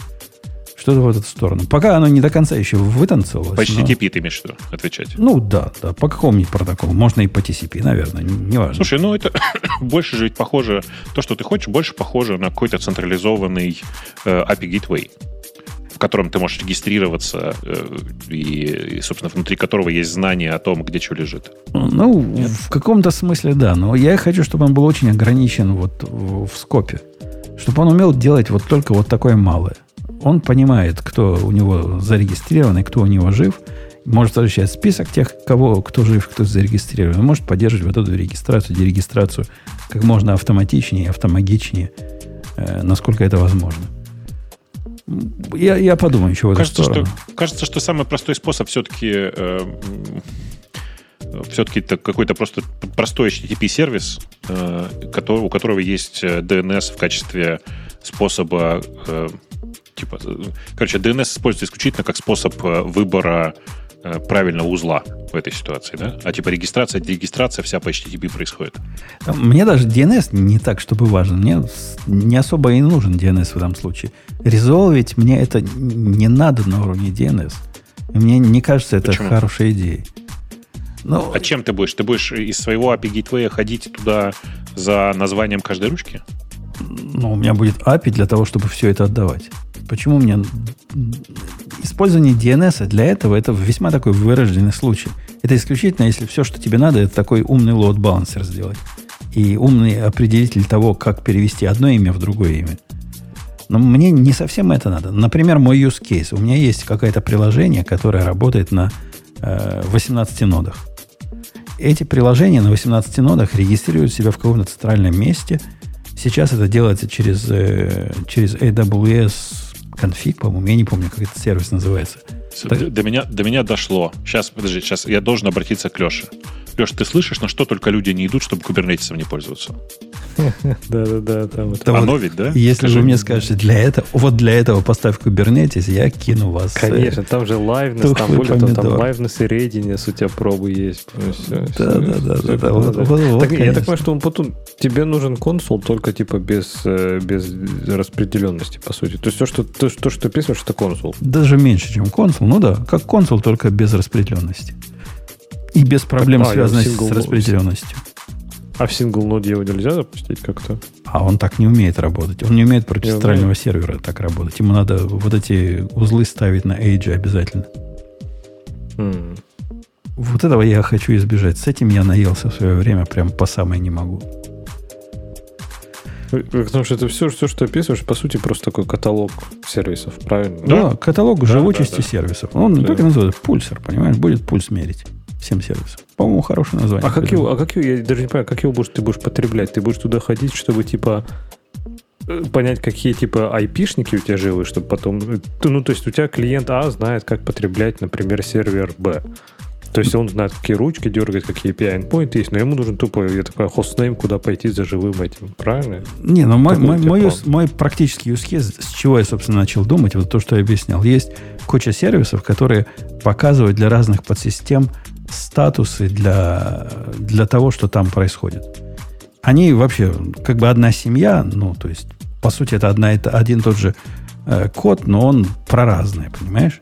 Что-то в эту сторону. Пока оно не до конца еще вытанцевалось. По HTTP но... ты имеешь в виду отвечать? Ну да, да. По какому-нибудь протоколу. Можно и по TCP, наверное. Неважно. Слушай, ну это больше же ведь похоже... То, что ты хочешь, больше похоже на какой-то централизованный э, API Gateway в котором ты можешь регистрироваться э, и, и, собственно, внутри которого есть знание о том, где что лежит. Ну, Нет? в каком-то смысле да, но я хочу, чтобы он был очень ограничен вот в, в скопе. Чтобы он умел делать вот только вот такое малое. Он понимает, кто у него зарегистрирован и кто у него жив, может различать список тех, кого, кто жив, кто зарегистрирован. может поддерживать вот эту регистрацию, дерегистрацию как можно автоматичнее, автомагичнее, э, насколько это возможно. Я, я подумаю еще в эту кажется, сторону. Что, кажется, что самый простой способ все-таки э, все-таки это какой-то просто простой HTTP-сервис, э, который, у которого есть DNS в качестве способа э, типа, короче, DNS используется исключительно как способ э, выбора э, правильного узла в этой ситуации, да? А типа регистрация, регистрация вся по HTTP происходит. Мне даже DNS не так, чтобы важен. Мне не особо и нужен DNS в этом случае. Резолвить мне это не надо на уровне DNS. Мне не кажется это Почему? хорошей идеей. Но... А чем ты будешь? Ты будешь из своего API Gateway ходить туда за названием каждой ручки? Ну, у меня будет API для того, чтобы все это отдавать. Почему мне... Использование DNS для этого это весьма такой вырожденный случай. Это исключительно, если все, что тебе надо, это такой умный лоад-балансер сделать. И умный определитель того, как перевести одно имя в другое имя. Но мне не совсем это надо. Например, мой use case. У меня есть какое-то приложение, которое работает на э, 18 нодах. Эти приложения на 18 нодах регистрируют себя в каком-то центральном месте. Сейчас это делается через, э, через AWS config, по-моему. Я не помню, как этот сервис называется. До, до, меня, до меня дошло. Сейчас, подожди, сейчас я должен обратиться к Леше. Леш, ты слышишь, на что только люди не идут, чтобы кубернетисом не пользоваться? Да-да-да. там это. Оно ведь, да? Если вы мне скажете, для этого, вот для этого поставь кубернетис, я кину вас. Э, Конечно, там же лайвнес, там более того, там лайвнес и рединес, у тебя пробы есть. Да-да-да. Я так понимаю, что потом тебе нужен консул только типа без, э, без распределенности, по сути. То есть то, что, то, что ты описываешь, это консул. Даже меньше, чем консул. Ну да, как консул, только без распределенности. И без проблем, а, связанных с распределенностью. А в сингл ноде его нельзя запустить как-то? А он так не умеет работать. Он не умеет против центрального сервера так работать. Ему надо вот эти узлы ставить на Edge обязательно. Mm. Вот этого я хочу избежать. С этим я наелся в свое время, прям по самой не могу. Потому что это все, все, что описываешь, по сути, просто такой каталог сервисов, правильно? Да, да каталог да, живучести да, да. сервисов. Он да. так и называется, пульсер, понимаешь, будет пульс мерить всем сервисам. По-моему, хорошее название. А как, его, а как его, я даже не понимаю, как его будешь, ты будешь потреблять? Ты будешь туда ходить, чтобы, типа, э, понять, какие, типа, айпишники у тебя живы, чтобы потом... Э, ну, то есть у тебя клиент А знает, как потреблять, например, сервер Б. То есть он знает, какие ручки дергать, какие API endpoint есть, но ему нужен тупо, я такой, хостнейм, куда пойти за живым этим, правильно? Не, ну мой, мой, мой, мой практический use case, с чего я, собственно, начал думать, вот то, что я объяснял. Есть куча сервисов, которые показывают для разных подсистем статусы для, для того, что там происходит. Они вообще как бы одна семья, ну, то есть, по сути, это одна, это один тот же э, код, но он про разное, понимаешь?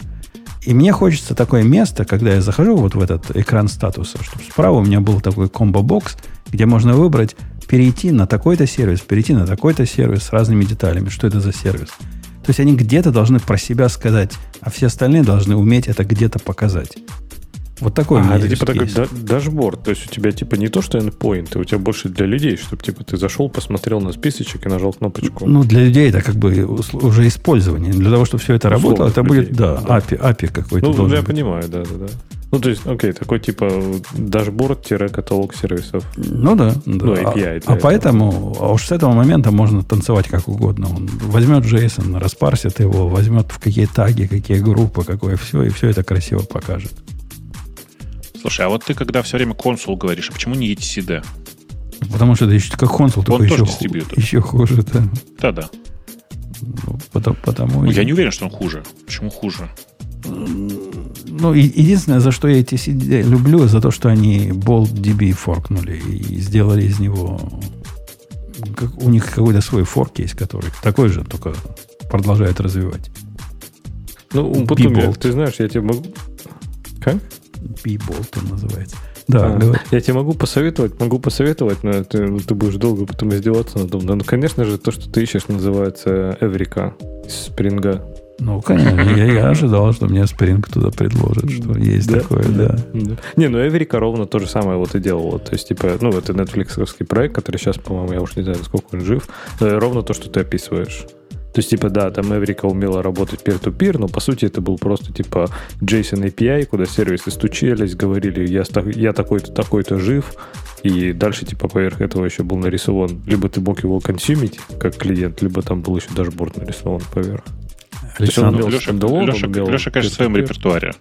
И мне хочется такое место, когда я захожу вот в этот экран статуса, чтобы справа у меня был такой комбо-бокс, где можно выбрать перейти на такой-то сервис, перейти на такой-то сервис с разными деталями, что это за сервис. То есть они где-то должны про себя сказать, а все остальные должны уметь это где-то показать. Вот такой а, это типа такой дашборд. То есть у тебя типа не то, что endpoint, а у тебя больше для людей, чтобы типа ты зашел, посмотрел на списочек и нажал кнопочку. Ну, для людей это как бы уже использование. Для того, чтобы все это работало, это людей, будет, да, да. API, API какой-то. Ну, я быть. понимаю, да, да, да. Ну, то есть, окей, такой типа дашборд-каталог сервисов. Ну да. да. Ну, API. А, а поэтому, а уж с этого момента можно танцевать как угодно. Он возьмет JSON, распарсит его, возьмет в какие таги, какие группы, какое все, и все это красиво покажет. Слушай, а вот ты когда все время консул говоришь, а почему не etcd? Потому что это еще как консул, только еще, дистрибьютор. еще хуже. Да. Да-да. Ну, потому, потому ну, я не уверен, что он хуже. Почему хуже? Ну, единственное, за что я эти CD люблю, за то, что они BoldDB форкнули и сделали из него... Как, у них какой-то свой форк есть, который такой же, только продолжает развивать. Ну, потом, я, ты знаешь, я тебе могу... Как? B Болтон называется. Да, а, я тебе могу посоветовать, могу посоветовать, но ты, ты будешь долго потом издеваться над Ну, конечно же, то, что ты ищешь, называется Эврика из Спринга. Ну, конечно, я, я ожидал, что мне Spring туда предложат, что есть да, такое, да. да. Не, ну Эврика ровно то же самое вот и делала. То есть, типа, ну, это Netflix проект, который сейчас, по-моему, я уж не знаю, сколько он жив, ровно то, что ты описываешь. То есть, типа, да, там Эврика умела работать peer-to-peer, но по сути это был просто типа JSON API, куда сервисы стучались, говорили, я, я такой-то, такой-то жив, и дальше, типа, поверх этого еще был нарисован, либо ты мог его консюмить как клиент, либо там был еще дашборд нарисован поверх. Александр. Леша, Леша, Леша, конечно, в своем репертуаре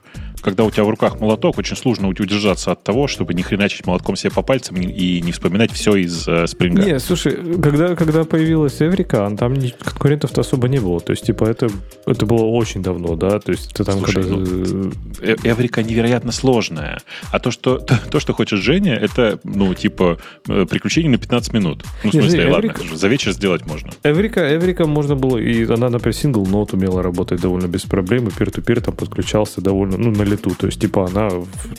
когда у тебя в руках молоток, очень сложно удержаться от того, чтобы не хреначить молотком себе по пальцам и не вспоминать все из э, спринга. Не, слушай, когда, когда появилась Эврика, там конкурентов-то особо не было. То есть, типа, это, это было очень давно, да? То есть, это там слушай, когда... ну, э, Эврика невероятно сложная. А то, что, то, то, что хочет Женя, это, ну, типа, э, приключение на 15 минут. Ну, в смысле, не, ладно, Эврика... за вечер сделать можно. Эврика, Эврика можно было, и она, например, сингл-нот умела работать довольно без проблем, и пир-ту-пир там подключался довольно, ну, на лету. То есть, типа, она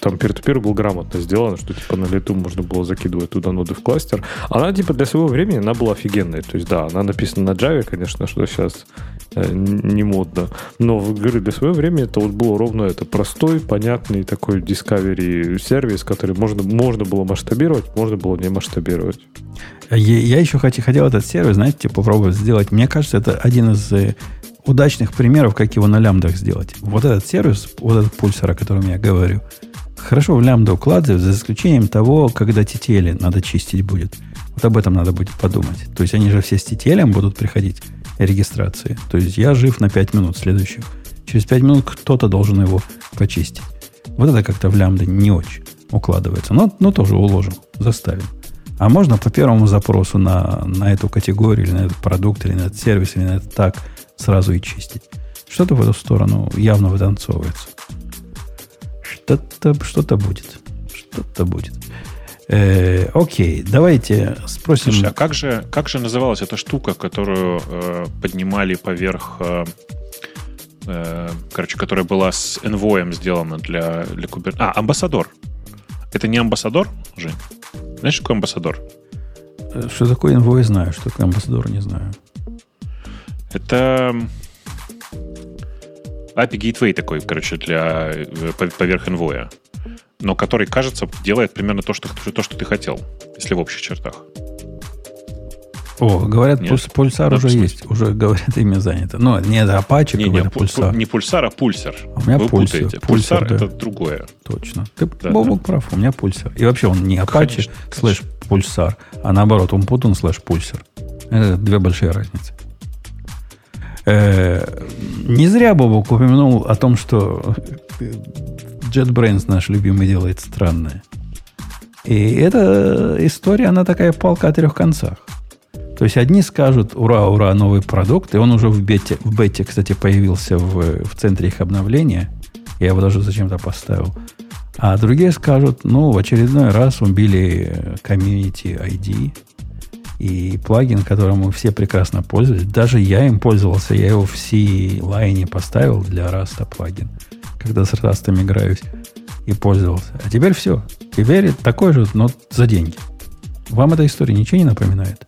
там пир-то-пир был грамотно сделана, что, типа, на лету можно было закидывать туда ноды в кластер. Она, типа, для своего времени она была офигенной. То есть, да, она написана на Java, конечно, что сейчас э, не модно. Но, говорю, для своего времени это вот было ровно это простой, понятный такой Discovery сервис, который можно, можно было масштабировать, можно было не масштабировать. Я, я еще хотел, хотел этот сервис, знаете, попробовать сделать. Мне кажется, это один из э, удачных примеров, как его на лямбдах сделать. Вот этот сервис, вот этот пульсар, о котором я говорю, хорошо в лямбда укладывать, за исключением того, когда TTL надо чистить будет. Вот об этом надо будет подумать. То есть они же все с TTL будут приходить регистрации. То есть я жив на 5 минут следующих. Через 5 минут кто-то должен его почистить. Вот это как-то в лямбда не очень укладывается. Но, но тоже уложим, заставим. А можно по первому запросу на, на эту категорию, или на этот продукт, или на этот сервис, или на этот так – сразу и чистить. Что-то в эту сторону явно вытанцовывается. Что-то что будет. Что-то будет. Э, окей, давайте спросим. Слушай, а как же, как же называлась эта штука, которую э, поднимали поверх, э, э, короче, которая была с envoy сделана для, для Kubernetes? А, амбассадор. Это не амбассадор, Жень? Знаешь, что такое амбассадор? Э, что такое envoy, знаю. Что такое амбассадор, не знаю. Это API Gateway такой, короче, для э, поверх envoy, но который, кажется, делает примерно то, что, то, что ты хотел, если в общих чертах. О, говорят, Нет? пульсар ну, уже есть, уже говорят, имя занято. Но не это Apache, не, не, пульсар. Не пульсар, а пульсар. У меня Вы пульсар. Путаете. Пульсар, пульсар да. это другое. Точно. Ты да, Бобок да. прав, у меня пульсар. И вообще он не Apache слэш пульсар, а наоборот, он путан слэш пульсар. Это две большие разницы. Э, не зря Бобок упомянул о том, что JetBrains наш любимый делает странное. И эта история, она такая палка о трех концах. То есть одни скажут, ура, ура, новый продукт, и он уже в бете, в бете кстати, появился в, в центре их обновления. Я его даже зачем-то поставил. А другие скажут, ну, в очередной раз убили комьюнити ID, и плагин, которым мы все прекрасно пользовались, даже я им пользовался, я его в C-лайне поставил для Rust плагин, когда с Rust играюсь и пользовался. А теперь все. Теперь такой же, но за деньги. Вам эта история ничего не напоминает?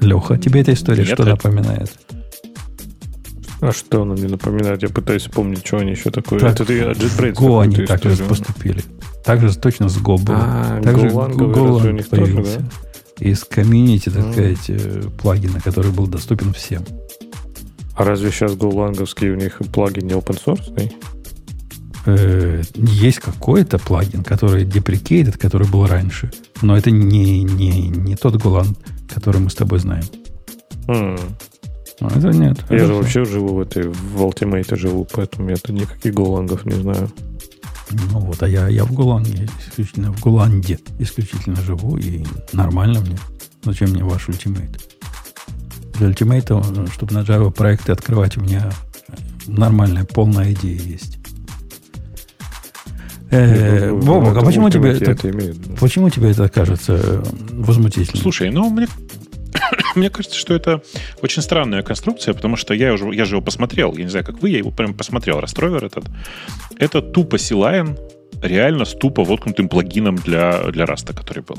Леха, тебе эта история Нет, что это... напоминает? А что она мне напоминает? Я пытаюсь вспомнить, что они еще такое. Так, это ты JetBrains. Го они так же поступили. Так же точно с Go было. А, Также Golang появился. Тоже, да? Из комьюнити, так сказать, э, плагина, который был доступен всем. А разве сейчас голланговский у них плагин не open source? Э, есть какой-то плагин, который deprecated, который был раньше. Но это не, не, не тот Golang, который мы с тобой знаем. Mm. А это нет. Я это же вообще живу в этой, в Ultimate живу, поэтому я никаких голлангов не знаю. Ну вот, а я, я в Голландии, исключительно в Голланде исключительно живу, и нормально мне. Зачем мне ваш ультимейт? Для ультимейта, чтобы на Java проекты открывать, у меня нормальная, полная идея есть. Э, Бобок, а почему тебе, это, это имеет, почему тебе это кажется возмутительным? Слушай, ну, мне Мне кажется, что это очень странная конструкция, потому что я, уже, я же его посмотрел. Я не знаю, как вы, я его прям посмотрел. RustRover этот. Это тупо CLion, реально с тупо воткнутым плагином для, для Rust'а, который был.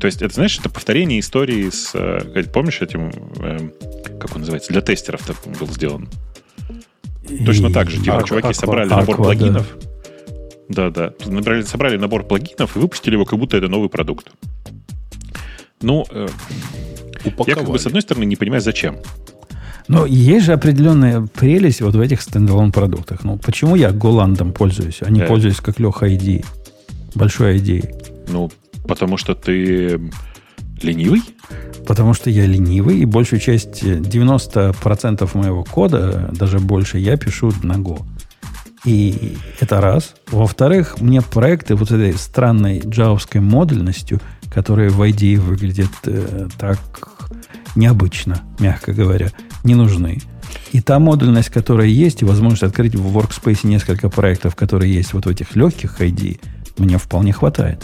То есть, это, знаешь, это повторение истории с... Э, помнишь этим... Э, как он называется? Для тестеров был сделан. Точно так же. Типа, чуваки собрали набор плагинов. Да, да. Набрали, собрали набор плагинов и выпустили его, как будто это новый продукт. Ну, э, Упаковали. Я как бы с одной стороны не понимаю, зачем. Но есть же определенная прелесть вот в этих стендалон продуктах. Ну, почему я Голландом пользуюсь, а не да. пользуюсь как Леха ID? Большой ID. Ну, потому что ты Ленивый? Потому что я ленивый, и большую часть, 90% э, моего кода, даже больше, я пишу на Go. И это раз. Во-вторых, мне проекты вот этой странной джавовской модульностью, которая в IDE выглядит э, так необычно, мягко говоря, не нужны. И та модульность, которая есть, и возможность открыть в Workspace несколько проектов, которые есть вот в этих легких IDE, мне вполне хватает.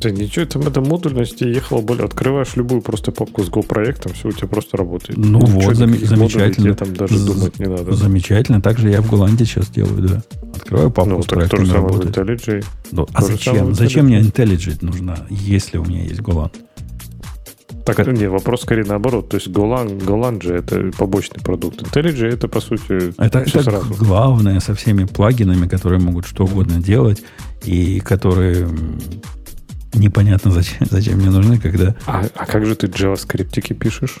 Да ничего, там эта модульность ехала более. Открываешь любую просто папку с Go проектом, все у тебя просто работает. Ну, ну вот, зам, замечательно. там даже думать не надо. Замечательно. Так же я в Голландии сейчас делаю, да. Открываю папку ну, с так проектом. То же самое в IntelliJ. Ну, а зачем? Зачем мне IntelliJ нужна, если у меня есть Golang? Так, как... не, вопрос скорее наоборот. То есть Golang, Golang же это побочный продукт. IntelliJ это, по сути, это, это сразу. главное со всеми плагинами, которые могут что угодно делать и которые непонятно, зачем, зачем мне нужны, когда... А, а как же ты JavaScript пишешь?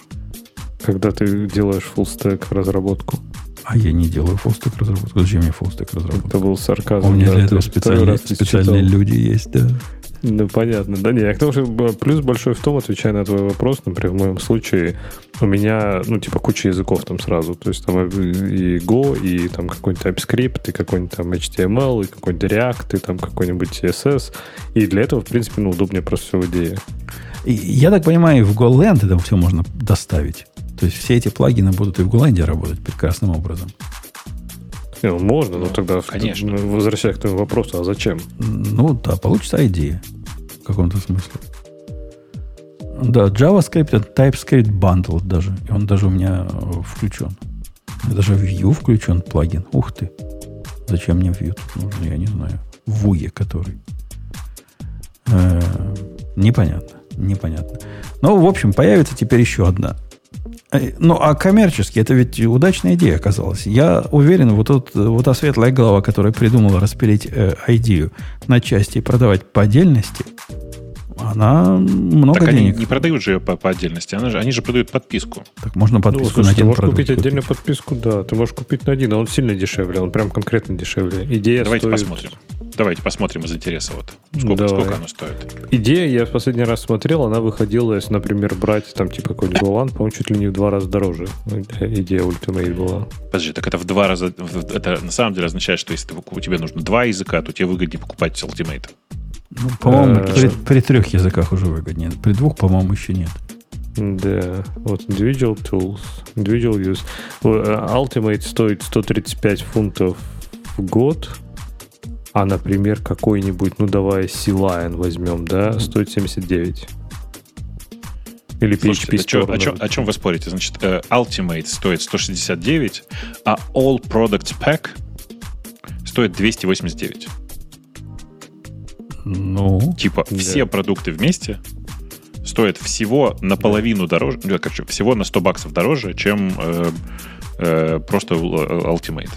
Когда ты делаешь full stack разработку? А я не делаю full stack разработку. Зачем мне full stack разработку? Это был сарказм. У меня да, для этого специальные, специальные люди есть, да. Ну, понятно. Да не, я к тому, что плюс большой в том, отвечая на твой вопрос, например, в моем случае, у меня, ну, типа, куча языков там сразу. То есть там и Go, и там какой-нибудь TypeScript, и какой-нибудь там HTML, и какой-нибудь React, и там какой-нибудь CSS. И для этого, в принципе, ну, удобнее просто все в идее. И, я так понимаю, в GoLand это все можно доставить. То есть все эти плагины будут и в GoLand работать прекрасным образом. Не, ну, можно, но тогда Конечно. возвращаясь к твоему вопросу, а зачем? Ну да, получится идея каком-то смысле. Да, JavaScript это TypeScript Bundle даже. И он даже у меня э, включен. Даже в Vue включен плагин. Ух ты. Зачем мне Vue тут нужно, я не знаю. Вуе который. Э, непонятно. Непонятно. Ну, в общем, появится теперь еще одна ну, а коммерчески это ведь удачная идея оказалась. Я уверен, вот, тут, вот та светлая голова, которая придумала распилить э, идею на части и продавать по отдельности, она много так денег. они не продают же ее по, по отдельности, они же, они же продают подписку. Так можно подписку ну, слушай, на один ты можешь продукт купить отдельную подписку, да. Ты можешь купить на один, а он сильно дешевле, он прям конкретно дешевле. Идея Давайте стоит... посмотрим. Давайте посмотрим из интереса вот. Сколько, сколько оно стоит? Идея, я в последний раз смотрел, она выходила, если, например, брать там типа какой-нибудь Golan, по-моему, чуть ли не в два раза дороже. Идея Ultimate была. Подожди, так это в два раза... Это на самом деле означает, что если тебе нужно два языка, то тебе выгоднее покупать Ultimate. Ну, по-моему, э, при, при трех языках уже выгоднее. При двух, по-моему, еще нет. Да, вот Individual Tools, Individual Use. Э, Ultimate стоит 135 фунтов в год, а, например, какой-нибудь, ну давай C-Line возьмем, да, стоит 79. Или Слушайте, PHP Store. О, чем, о чем вы спорите? Значит, э, Ultimate стоит 169, а All Products Pack стоит 289. Ну. Типа да. все продукты вместе стоят всего наполовину дороже, ну, короче, всего на 100 баксов дороже, чем э, э, просто э, Ultimate.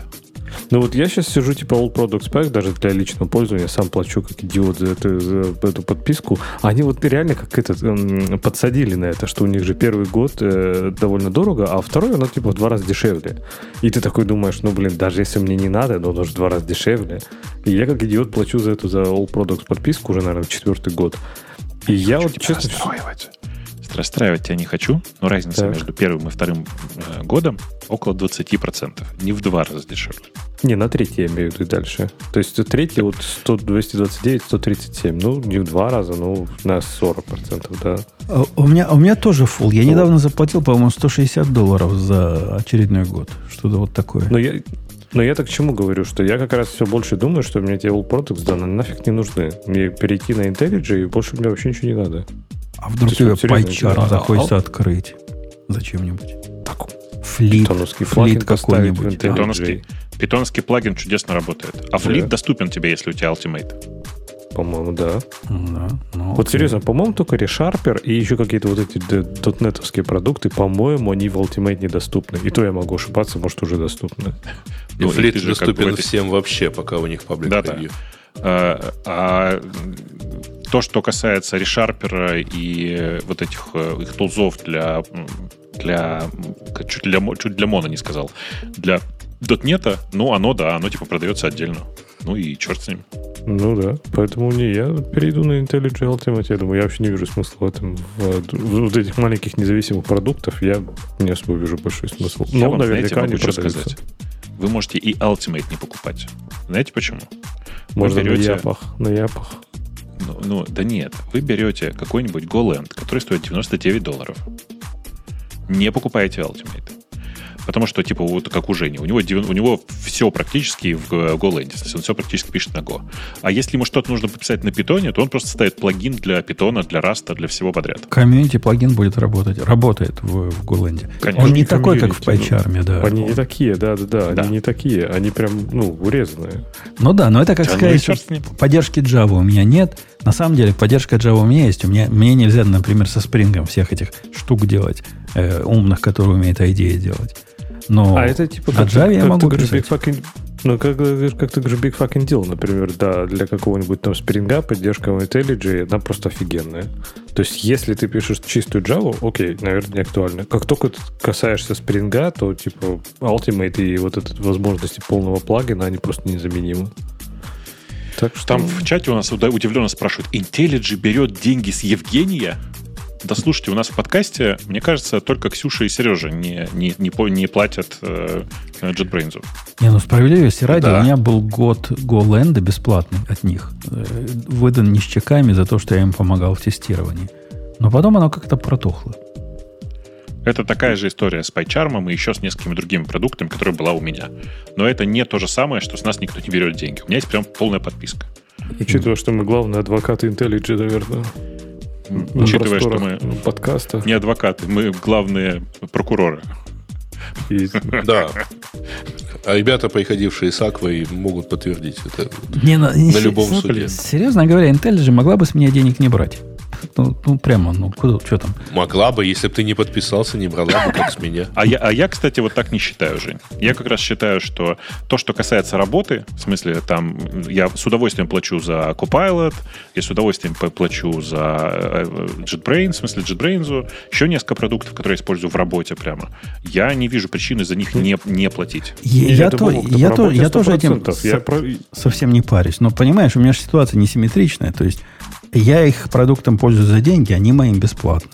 Ну вот я сейчас сижу типа All Products Pack, даже для личного пользования, сам плачу как идиот за эту, за эту подписку. Они вот реально как этот эм, подсадили на это, что у них же первый год э, довольно дорого, а второй, оно типа в два раза дешевле. И ты такой думаешь, ну блин, даже если мне не надо, но оно же в два раза дешевле. И я как идиот плачу за эту за All Products подписку уже, наверное, четвертый год. И я, я вот честно... Расстраивать. Расстраивать тебя не хочу, но разница так. между первым и вторым э, годом около 20%. Не в два раза дешевле. Не, на третий я имею в виду дальше. То есть третий вот 100, 229, 137. Ну, не в два раза, ну, на 40%, да. А, у меня, у меня тоже фул. Я ну, недавно заплатил, по-моему, 160 долларов за очередной год. Что-то вот такое. Но я, но я так к чему говорю, что я как раз все больше думаю, что мне эти All Products да, нафиг не нужны. Мне перейти на IntelliJ, и больше мне вообще ничего не надо. А вдруг тебе пайчар захочется открыть? Зачем-нибудь? Так, флит, флит какой-нибудь. Питоновский, питоновский плагин чудесно работает. А флит да. доступен тебе, если у тебя Ultimate. По-моему, да. да ну, вот серьезно, по-моему, только ReSharper и еще какие-то вот эти дотнетовские продукты, по-моему, они в Ultimate недоступны. И то я могу ошибаться, может, уже доступны. И ну, флит доступен всем вообще, пока у них паблик да, Да. А, а то, что касается ReSharper и вот этих э, их тулзов для для чуть для чуть для Мона не сказал для дотнета, ну оно да, оно типа продается отдельно. Ну и черт с ним. Ну да, поэтому не, я перейду на IntelliJ Ultimate, я думаю, я вообще не вижу смысла в этом. В, вот этих маленьких независимых продуктов я не особо вижу большой смысл. Я Но вам, наверняка знаете, не сказать. Вы можете и Ultimate не покупать. Знаете почему? Можно берете... на япах. На япах. Ну, ну, да нет. Вы берете какой-нибудь GoLand, который стоит 99 долларов. Не покупаете Ultimate. Потому что, типа, вот как у Жени, у него, у него все практически в GoLand, он все практически пишет на Go. А если ему что-то нужно пописать на питоне, то он просто ставит плагин для питона, для раста, для всего подряд. Комьюнити плагин будет работать, работает в, в GoLand. Конечно. Он не такой, как в PyCharm, ну, да. Они не такие, да, да, да, да. Они не такие, они прям, ну, урезанные. Ну да, но это как да, ну сказать, ну, поддержки Java у меня нет. На самом деле, поддержка Java у меня есть. У меня, мне нельзя, например, со Spring всех этих штук делать, э, умных, которые умеет IDEA делать. Но а это типа на Java я могу писать. Fucking, ну, как, как ты говоришь, big fucking deal, например, да, для какого-нибудь там спринга поддержка IntelliJ, она просто офигенная. То есть, если ты пишешь чистую Java, окей, наверное, не актуально. Как только ты касаешься спринга, то, типа, Ultimate и вот эти возможности полного плагина, они просто незаменимы. Так что... Там в чате у нас удивленно спрашивают, IntelliJ берет деньги с Евгения? Да слушайте, у нас в подкасте, мне кажется, только Ксюша и Сережа не, не, не, не платят э, JetBrains. Не, ну справедливости ради, да. у меня был год GoLand бесплатный от них. Э, выдан не с чеками за то, что я им помогал в тестировании. Но потом оно как-то протухло. Это такая же история с PyCharm и еще с несколькими другими продуктами, которая была у меня. Но это не то же самое, что с нас никто не берет деньги. У меня есть прям полная подписка. Учитывая, что мы главные адвокаты IntelliJ, наверное. Учитывая, что мы подкаста. не адвокаты, мы главные прокуроры. Да. А ребята, приходившие с Аквой, могут подтвердить это не, на, на любом суде. Серьезно говоря, IntelliJ могла бы с меня денег не брать. Ну, ну прямо, ну куда, что там? Могла бы, если бы ты не подписался, не брала бы, как с меня. А я, а я, кстати, вот так не считаю, Жень. Я как раз считаю, что то, что касается работы, в смысле, там, я с удовольствием плачу за Copilot, я с удовольствием плачу за э, JetBrains, в смысле JetBrains, еще несколько продуктов, которые я использую в работе прямо. Я не вижу причины за них не, не платить. Я, я, то, я, то, я тоже этим я со, совсем не парюсь. Но понимаешь, у меня же ситуация несимметричная. То есть я их продуктом пользуюсь за деньги, они моим бесплатно.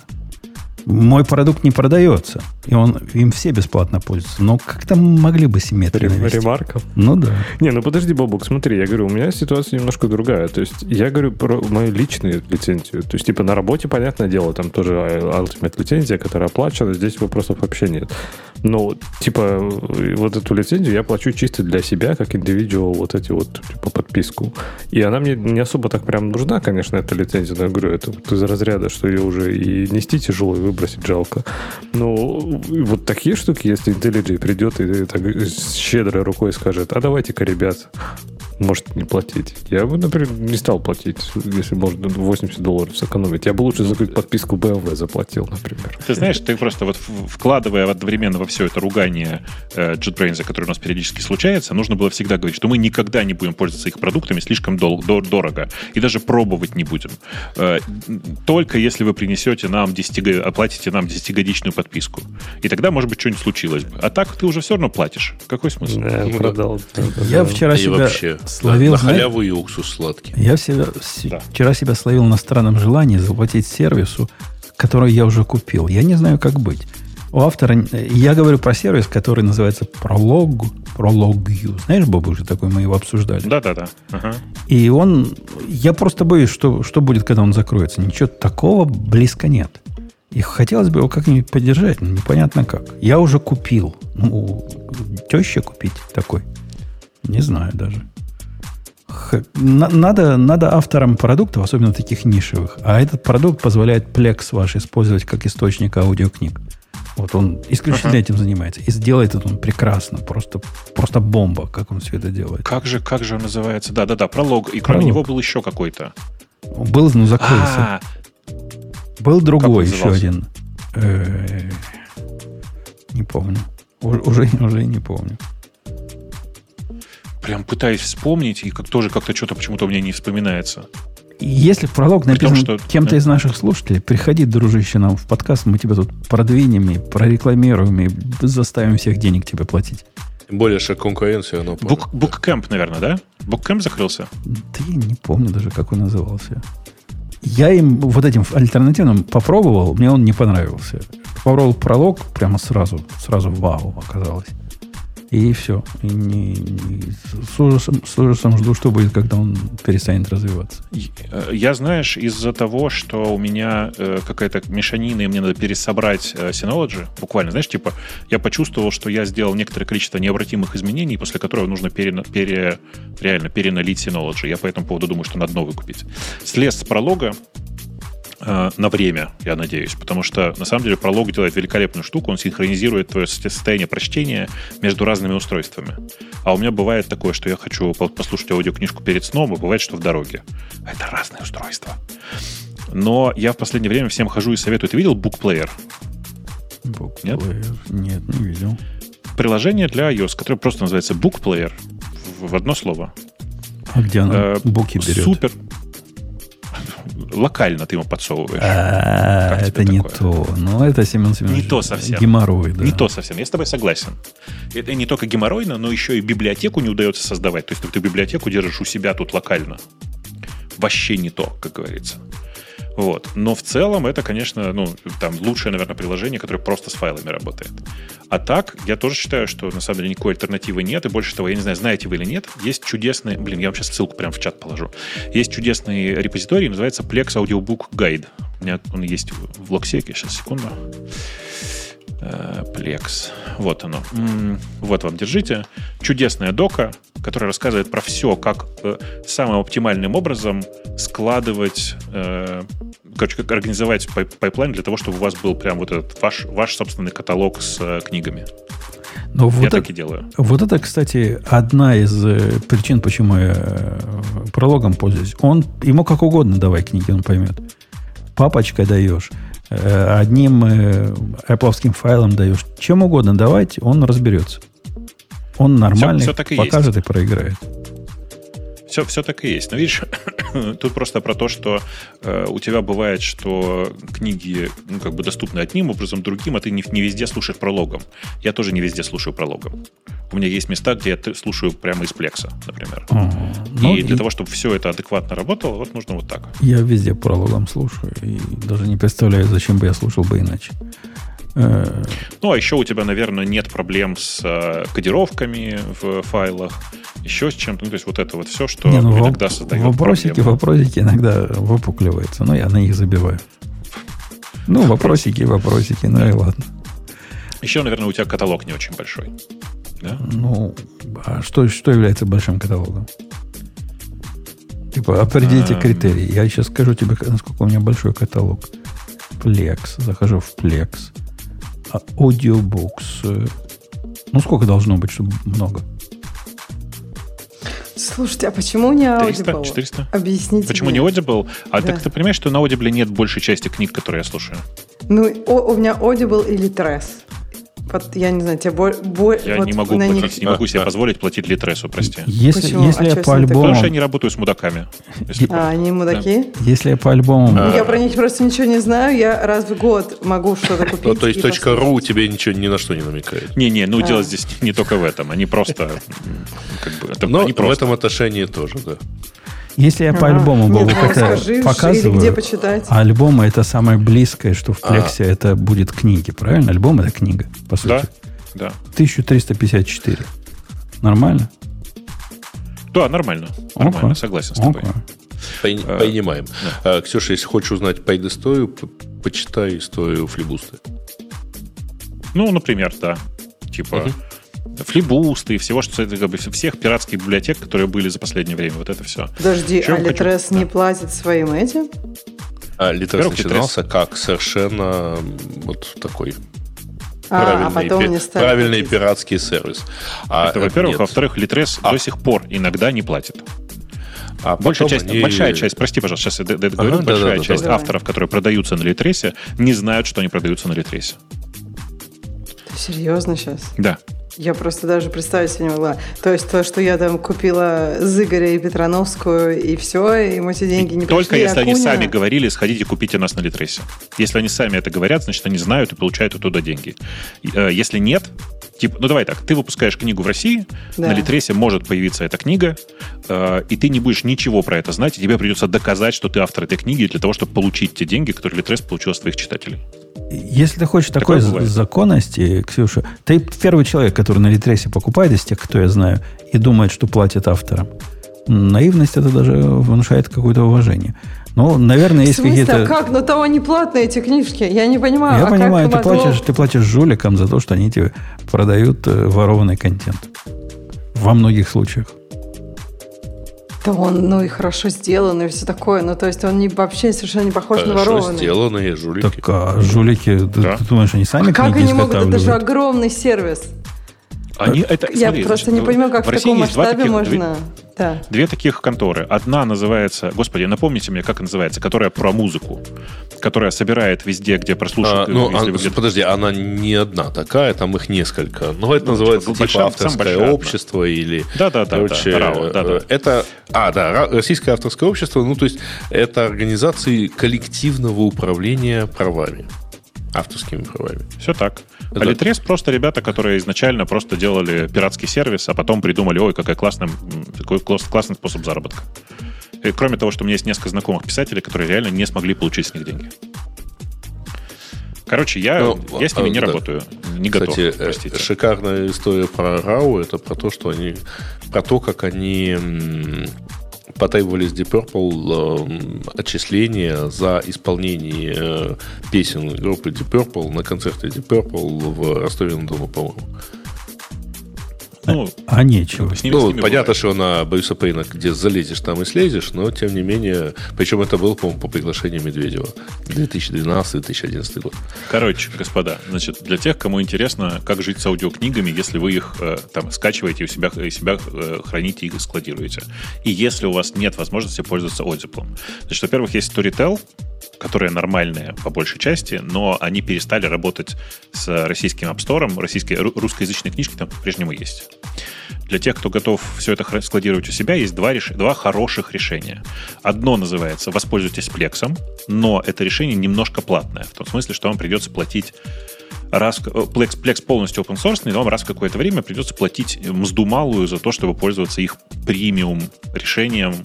Мой продукт не продается, и он, им все бесплатно пользуются. Но как-то могли бы симметрию навести. Ремарков? Ну да. Не, ну подожди, Бобок, смотри, я говорю, у меня ситуация немножко другая. То есть я говорю про мою личную лицензию. То есть типа на работе, понятное дело, там тоже Ultimate лицензия, которая оплачена, здесь вопросов вообще нет. Но типа вот эту лицензию я плачу чисто для себя, как индивидуал, вот эти вот типа подписку. И она мне не особо так прям нужна, конечно, эта лицензия, но я говорю, это вот из разряда, что ее уже и нести тяжело, и выбросить жалко. Но вот такие штуки, если IntelliJ придет и так щедрой рукой скажет, а давайте-ка, ребят, может не платить. Я бы, например, не стал платить, если можно 80 долларов сэкономить. Я бы лучше за подписку BMW заплатил, например. Ты знаешь, ты просто вот вкладывая одновременно во все это ругание э, JetBrains, которое у нас периодически случается, нужно было всегда говорить, что мы никогда не будем пользоваться их продуктами слишком дол- дор- дорого и даже пробовать не будем. Э, только если вы принесете нам 10, оплатите нам 10-годичную подписку. И тогда, может быть, что-нибудь случилось бы. А так ты уже все равно платишь. Какой смысл? Да, ну, продал. Да. Я вчера себя... вообще словил... На халяву и уксус сладкий. Я себя, да. вчера себя словил на странном желании заплатить сервису, который я уже купил. Я не знаю, как быть. У автора... Я говорю про сервис, который называется Prolog. Prolog Знаешь, Боб, уже такой мы его обсуждали. Да-да-да. Ага. И он... Я просто боюсь, что, что будет, когда он закроется. Ничего такого близко нет. И хотелось бы его как-нибудь поддержать, но непонятно как. Я уже купил. Ну, теща купить такой. Не знаю даже. Надо, надо авторам продуктов, особенно таких нишевых, а этот продукт позволяет Plex ваш использовать как источник аудиокниг. Вот он исключительно uh-huh. этим занимается. И сделает это он прекрасно. Просто, просто бомба, как он все это делает. Как же, как же он называется? Да-да-да, пролог. И кроме пролог. него был еще какой-то. Был, ну, закрылся. А, был другой еще один. Э, не помню. Уже, уже не помню прям пытаюсь вспомнить, и как тоже как-то что-то почему-то у меня не вспоминается. Если пролог написан что, кем-то да. из наших слушателей, приходи, дружище, нам в подкаст, мы тебя тут продвинем и прорекламируем и заставим всех денег тебе платить. Тем более, что конкуренция. Бук, Буккэмп, наверное, да? Буккэмп закрылся? Да я не помню даже, как он назывался. Я им вот этим альтернативным попробовал, мне он не понравился. Попробовал пролог прямо сразу, сразу вау оказалось. И все. И не, не, с, ужасом, с ужасом жду, что будет, когда он перестанет развиваться. Э, я, знаешь, из-за того, что у меня э, какая-то мешанина, и мне надо пересобрать э, Synology, буквально, знаешь, типа, я почувствовал, что я сделал некоторое количество необратимых изменений, после которого нужно пере, пере, реально переналить Synology. Я по этому поводу думаю, что надо новый купить. Слез с пролога, Э, на время, я надеюсь, потому что на самом деле пролог делает великолепную штуку, он синхронизирует твое состояние прочтения между разными устройствами. А у меня бывает такое, что я хочу послушать аудиокнижку перед сном, и бывает, что в дороге. Это разные устройства. Но я в последнее время всем хожу и советую. Ты видел BookPlayer? BookPlayer? Нет? Нет, не видел. Приложение для iOS, которое просто называется BookPlayer в одно слово. А где оно э, буки берет? Супер, локально ты ему подсовываешь. А, это не то. Ну, это Семен Семенович. Не то совсем. Геморрой, да. Не то совсем. Я с тобой согласен. Это не только геморройно, но еще и библиотеку не удается создавать. То есть ты библиотеку держишь у себя тут локально. Вообще не то, как говорится. Вот. Но в целом это, конечно, ну, там лучшее, наверное, приложение, которое просто с файлами работает. А так, я тоже считаю, что на самом деле никакой альтернативы нет. И больше того, я не знаю, знаете вы или нет, есть чудесный, блин, я вам сейчас ссылку прямо в чат положу. Есть чудесный репозиторий, называется Plex Audiobook Guide. У меня он есть в локсеке, сейчас, секунду. Э, Plex. Вот оно. Вот вам, держите. Чудесная дока, которая рассказывает про все, как э, самым оптимальным образом складывать, э, короче, как организовать пайплайн для того, чтобы у вас был прям вот этот ваш, ваш собственный каталог с книгами. Но вот я это, так и делаю. Вот это, кстати, одна из причин, почему я Prologue'ом пользуюсь. Он ему как угодно давай книги, он поймет. Папочкой даешь Э, одним э, EPUB файлом даешь, чем угодно давать, он разберется. Он нормальный, все, все так и покажет есть. и проиграет. Все, все так и есть. Но видишь, тут просто про то, что э, у тебя бывает, что книги ну, как бы доступны одним образом, другим, а ты не, не везде слушаешь прологом. Я тоже не везде слушаю прологом. У меня есть места, где я слушаю прямо из плекса, например. Ага. Ну, и для и... того, чтобы все это адекватно работало, вот нужно вот так. Я везде прологом слушаю и даже не представляю, зачем бы я слушал бы иначе. Э, ну, а еще у тебя, наверное, нет проблем с э, кодировками в файлах, еще с чем-то. Ну, то есть вот это вот все, что не, ну, иногда создает Вопросики, проблемы. вопросики иногда выпукливаются, но я на них забиваю. Ну, вопросики, вопросики, ну и ладно. Еще, наверное, у тебя каталог не очень большой. Да? Ну, а что, что является большим каталогом? Типа, определите а, критерии. Я сейчас скажу тебе, насколько у меня большой каталог. Plex. Захожу в Plex. А audiobooks. Ну, сколько должно быть, чтобы много? Слушайте, а почему не Audible? 300, 400? Объясните Почему мне. не Audible? А да. так ты понимаешь, что на Audible нет большей части книг, которые я слушаю? Ну, о, у меня Audible или Tress. Вот, я не знаю, тебе бо, бо, Я вот не могу платить, них... не могу себе позволить платить литресу, прости. Если, Почему? если а я по альбому... Потому что я не работаю с мудаками. А, они мудаки? Да. Если я по альбому... А... Я про них просто ничего не знаю, я раз в год могу что-то купить. Ну, то есть точка .ру тебе ничего ни на что не намекает? Не-не, ну а. дело здесь не только в этом. Они просто... Как бы, это, Но они просто... в этом отношении тоже, да. Если я по альбому Бобу это показываю, где почитать. альбомы это самое близкое, что в плексе а. это будет книги, правильно? Альбом это книга, по сути. Да, да. 1354. Нормально? Да, нормально. Нормально, okay. согласен с тобой. Okay. Э, понимаем. Да. А, Ксюша, если хочешь узнать по историю, почитай историю флибуста. Ну, например, да. Типа uh-huh. Флибусты и всего, что как бы, всех пиратских библиотек, которые были за последнее время. Вот это все. Подожди, а Литрес не да. платит своим этим? А Литрес начинался как совершенно вот такой а, а потом не стали правильный платить. пиратский сервис. А, это, во-первых. Во-вторых, Litres а. до сих пор иногда не платит. А большая, часть, они... большая часть, прости, пожалуйста, сейчас я ага, говорю, большая да, часть да, авторов, которые продаются на Литресе, не знают, что они продаются на Литресе. Серьезно сейчас? Да. Я просто даже представить себе не могла. То есть то, что я там купила Зыгоря и Петрановскую, и все, и мы эти деньги не Только пришли, если Акунина... они сами говорили, сходите купите нас на Литресе. Если они сами это говорят, значит, они знают и получают оттуда деньги. Э, если нет, Типа, ну давай так, ты выпускаешь книгу в России, да. на Литресе может появиться эта книга, э, и ты не будешь ничего про это знать, и тебе придется доказать, что ты автор этой книги для того, чтобы получить те деньги, которые Литрес получил от своих читателей. Если ты хочешь такой бывает. законности, Ксюша, ты первый человек, который на Литресе покупает из тех, кто я знаю, и думает, что платит авторам. Наивность это даже внушает какое-то уважение. Ну, наверное, есть какие-то... А как? Но там они платные, эти книжки. Я не понимаю. Я а понимаю, ты могло... платишь, ты платишь жуликам за то, что они тебе продают э, ворованный контент. Во многих случаях. Да он, ну и хорошо сделан, и все такое. Ну, то есть он не, вообще совершенно не похож хорошо на ворованный. Хорошо сделанные жулики. Так, а жулики, да. ты, ты думаешь, они сами а как они могут? Это же огромный сервис. Они, это, Я смотри, просто не понимаю, как в, в таком масштабе таких, можно... Да. Две таких конторы. Одна называется, господи, напомните мне, как называется, которая про музыку, которая собирает везде, где прослушивают. А, ну, а, подожди, она не одна такая, там их несколько. Но это ну, называется типа, типа авторское общество одна. или... Да-да-да. Короче, да, РАО, да, да. Это... А, да, Российское авторское общество, ну, то есть это организации коллективного управления правами авторскими правами. Все так. Литрес просто ребята, которые изначально просто делали пиратский сервис, а потом придумали, ой, какой классный, какой классный способ заработка. И кроме того, что у меня есть несколько знакомых писателей, которые реально не смогли получить с них деньги. Короче, я, ну, я с ними а, не да. работаю, не Кстати, готов, э, простите. шикарная история про РАУ, это про то, что они, про то, как они потребовали с Deep Purple э, отчисления за исполнение э, песен группы Deep Purple на концерте Deep Purple в Ростове-на-Дону, по-моему. Ну, а нечего. С ними, ну, с ними понятно, бывает. что на Бориса Пейна, где залезешь, там и слезешь, но тем не менее, причем это было, по-моему, по приглашению Медведева. 2012-2011 год. Короче, господа, значит, для тех, кому интересно, как жить с аудиокнигами, если вы их э, там скачиваете у себя, и себя э, храните и складируете. И если у вас нет возможности пользоваться Audible. Значит, во-первых, есть Storytel, которые нормальные по большей части, но они перестали работать с российским App Store. Российские, русскоязычные книжки там по-прежнему есть. Для тех, кто готов все это складировать у себя, есть два, реш... два хороших решения. Одно называется «Воспользуйтесь плексом», но это решение немножко платное, в том смысле, что вам придется платить раз Plex, Plex полностью open source, и вам раз в какое-то время придется платить мзду малую за то, чтобы пользоваться их премиум решением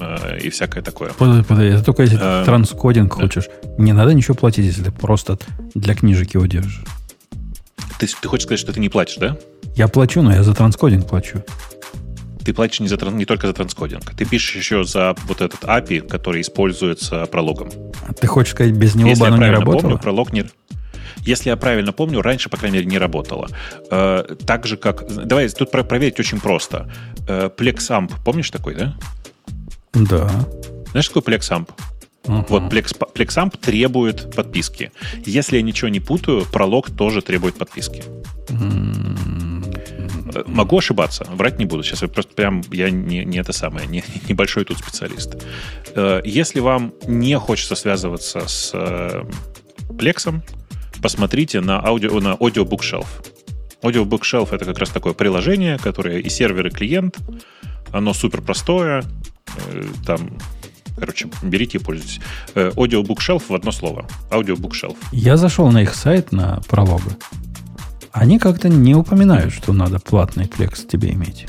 Э, и всякое такое. Подожди, подожди, это только если а, транскодинг да. хочешь. Не надо ничего платить, если ты просто для книжек его держишь. Ты, ты хочешь сказать, что ты не платишь, да? Я плачу, но я за транскодинг плачу. Ты платишь не, за, не только за транскодинг. Ты пишешь еще за вот этот API, который используется прологом. Ты хочешь сказать, без него Если бы оно не работало? Помню, пролог не... Если я правильно помню, раньше, по крайней мере, не работало. Э, так же, как... Давай тут проверить очень просто. Э, PlexAmp, помнишь такой, да? Да. Знаешь, что такое PlexAmp? Uh-huh. Вот Plex, PlexAmp требует подписки. Если я ничего не путаю, пролог тоже требует подписки. Mm-hmm. Могу ошибаться, врать не буду. Сейчас я просто прям, я не, не это самое, не, небольшой тут специалист. Э, если вам не хочется связываться с Plex'ом, посмотрите на, аудио, на Audio Bookshelf. Audio Bookshelf это как раз такое приложение, которое и сервер, и клиент. Оно супер простое, Э, там Короче, берите и пользуйтесь. Э, Audio Bookshelf в одно слово. Audio Bookshelf. Я зашел на их сайт на прологу. Они как-то не упоминают, что надо платный плекс тебе иметь.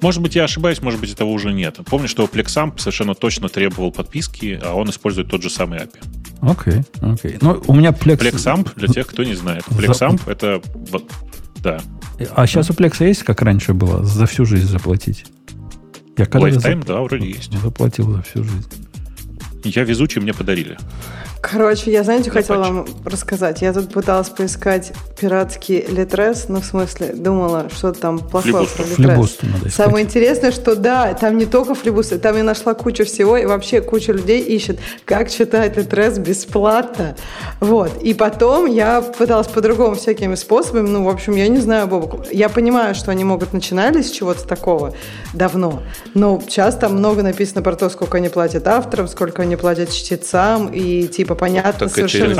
Может быть, я ошибаюсь, может быть, этого уже нет. Помню, что PlexAmp совершенно точно требовал подписки, а он использует тот же самый API. Окей, okay, окей. Okay. Ну, у меня Plex... PlexAmp, для тех, кто не знает. PlexAmp За... это... Да. А сейчас у Plex есть, как раньше было, за всю жизнь заплатить? Я когда Lifetime, зап... да, вроде есть. Заплатил за всю жизнь. Я везучий, мне подарили. Короче, я, знаете, Я хотела вам рассказать. Я тут пыталась поискать пиратский литрес, ну, в смысле, думала, что там плохое про литрес. Самое интересное, что да, там не только флибусты, там я нашла кучу всего, и вообще куча людей ищет, как читать литрес бесплатно. Вот. И потом я пыталась по-другому всякими способами, ну, в общем, я не знаю, Бобок. Я понимаю, что они могут начинали с чего-то такого давно, но сейчас там много написано про то, сколько они платят авторам, сколько они платят чтецам, и типа типа понятно Так совершенно,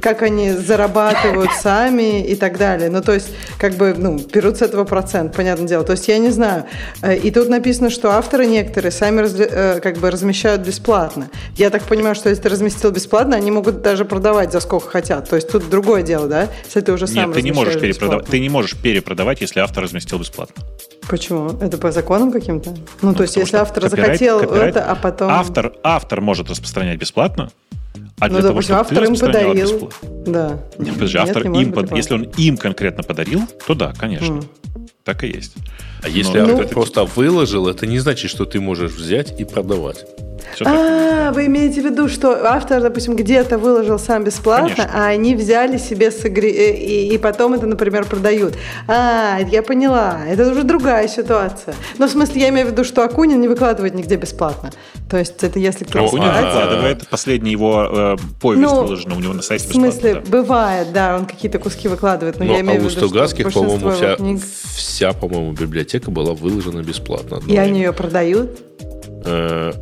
как они зарабатывают сами и так далее. Ну, то есть, как бы, ну, берут с этого процент, понятное дело. То есть, я не знаю. Э, И тут написано, что авторы некоторые сами разли- э, как бы размещают бесплатно. Я так понимаю, что если ты разместил бесплатно, они могут даже продавать за сколько хотят. То есть, тут другое дело, да? Если ты уже сам Нет, ты не можешь перепродавать. Ты не можешь перепродавать, если автор разместил бесплатно. Почему? Это по законам каким-то? Ну, то есть, если автор копирайт- захотел копирайт- это, а потом... Автор, автор может распространять бесплатно, а для ну, того, допустим, чтобы ты автор им подарил. Да. Нет, подожди, Нет, автор не им, под- если он им конкретно подарил, то да, конечно. М. Так и есть. А если Ну, автор это- просто выложил, это не значит, что ты можешь взять и продавать. А, вы имеете в виду, что автор, допустим, где-то выложил сам бесплатно, Конечно. а они взяли себе согре- э, и, и потом это, например, продают. А, я поняла. Это уже другая ситуация. Но в смысле, я имею в виду, что Акунин не выкладывает нигде бесплатно. То есть это если кто-то Акунин старается. выкладывает последний его э, повесть Ну, выложена у него на сайте В смысле, бесплатно. да. бывает, да, он какие-то куски выкладывает, но Ну, я а имею в у виду, что Стругацких, по-моему, вся, книг, вся, по-моему, библиотека была выложена бесплатно. и они ее продают. Э,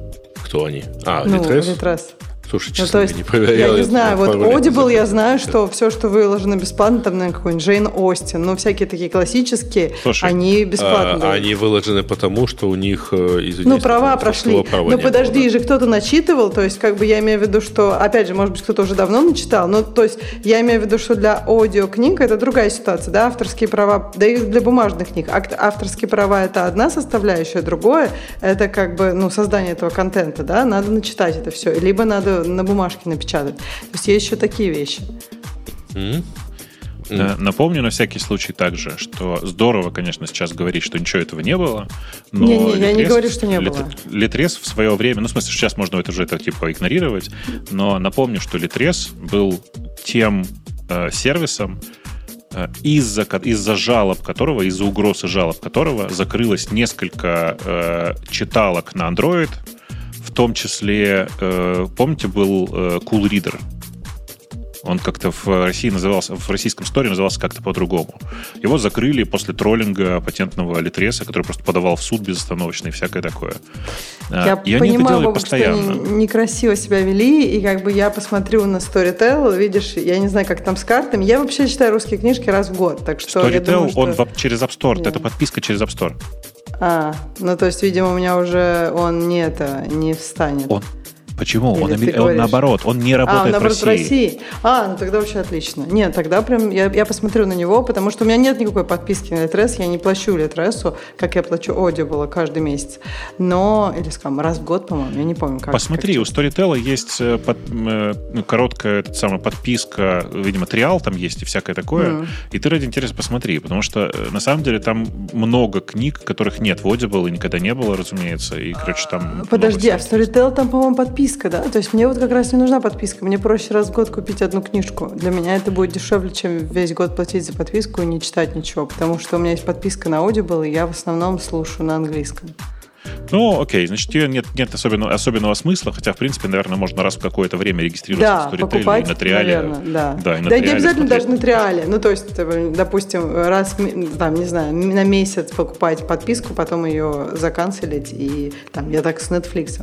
кто они? А, ну, Литрес? Литрес. Слушай, Ну, честно, то я есть, не проверял. я не знаю, вот Audible я знаю, что все, что выложено бесплатно, там, наверное, какой-нибудь Джейн Остин, ну, всякие такие классические, Слушай, они бесплатно А, дают. они выложены потому, что у них, э, извините, Ну, права прошли. права Ну, подожди, было, да. же кто-то начитывал, то есть, как бы я имею в виду, что, опять же, может быть, кто-то уже давно начитал, но, то есть, я имею в виду, что для аудиокниг это другая ситуация, да, авторские права, да и для бумажных книг. Авторские права это одна составляющая, другое это как бы, ну, создание этого контента, да, надо начитать это все, либо надо на бумажке напечатать. То есть, есть еще такие вещи. Э, Напомню на всякий случай также, что здорово, конечно, сейчас говорить, что ничего этого не было. Но я не Литрес- говорю, что не Лит- было. Литрес в свое время, ну, в смысле, сейчас можно это уже это типа игнорировать, но напомню, что Литрес был тем э, сервисом, э, из-за, из-за жалоб которого, из-за угроз и жалоб которого закрылось несколько э, читалок на Android, в том числе, э, помните, был э, Cool Reader, он как-то в России назывался, в российском сторе назывался как-то по-другому. Его закрыли после троллинга патентного Литреса, который просто подавал в суд безостановочно и всякое такое. А, Я и они это понимаю, делали Бог, что они постоянно. некрасиво себя вели, и как бы я посмотрю на Storytel, видишь, я не знаю, как там с картами. Я вообще читаю русские книжки раз в год, так что Storytel, думаю, что... он через App Store, Да. это подписка через App Store. А, ну то есть, видимо, у меня уже он не это, не встанет. Он. Почему? Или Он, он говоришь- наоборот, он не а, работает он, наоборот, в России. А, ну тогда вообще отлично. Нет, тогда прям я, я посмотрю на него, потому что у меня нет никакой подписки на Литрес, я не плачу Литресу, как я плачу Audible каждый месяц. Но, или скажем, раз в год, по-моему, я не помню, как. Посмотри, как у Storytel есть э, под- э, ну, короткая этот самый, подписка, видимо, триал там есть и всякое такое. Мгм. И ты ради интереса посмотри, потому что э, на самом деле там много книг, которых нет в Audible и никогда не было, разумеется. И, короче, там... Подожди, а в. Storytel там, по-моему, подписка, да? То есть мне вот как раз не нужна подписка. Мне проще раз в год купить одну книжку. Для меня это будет дешевле, чем весь год платить за подписку и не читать ничего. Потому что у меня есть подписка на Audible, и я в основном слушаю на английском. Ну, окей, значит, ее нет, нет особенного, особенного смысла, хотя, в принципе, наверное, можно раз в какое-то время регистрироваться Да, в Storytel покупать, и на триале. наверное, да. Да, и на да не обязательно смотреть. даже на триале. Ну, то есть, э, допустим, раз, там, не знаю, на месяц покупать подписку, потом ее заканцелить, и там, я так с Netflix.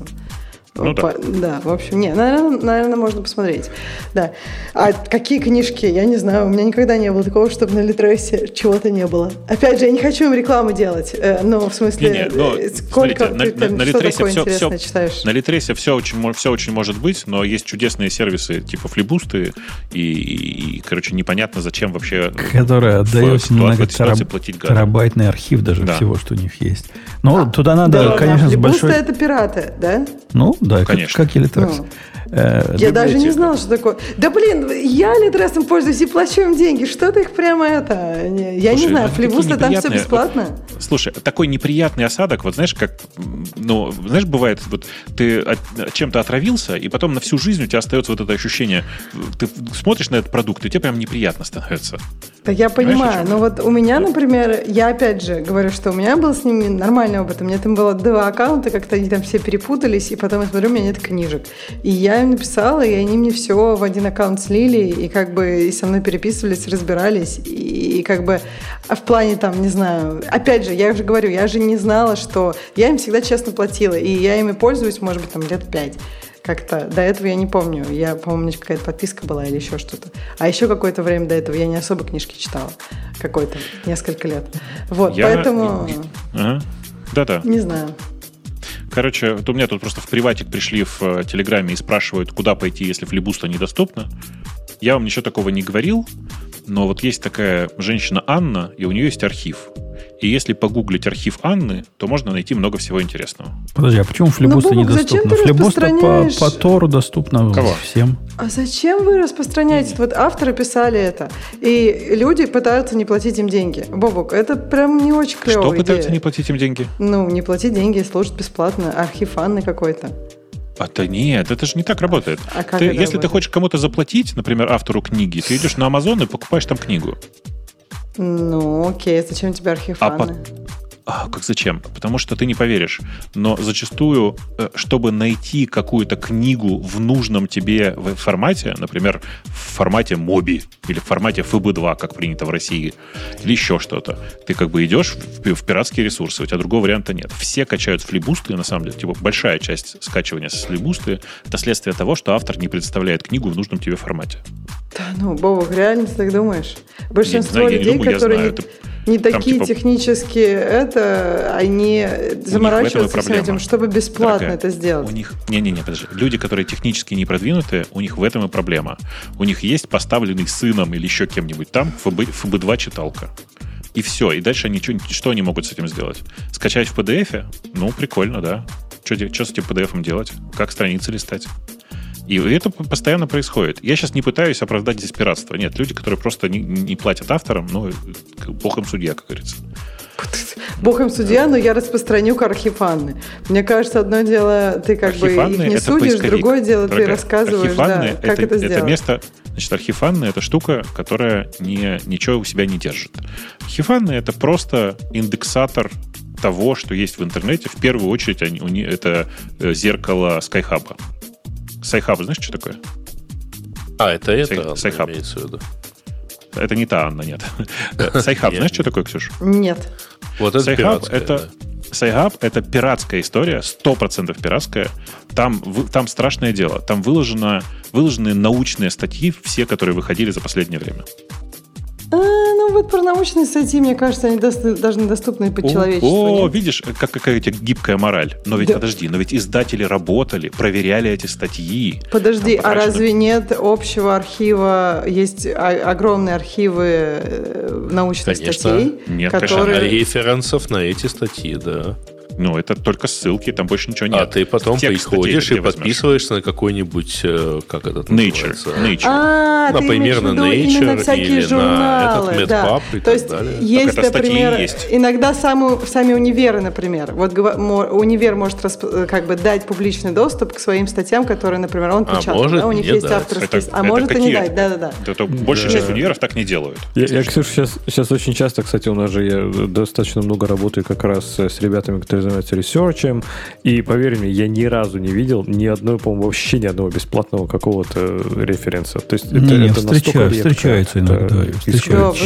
Ну да. По- да, в общем, не, наверное, наверное, можно посмотреть. Да. А какие книжки? Я не знаю, у меня никогда не было такого, чтобы на Литресе чего-то не было. Опять же, я не хочу им рекламу делать. э, Ну, в смысле, Не-не, но, э, сколько смотрите, ты на- там, на что Литресе такое интересное всё- читаешь? На Литресе все очень, все очень может быть, но есть чудесные сервисы типа флибусты, и, и, и, короче, непонятно, зачем вообще Которая отдает в, ситуации- в этой ситуации много платить терабайтный архив даже Да. всего, что у них есть. Ну, туда надо, Да, конечно, с флибусты большой... это пираты, да? Ну, да, как- Конечно. как, и Литрес. Ну. Э, Я даже не знала, что такое. Да блин, я Литресом пользуюсь и плачу им деньги. Что ты их прямо это? Я не знаю, ну, такие флибусты там все бесплатно. Слушай, такой неприятный осадок, вот знаешь, как, ну, знаешь, бывает, вот ты от- чем-то отравился, и потом на всю жизнь у тебя остается вот это ощущение, ты смотришь на этот продукт, и тебе прям неприятно становится. Так я Понимаешь, понимаю, но вот у меня, например, я опять же говорю, что у меня был с ними нормальный опыт. У меня там было два аккаунта, как-то они там все перепутались, и потом я смотрю, у меня нет книжек. И я им написала, и они мне все в один аккаунт слили, и как бы и со мной переписывались, разбирались, и, и как бы а в плане там, не знаю, опять же, я уже говорю, я же не знала, что я им всегда честно платила, и я ими пользуюсь, может быть, там лет пять. Как-то до этого я не помню. Я, по-моему, какая-то подписка была или еще что-то. А еще какое-то время до этого я не особо книжки читала. Какой-то, несколько лет. Вот, я... поэтому... Ага. Да-да. Не знаю. Короче, вот у меня тут просто в приватик пришли в э, Телеграме и спрашивают, куда пойти, если флибуста недоступно. Я вам ничего такого не говорил, но вот есть такая женщина Анна, и у нее есть архив. И если погуглить архив Анны, то можно найти много всего интересного. Подожди, а почему флибуста ну, недоступно? Флибуста по, по Тору доступно Кого? всем. А зачем вы распространяете? Вот авторы писали это, и люди пытаются не платить им деньги. Бобок, это прям не очень клево. Что пытаются не платить им деньги? Ну, не платить деньги, служить бесплатно. Архив Анны какой-то. А то нет, это же не так работает. А как ты, если работает? ты хочешь кому-то заплатить, например, автору книги, ты идешь на Amazon и покупаешь там книгу. Ну, окей, зачем тебе архив а? По... А, как зачем? Потому что ты не поверишь. Но зачастую, э, чтобы найти какую-то книгу в нужном тебе формате, например, в формате Моби или в формате FB2, как принято в России, или еще что-то, ты как бы идешь в, в пиратские ресурсы, у тебя другого варианта нет. Все качают флибусты, на самом деле, типа большая часть скачивания с флибусты — это следствие того, что автор не представляет книгу в нужном тебе формате. Да ну, Бобок, реально ты так думаешь? Большинство я, людей, я не думаю, которые... Я знаю, это не там, такие типа... технические, это они заморачиваются с этим, чтобы бесплатно Дорогая, это сделать. У них, не-не-не, подожди. Люди, которые технически не продвинутые, у них в этом и проблема. У них есть поставленный сыном или еще кем-нибудь там ФБ, ФБ2 читалка. И все. И дальше они что, что они могут с этим сделать? Скачать в PDF? Ну, прикольно, да. Что, что с этим PDF делать? Как страницы листать? И это постоянно происходит. Я сейчас не пытаюсь оправдать здесь пиратство. Нет, люди, которые просто не, не платят авторам, ну, бог им судья, как говорится. Бог им судья, но я распространю как архив Анны. Мне кажется, одно дело, ты как архив бы их не судишь, поисковик. другое дело, Дорогая, ты рассказываешь, да, это, как это, это сделать. Это место, значит, архив Анны — это штука, которая не, ничего у себя не держит. Архив Анны — это просто индексатор того, что есть в интернете. В первую очередь они, это э, зеркало Sci-Hub. Sci-Hub, знаешь, что такое? А, это это Sci-Hub. имеется в виду. Это не та Анна, нет. Sci-Hub, знаешь, что такое, Ксюш? Нет. Вот это Sci-Hub это Sci-Hub это пиратская история, 100% пиратская. Там, там страшное дело. Там выложено, выложены научные статьи, все, которые выходили за последнее время. А, ну вот про научные статьи, мне кажется, они дост- должны доступны под человечеству. О, видишь, как какая у тебя гибкая мораль. Но ведь, да. подожди, но ведь издатели работали, проверяли эти статьи. Подожди, а разве нет общего архива, есть огромные архивы э, научных конечно. статей? Нет, которые... конечно. Референсов на эти статьи, да. Ну, это только ссылки, там больше ничего нет. А ты потом Текст приходишь и подписываешься на какой-нибудь, э, как этот Nature. Nature. А, Например, на Nature или журналы, на этот да. и То так есть далее. Есть, так например, есть. иногда сами, сами универы, например. Вот универ может как бы дать публичный доступ к своим статьям, которые, например, он а печатал. А может, да? У них есть дать. авторский это, А это может какие? и не дать, да-да-да. Это большая да. часть универов так не делают. Я, я, Ксюша, сейчас, сейчас очень часто, кстати, у нас же я достаточно много работаю как раз с ребятами, которые занимаются ресерчем, и поверь мне, я ни разу не видел ни одной, по-моему, вообще ни одного бесплатного какого-то референса. То есть не, это, не, это встречаю, встречаются иногда. Встречаются.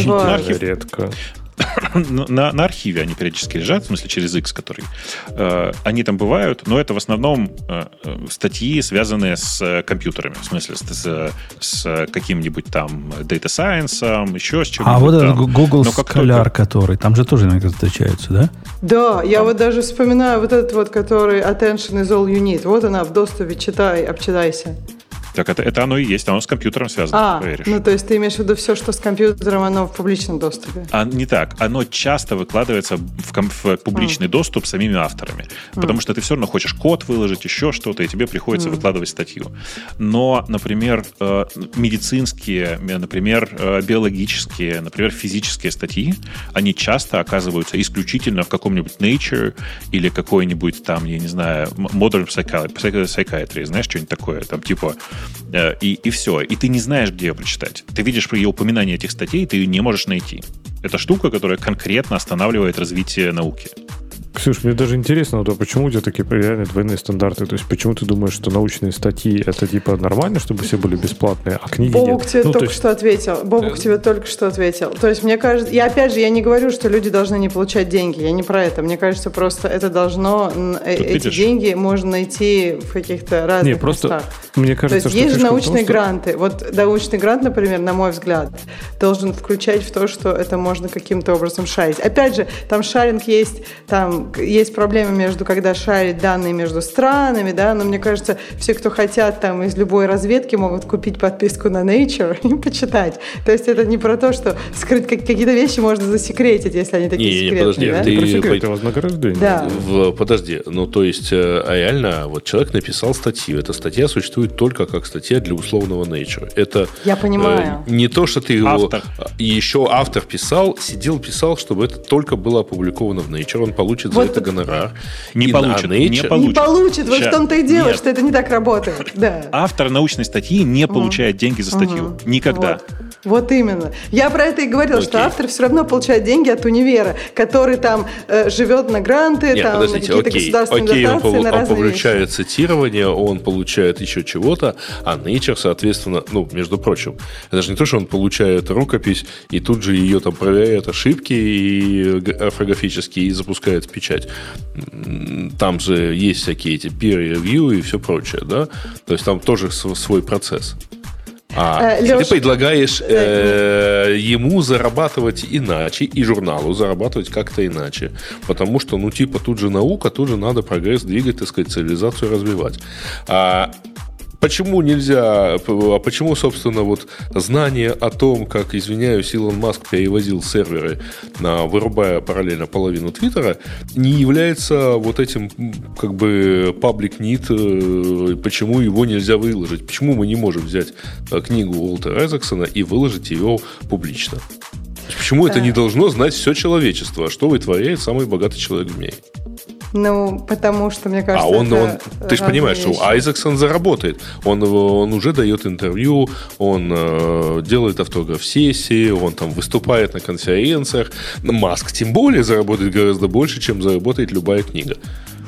редко. на, на архиве они периодически лежат, в смысле через X, который. Э, они там бывают, но это в основном э, э статьи, связанные с э, компьютерами, в смысле с, с каким-нибудь там Data Science, еще с чем-то. А вот этот Google но Scholar, только... который, там же тоже иногда встречаются, да? Да, я вот даже вспоминаю вот этот вот, который Attention is all you need. Вот она в доступе, читай, обчитайся. Так это, это оно и есть, оно с компьютером связано, а, поверишь. ну то есть ты имеешь в виду все, что с компьютером, оно в публичном доступе? А, не так. Оно часто выкладывается в, в публичный mm. доступ самими авторами. Mm. Потому что ты все равно хочешь код выложить, еще что-то, и тебе приходится mm. выкладывать статью. Но, например, э, медицинские, например, э, биологические, например, физические статьи, они часто оказываются исключительно в каком-нибудь Nature или какой-нибудь там, я не знаю, Modern Psychiatry, знаешь, что-нибудь такое, там типа Э, и, и все. И ты не знаешь, где ее прочитать. Ты видишь ее упоминание этих статей, ты ее не можешь найти. Это штука, которая конкретно останавливает развитие науки. Ксюш, мне даже интересно, вот, а почему у тебя такие реально двойные стандарты? То есть почему ты думаешь, что научные статьи это типа нормально, чтобы все были бесплатные, а книги Бобук нет? тебе ну, только есть... что ответил. Бобук тебе только что ответил. То есть мне кажется, я опять же, я не говорю, что люди должны не получать деньги. Я не про это. Мне кажется, просто это должно, э, Тут эти видишь? деньги можно найти в каких-то разных не, просто местах. Мне кажется, То есть есть же научные том, гранты. Вот научный грант, например, на мой взгляд, должен включать в то, что это можно каким-то образом шарить. Опять же, там шаринг есть, там есть проблемы между, когда шарить данные между странами, да, но мне кажется, все, кто хотят там из любой разведки, могут купить подписку на Nature и почитать. То есть это не про то, что скрыть какие-то вещи можно засекретить, если они такие не, секретные. Не, подожди, да? ты... Про секреты вознаграждение. Да. В, подожди, ну то есть э, а реально вот человек написал статью, эта статья существует только как статья для условного Nature. Это Я понимаю. Э, не то, что ты его... Автор. Еще автор писал, сидел, писал, чтобы это только было опубликовано в Nature, он получит вот за это гонорар. Не получит, не получит. Не получит, вот в том-то и дело, Нет. что это не так работает. Да. Автор научной статьи не получает угу. деньги за статью. Угу. Никогда. Вот. Вот именно. Я про это и говорила, окей. что автор все равно получает деньги от универа, который там э, живет на гранты, Нет, там на какие-то государственные окей, дотации, он, на он получает вещи. цитирование, он получает еще чего-то, а Nature, соответственно, ну, между прочим, это же не то, что он получает рукопись и тут же ее там проверяет ошибки и орфографические и запускает в печать. Там же есть всякие эти peer review и все прочее, да? То есть там тоже свой процесс. А э, Леш... ты предлагаешь э, ему зарабатывать иначе, и журналу зарабатывать как-то иначе. Потому что, ну, типа, тут же наука, тут же надо прогресс двигать, так сказать, цивилизацию развивать. А Почему нельзя, а почему, собственно, вот знание о том, как, извиняюсь, Илон Маск перевозил серверы, вырубая параллельно половину Твиттера, не является вот этим, как бы, паблик нит, э, почему его нельзя выложить? Почему мы не можем взять э, книгу Уолтера Эзексона и выложить ее публично? Почему это не должно знать все человечество? Что вытворяет самый богатый человек в мире? Ну, потому что, мне кажется, А он, он ты же понимаешь, вещи. что Айзексон заработает. Он, он уже дает интервью, он э, делает автограф-сессии, он там выступает на конференциях. Маск тем более заработает гораздо больше, чем заработает любая книга.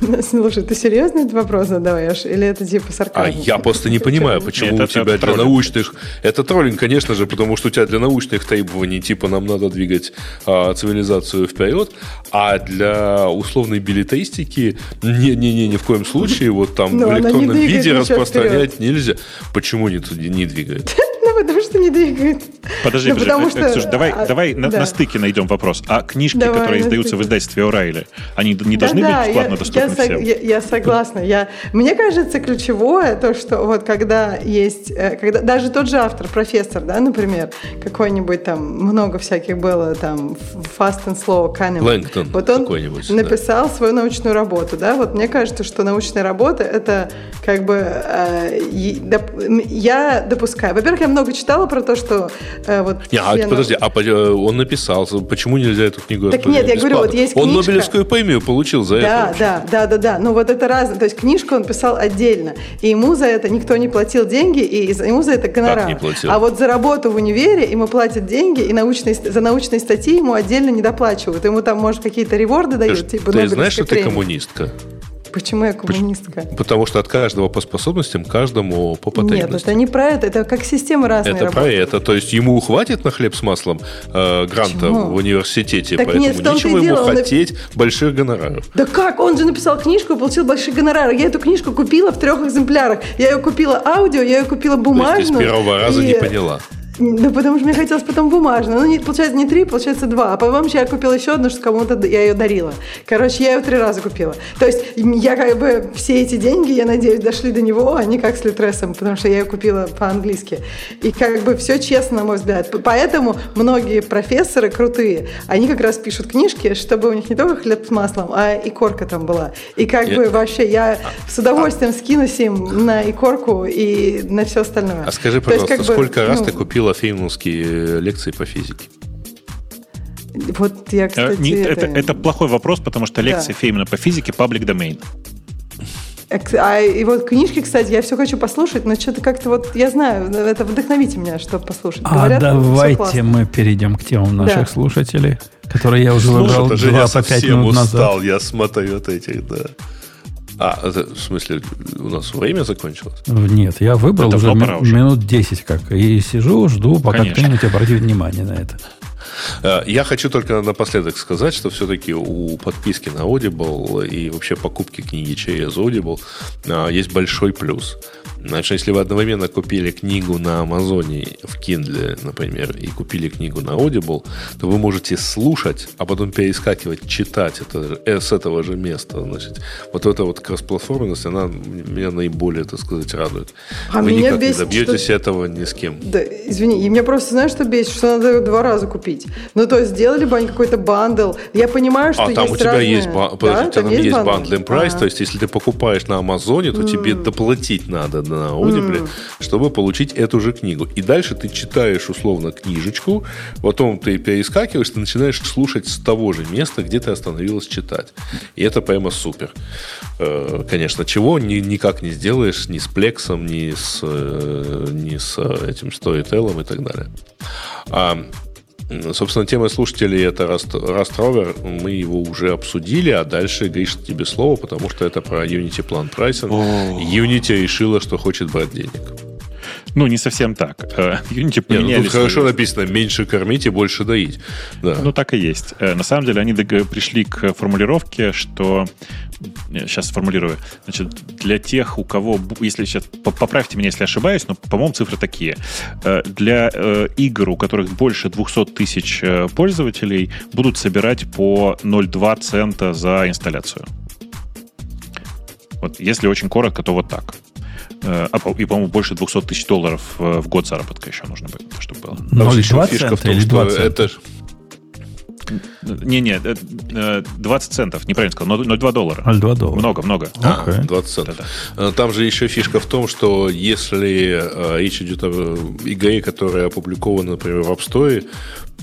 Слушай, ты серьезно этот вопрос задаваешь? Или это типа сарказм? А я просто не понимаю, почему Нет, у тебя для научных... Это троллинг, конечно же, потому что у тебя для научных требований типа нам надо двигать а, цивилизацию вперед, а для условной билетристики не-не-не, ни в коем случае вот там в электронном виде распространять вперед. нельзя. Почему не, не двигает? потому что не двигает. Подожди, ну, подожди, потому что... Слушай, давай, а, давай да. на, на стыке найдем вопрос. А книжки, давай, которые издаются стыке. в издательстве O'Reilly, они не должны да, быть бесплатно я, доступны я, всем? Я, я согласна. Я, мне кажется, ключевое то, что вот когда есть... Э, когда, даже тот же автор, профессор, да, например, какой-нибудь там, много всяких было, там, Fast and Slow Kahneman. Лэнгтон вот он написал да. свою научную работу, да, вот мне кажется, что научная работа это как бы... Э, я допускаю. Во-первых, я много читала про то, что э, вот... Не, а, подожди, а э, он написал, почему нельзя эту книгу Так нет, я говорю, вот есть книжка... Он Нобелевскую премию получил за да, это. Да, да, да, да, Ну вот это разное. То есть книжку он писал отдельно, и ему за это никто не платил деньги, и ему за это гонорар. Как не платил? А вот за работу в универе ему платят деньги, и научные, за научные статьи ему отдельно не доплачивают. Ему там, может, какие-то реворды дают, типа Ты знаешь, что ты коммунистка? Почему я коммунистка? Потому что от каждого по способностям, каждому по потребностям. Нет, это не про это, это как система разная Это работает. про это, то есть ему хватит на хлеб с маслом э, гранта Почему? в университете, так поэтому нет, нечего ему дело, хотеть он... больших гонораров. Да как? Он же написал книжку и получил большие гонорары. Я эту книжку купила в трех экземплярах. Я ее купила аудио, я ее купила бумажную. То есть с первого раза и... не поняла. Да потому что мне хотелось потом бумажную. Ну, не, получается, не три, получается два. А по-моему, я купила еще одну, что кому-то я ее дарила. Короче, я ее три раза купила. То есть я как бы все эти деньги, я надеюсь, дошли до него, а не как с Литресом, потому что я ее купила по-английски. И как бы все честно, на мой взгляд. Поэтому многие профессоры крутые, они как раз пишут книжки, чтобы у них не только хлеб с маслом, а и корка там была. И как я... бы вообще я с удовольствием скинусь им на икорку и на все остальное. А скажи, пожалуйста, есть, сколько бы, раз ну, ты купила ходила феймановские э, лекции по физике? Вот я, э, кстати... это, это, это плохой вопрос, потому что лекция да. Феймана по физике public domain. А и вот книжки, кстати, я все хочу послушать, но что-то как-то вот, я знаю, это вдохновите меня, чтобы послушать. А Говорят, давайте мы перейдем к темам наших да. слушателей, которые я уже выбрал Слушай, два по пять минут устал, назад. Я смотрю от этих, да. А, это, в смысле, у нас время закончилось? Нет, я выбрал это уже, уже минут 10 как. И сижу, жду, пока кто-нибудь обратит внимание на это. Э, я хочу только напоследок сказать, что все-таки у подписки на Audible и вообще покупки книги через Audible э, есть большой плюс. Значит, если вы одновременно купили книгу на Амазоне в Kindle, например, и купили книгу на Audible, то вы можете слушать, а потом перескакивать, читать это, э, с этого же места. Значит, вот эта вот кроссплатформенность, она меня наиболее, так сказать, радует. А вы меня никак бесит, не добьетесь что... этого ни с кем. Да, извини, и меня просто, знаешь, что бесит, что надо два раза купить. Ну, то есть, сделали бы они какой-то бандл. Я понимаю, что а, там у тебя разные... есть, ба... Подожди, там, там есть, bundling price, то есть, если ты покупаешь на Амазоне, то mm. тебе доплатить надо на Audible, mm. чтобы получить эту же книгу. И дальше ты читаешь условно книжечку, потом ты перескакиваешь, ты начинаешь слушать с того же места, где ты остановилась читать. И это прямо супер. Э, конечно, чего ни, никак не сделаешь ни с Плексом, ни с, э, ни с этим Storytel и так далее. Собственно, тема слушателей это Rust, Rust Rover. Мы его уже обсудили, а дальше, Гриш, тебе слово, потому что это про Unity план прайсинг. Unity решила, что хочет брать денег. Ну, не совсем так. Э, Unity. Нет, ну, тут хорошо написано, меньше кормить и больше доить. Да. Ну, так и есть. Э, на самом деле, они пришли к формулировке, что... Сейчас сформулирую. Значит, для тех, у кого... Если сейчас... Поправьте меня, если ошибаюсь, но, по-моему, цифры такие. Э, для игр, у которых больше 200 тысяч пользователей, будут собирать по 0,2 цента за инсталляцию. Вот если очень коротко, то вот так. Э, а, и, по-моему, больше 200 тысяч долларов э, в год заработка еще нужно быть, чтобы было. 0,2 цента в том, или 2 цента? Это... Не-не, 20 э, центов, неправильно сказал, 0,2 доллара. 0,2 доллара. Много, много. А, okay. 20 центов. Да-да. Там же еще фишка в том, что если речь идет о игре, которая опубликована, например, в App Store,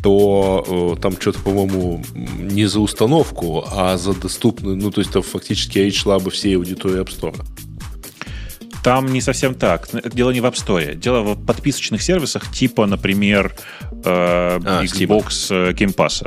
то там что-то, по-моему, не за установку, а за доступную, ну, то есть там фактически речь шла бы всей аудитории App Store. Там не совсем так. Дело не в App Store. Дело в подписочных сервисах типа, например, э, а, Xbox Steam. Э, Game Pass,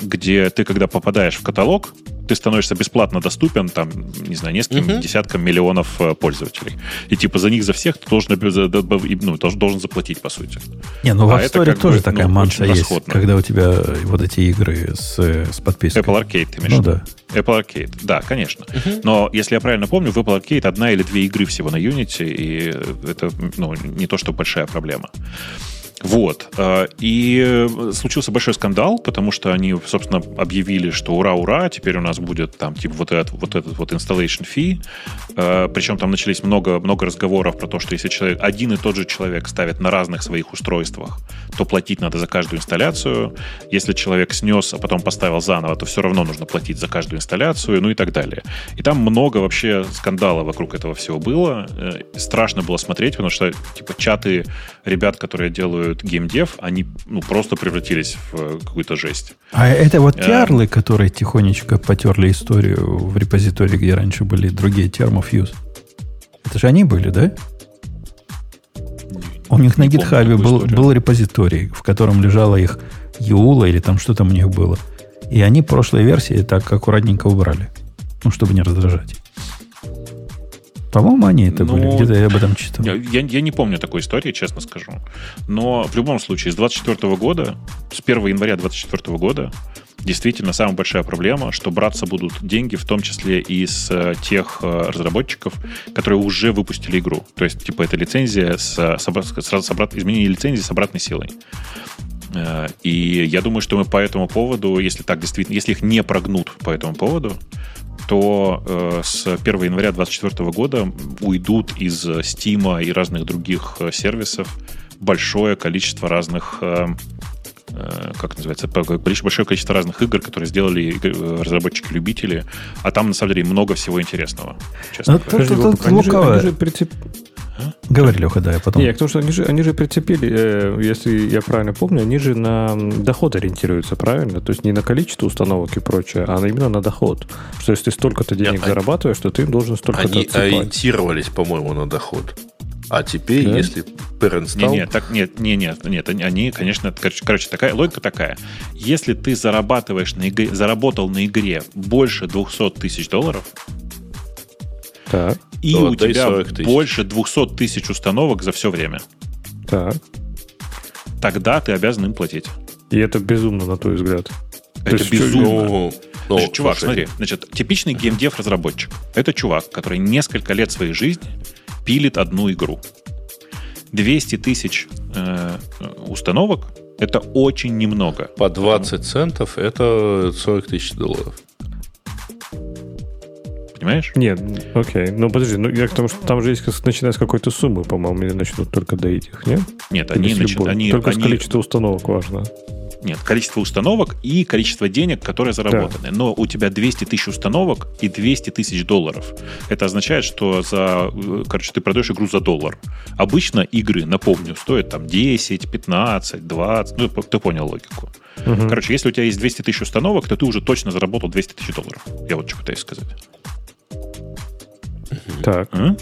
где ты, когда попадаешь в каталог, ты становишься бесплатно доступен, там, не знаю, нескольким uh-huh. десяткам миллионов э, пользователей. И типа за них за всех ты должен, ну, должен, должен заплатить, по сути. Не, ну а в App Store тоже бы, такая ну, манша есть, расходно. когда у тебя вот эти игры с, с подпиской. Apple Arcade, ты имеешь Ну да. Apple Arcade, да, конечно. Uh-huh. Но, если я правильно помню, в Apple Arcade одна или две игры всего на Unity, и это ну, не то, что большая проблема. Вот. Э, и случился большой скандал, потому что они, собственно, объявили, что ура-ура, теперь у нас будет там типа вот этот вот, этот вот installation fee. Э, Причем там начались много, много разговоров про то, что если человек, один и тот же человек ставит на разных своих устройствах, то платить надо за каждую инсталляцию. Если человек снес, а потом поставил заново, то все равно нужно платить за каждую инсталляцию, ну и так далее. И там много вообще скандала вокруг этого всего было. Э, страшно было смотреть, потому что типа чаты ребят, которые делают делают геймдев, они ну, просто превратились в э, какую-то жесть. А это вот тярлы, а... которые тихонечко потерли историю в репозитории, где раньше были другие термофьюз. Это же они были, да? У них на гитхабе был, был репозиторий, в котором лежала их Юла или там что там у них было. И они прошлой версии так аккуратненько убрали. Ну, чтобы не раздражать. По-моему, они это Но... были. Ну, Где-то я об этом читал. Я, я, я не помню такой истории, честно скажу. Но в любом случае, с 24 года, с 1 января 24 года, действительно самая большая проблема, что браться будут деньги, в том числе и с э, тех э, разработчиков, которые уже выпустили игру. То есть, типа, это лицензия с, с, с, с обрат, изменение лицензии с обратной силой. Э, и я думаю, что мы по этому поводу, если так действительно, если их не прогнут по этому поводу, то э, с 1 января 2024 года уйдут из Steam и разных других э, сервисов большое количество разных э, как называется, большое количество разных игр, которые сделали разработчики-любители, а там, на самом деле, много всего интересного. Честно говоря. Тут, тут, тут, Говори, Леха, да, я потом... Нет, потому что они же, они же прицепили, э, если я правильно помню, они же на доход ориентируются, правильно? То есть не на количество установок и прочее, а именно на доход. Что если столько-то денег Нет, зарабатываешь, то ты им должен столько-то Они отсыпать. ориентировались, по-моему, на доход. А теперь, да? если parent стал... Не, нет, так, нет, не, нет, нет, они, конечно, короче, короче, такая логика такая. Если ты зарабатываешь на игре, заработал на игре больше 200 тысяч долларов, так. и то у тебя больше 200 тысяч установок за все время, так. тогда ты обязан им платить. И это безумно, на твой взгляд. Это есть, безумно. Ну, ну, значит, чувак, слушай. смотри, значит, типичный геймдев разработчик. Это чувак, который несколько лет своей жизни пилит одну игру. 200 тысяч э, установок – это очень немного. По 20 центов – это 40 тысяч долларов. Понимаешь? Нет, окей. Ну, подожди, ну, я к тому, что там же есть, начиная с какой-то суммы, по-моему, или начнут только доить их, нет? Нет, они начинают... Они, только они... с количества установок важно. Нет, количество установок и количество денег, которые заработаны. Да. Но у тебя 200 тысяч установок и 200 тысяч долларов. Это означает, что за, короче, ты продаешь игру за доллар. Обычно игры, напомню, стоят там 10, 15, 20. Ну, ты понял логику. Угу. Короче, если у тебя есть 200 тысяч установок, то ты уже точно заработал 200 тысяч долларов. Я вот что пытаюсь сказать. Так. А?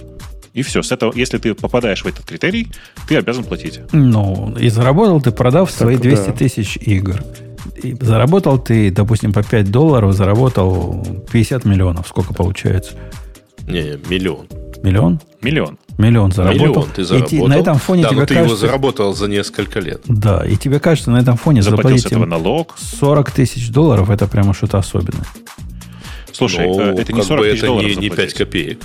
И все. С этого, если ты попадаешь в этот критерий, ты обязан платить. Ну, и заработал ты, продав так, свои 200 да. тысяч игр. И заработал ты, допустим, по 5 долларов, заработал 50 миллионов. Сколько получается? Не, не миллион. Миллион? Миллион. Миллион заработал. Миллион ты заработал. И на этом фоне да, тебе но ты кажется... его заработал за несколько лет. Да, и тебе кажется, на этом фоне Заплатил заплатить этого налог. 40 тысяч долларов, это прямо что-то особенное. Слушай, но, э, это не 40 тысяч долларов не, не 5 копеек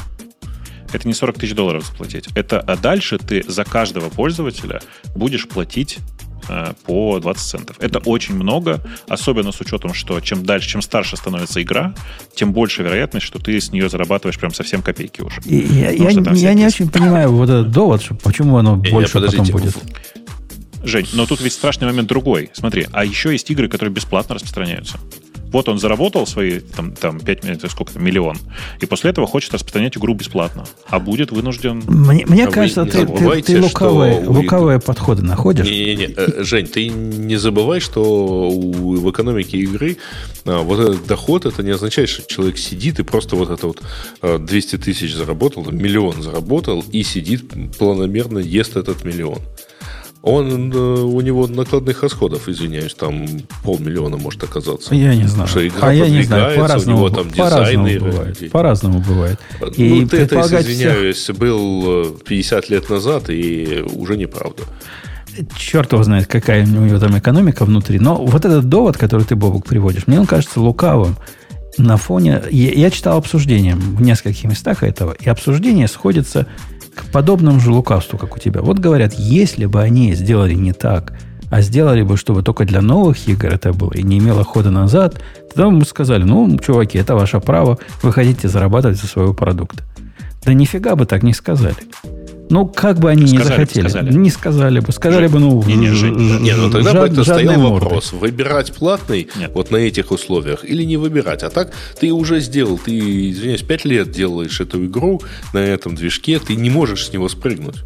это не 40 тысяч долларов заплатить. Это, а дальше ты за каждого пользователя будешь платить э, по 20 центов. Это очень много, особенно с учетом, что чем дальше, чем старше становится игра, тем больше вероятность, что ты с нее зарабатываешь прям совсем копейки уже. И, я я, я не очень понимаю вот этот довод, что почему оно и больше потом будет. Жень, но тут ведь страшный момент другой. Смотри, а еще есть игры, которые бесплатно распространяются. Вот он заработал свои там, там 5 минут, сколько миллион, и после этого хочет распространять игру бесплатно, а будет вынужден... Мне, мне кажется, ты, ты, ты лукавые, лукавые подходы находишь. Не-не-не, э, Жень, ты не забывай, что в экономике игры а, вот этот доход, это не означает, что человек сидит и просто вот это вот 200 а, тысяч заработал, миллион заработал и сидит планомерно ест этот миллион. Он, э, у него накладных расходов, извиняюсь, там полмиллиона может оказаться. Я не знаю. Что игра а я не знаю, по-разному, у него там по-разному бывает. По-разному бывает. И ну, ты это, извиняюсь, всех... был 50 э, лет назад, и уже неправда. Черт его знает, какая у него там экономика внутри. Но вот этот довод, который ты, Бобук, приводишь, мне он кажется лукавым. На фоне... Я, я читал обсуждение в нескольких местах этого, и обсуждение сходится к подобному же лукавству, как у тебя. Вот говорят, если бы они сделали не так, а сделали бы, чтобы только для новых игр это было и не имело хода назад, тогда мы сказали, ну, чуваки, это ваше право, вы хотите зарабатывать за свой продукт. Да нифига бы так не сказали. Ну, как бы они сказали, не захотели. Сказали. Не сказали бы. Сказали Жень, бы, ну, не, не, Жень, не, ну тогда жад, бы это стоял морды. вопрос, выбирать платный Нет. вот на этих условиях или не выбирать. А так ты уже сделал, ты, извиняюсь, 5 лет делаешь эту игру на этом движке, ты не можешь с него спрыгнуть.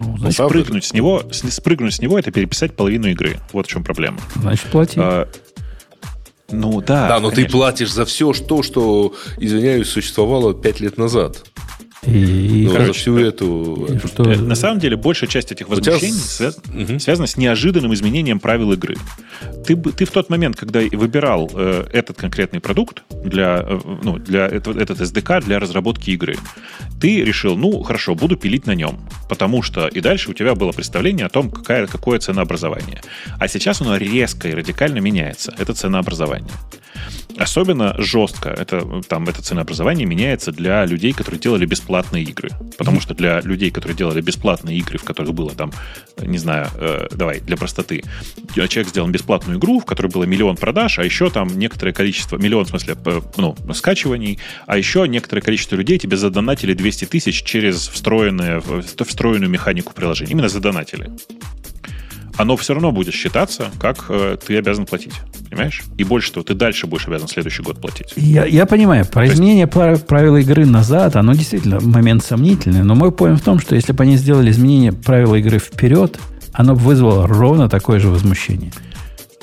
Ну, значит, ну, спрыгнуть с него, спрыгнуть с него это переписать половину игры. Вот в чем проблема. Значит, плати. А, ну да. Да, но конечно. ты платишь за все то, что, извиняюсь, существовало 5 лет назад. И, ну, короче, всю эту... И что... На самом деле, большая часть этих возмущений тебя... связ... угу. связана с неожиданным изменением правил игры. Ты, ты в тот момент, когда выбирал э, этот конкретный продукт для, э, ну, для этого, этот SDK для разработки игры, ты решил, ну, хорошо, буду пилить на нем, потому что и дальше у тебя было представление о том, какая, какое ценообразование. А сейчас оно резко и радикально меняется. Это ценообразование. Особенно жестко это, там, это ценообразование меняется для людей, которые делали бесплатные игры. Потому что для людей, которые делали бесплатные игры, в которых было там, не знаю, э, давай, для простоты, человек сделал бесплатную игру, в которой было миллион продаж, а еще там некоторое количество, миллион, в смысле, ну, скачиваний, а еще некоторое количество людей тебе задонатили 200 тысяч через встроенную, встроенную механику приложения. Именно задонатили оно все равно будет считаться, как э, ты обязан платить. Понимаешь? И больше того, ты дальше будешь обязан следующий год платить. Я, я понимаю, про изменение есть... правил игры назад, оно действительно момент сомнительный, но мой поинт в том, что если бы они сделали изменение правил игры вперед, оно бы вызвало ровно такое же возмущение.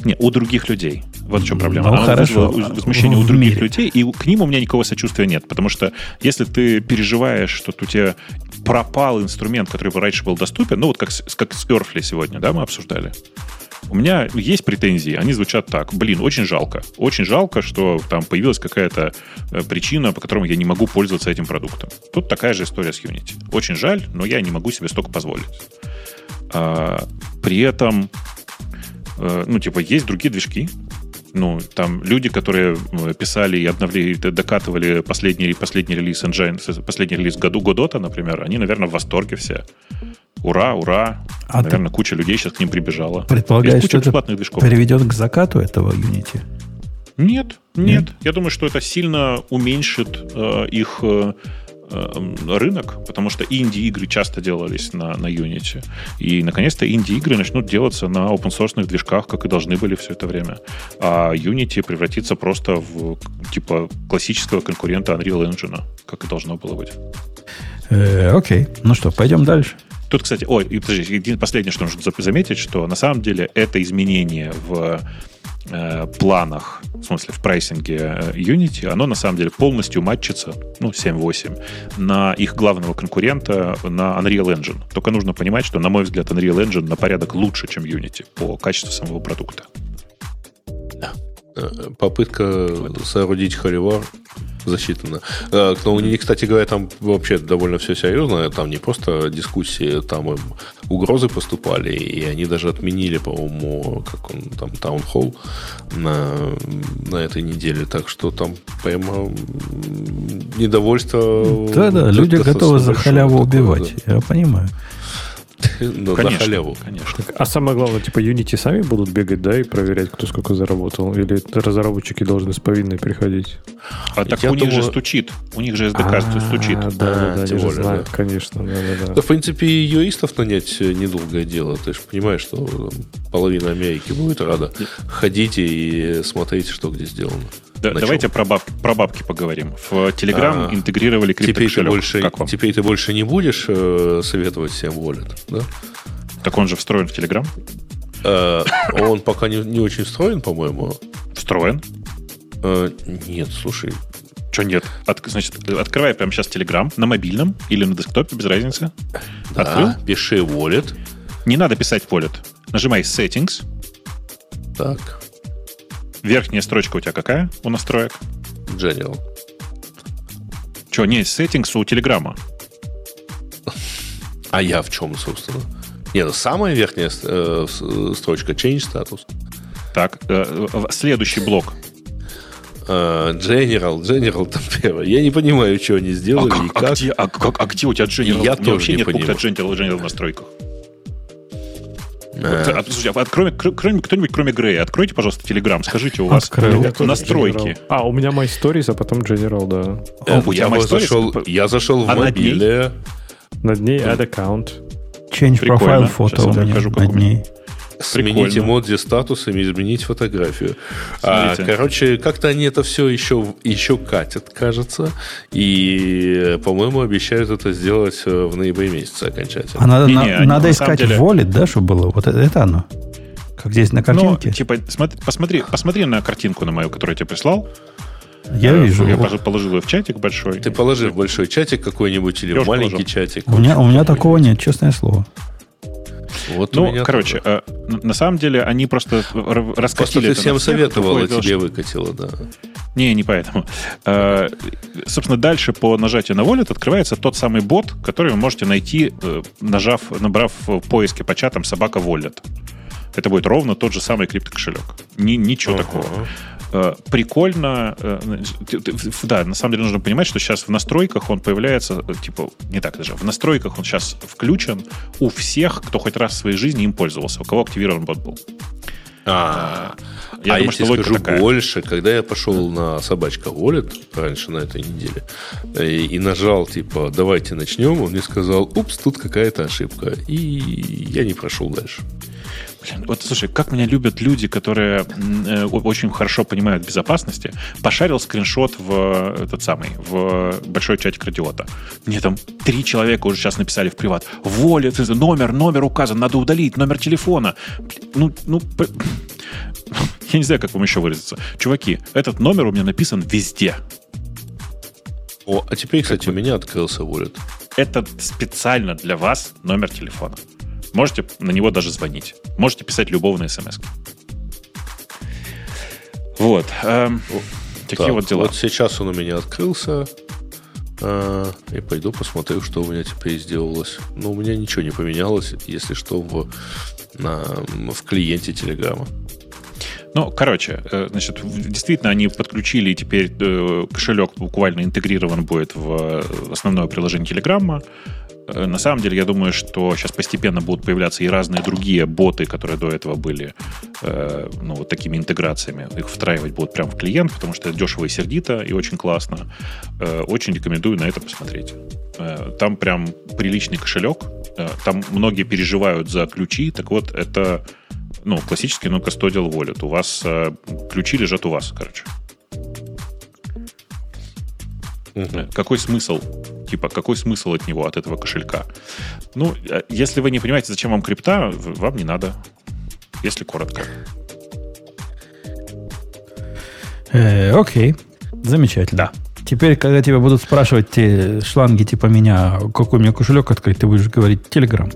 Не, у других людей. Вот в чем проблема. Ну, Она хорошо. возмущение у других мире. людей, и к ним у меня никакого сочувствия нет. Потому что если ты переживаешь, что у тебя пропал инструмент, который раньше был доступен, ну вот как, как с Earthly сегодня, да, мы обсуждали. У меня есть претензии, они звучат так. Блин, очень жалко. Очень жалко, что там появилась какая-то э, причина, по которой я не могу пользоваться этим продуктом. Тут такая же история с Unity. Очень жаль, но я не могу себе столько позволить. А, при этом, э, ну, типа, есть другие движки, ну, там люди, которые писали и обновляли, докатывали последний, последний релиз Engine, последний релиз году Годота, например, они, наверное, в восторге все. Ура, ура. А наверное, ты куча людей сейчас к ним прибежала. Предполагаешь, что это приведет к закату этого Unity? Нет, нет, нет. Я думаю, что это сильно уменьшит э, их э, Э, рынок, потому что инди-игры часто делались на, на Unity. И, наконец-то, инди-игры начнут делаться на open-source движках, как и должны были все это время. А Unity превратится просто в, типа, классического конкурента Unreal Engine, как и должно было быть. Э, окей. Ну что, пойдем дальше. Тут, кстати, ой, и подожди, последнее, что нужно заметить, что на самом деле это изменение в Э, планах, в смысле в прайсинге э, Unity, оно на самом деле полностью матчится, ну, 7.8, на их главного конкурента, на Unreal Engine. Только нужно понимать, что, на мой взгляд, Unreal Engine на порядок лучше, чем Unity по качеству самого продукта. Э, попытка соорудить холивар засчитано. Э, но у них, кстати говоря, там вообще довольно все серьезно. Там не просто дискуссии, там им угрозы поступали, и они даже отменили, по-моему, как он там, таунхолл на, на этой неделе. Так что там прямо недовольство... Да-да, люди готовы за халяву убивать, да. я понимаю. Ну, конечно, на халяву. Конечно. а самое главное, типа Unity сами будут бегать, да, и проверять, кто сколько заработал? Или разработчики должны с повинной приходить? А так Я у думаю... них же стучит. У них же SDK а, стучит. Да, да, да, тем знают, конечно. Да, да, да. да, в принципе, юристов нанять недолгое дело. Ты же понимаешь, что половина Америки будет рада. Ходите и смотрите, что где сделано. Да, давайте про, баб, про бабки поговорим. В Telegram а, интегрировали. Теперь ты больше, как вам? Теперь ты больше не будешь э, советовать всем Wallet, да? Так он же встроен в Telegram? Э, он пока не, не очень встроен, по-моему. Встроен? Э, нет, слушай. Что нет? От, значит, открывай прямо сейчас Telegram на мобильном или на десктопе, без разницы. Да, Открыл? пиши Wallet. Не надо писать Wallet. Нажимай Settings. Так. Верхняя строчка у тебя какая у настроек? General. Че, не, settings у Телеграма. А я в чем, собственно? Нет, ну, самая верхняя э, строчка Change Status. Так, э, следующий блок. General, General там первое. Я не понимаю, что они сделали а как, и как. А где, а, как, а где у тебя General? Я тоже вообще не нет понимаю. пункта General, General в настройках. А, слушайте, а кроме, кроме, кто-нибудь кроме Грея, откройте, пожалуйста, Телеграм, скажите, у вас Открыл. настройки. А, у меня My Stories, а потом General, да. Э, у я, зашел, я зашел в а мобиле. Над ней add account. Change profile фото у меня над ней. Сменить эмодзи статусами, изменить фотографию. А, короче, как-то они это все еще, еще катят, кажется. И, по-моему, обещают это сделать э, в ноябре месяце окончательно. А надо, не, на, не, надо искать деле... wallet, да, чтобы было? Вот это, это оно. Как здесь на ну, картинке. Ну, типа, смотри, посмотри, посмотри на картинку на мою, которую я тебе прислал. Я э, вижу. Я положил ее в чатик большой. Ты положи в большой чатик какой-нибудь или в маленький положил. чатик. У меня, у меня такого нет, честное слово. Вот ну, короче. Э, на самом деле они просто раскатили... Просто ты всем советовал, а тебе выкатило, да. Не, не поэтому. Э, собственно, дальше по нажатию на Wallet открывается тот самый бот, который вы можете найти, э, нажав, набрав в поиске по чатам собака Wallet. Это будет ровно тот же самый криптокошелек. Ни, ничего uh-huh. такого. Э, прикольно. Э, да, на самом деле нужно понимать, что сейчас в настройках он появляется, э, типа, не так даже, в настройках он сейчас включен у всех, кто хоть раз в своей жизни им пользовался, у кого активирован бот был. А, я а думаю, я тебе скажу такая. больше, когда я пошел на собачка Wallet раньше на этой неделе и, и нажал типа давайте начнем, он мне сказал, упс, тут какая-то ошибка, и я не прошел дальше. Блин, вот слушай, как меня любят люди, которые э, очень хорошо понимают безопасности. Пошарил скриншот в этот самый, в большой чатик радиота. Мне там три человека уже сейчас написали в приват. Воля, номер, номер указан, надо удалить, номер телефона. Ну, ну, я не знаю, как вам еще выразиться. Чуваки, этот номер у меня написан везде. О, а теперь, кстати, у меня открылся Wallet. Это специально для вас номер телефона. Можете на него даже звонить. Можете писать любовные смс. Вот. Эм, такие так, вот дела. Вот сейчас он у меня открылся. Э, и пойду посмотрю, что у меня теперь сделалось. Но у меня ничего не поменялось, если что, в, на, в клиенте Телеграма. Ну, короче, э, значит, действительно, они подключили, и теперь э, кошелек буквально интегрирован будет в основное приложение Телеграмма. Э, на самом деле, я думаю, что сейчас постепенно будут появляться и разные другие боты, которые до этого были э, ну, вот такими интеграциями. Их встраивать будут прямо в клиент, потому что это дешево и сердито, и очень классно. Э, очень рекомендую на это посмотреть. Э, там прям приличный кошелек. Э, там многие переживают за ключи. Так вот, это ну, классический ну, custodial wallet. У вас э, ключи лежат у вас, короче. Угу. Какой смысл? Типа, какой смысл от него, от этого кошелька? Ну, э, если вы не понимаете, зачем вам крипта, вам не надо. Если коротко. Э, окей. Замечательно. Теперь, когда тебя будут спрашивать те шланги типа меня, какой у меня кошелек открыть, ты будешь говорить Telegram.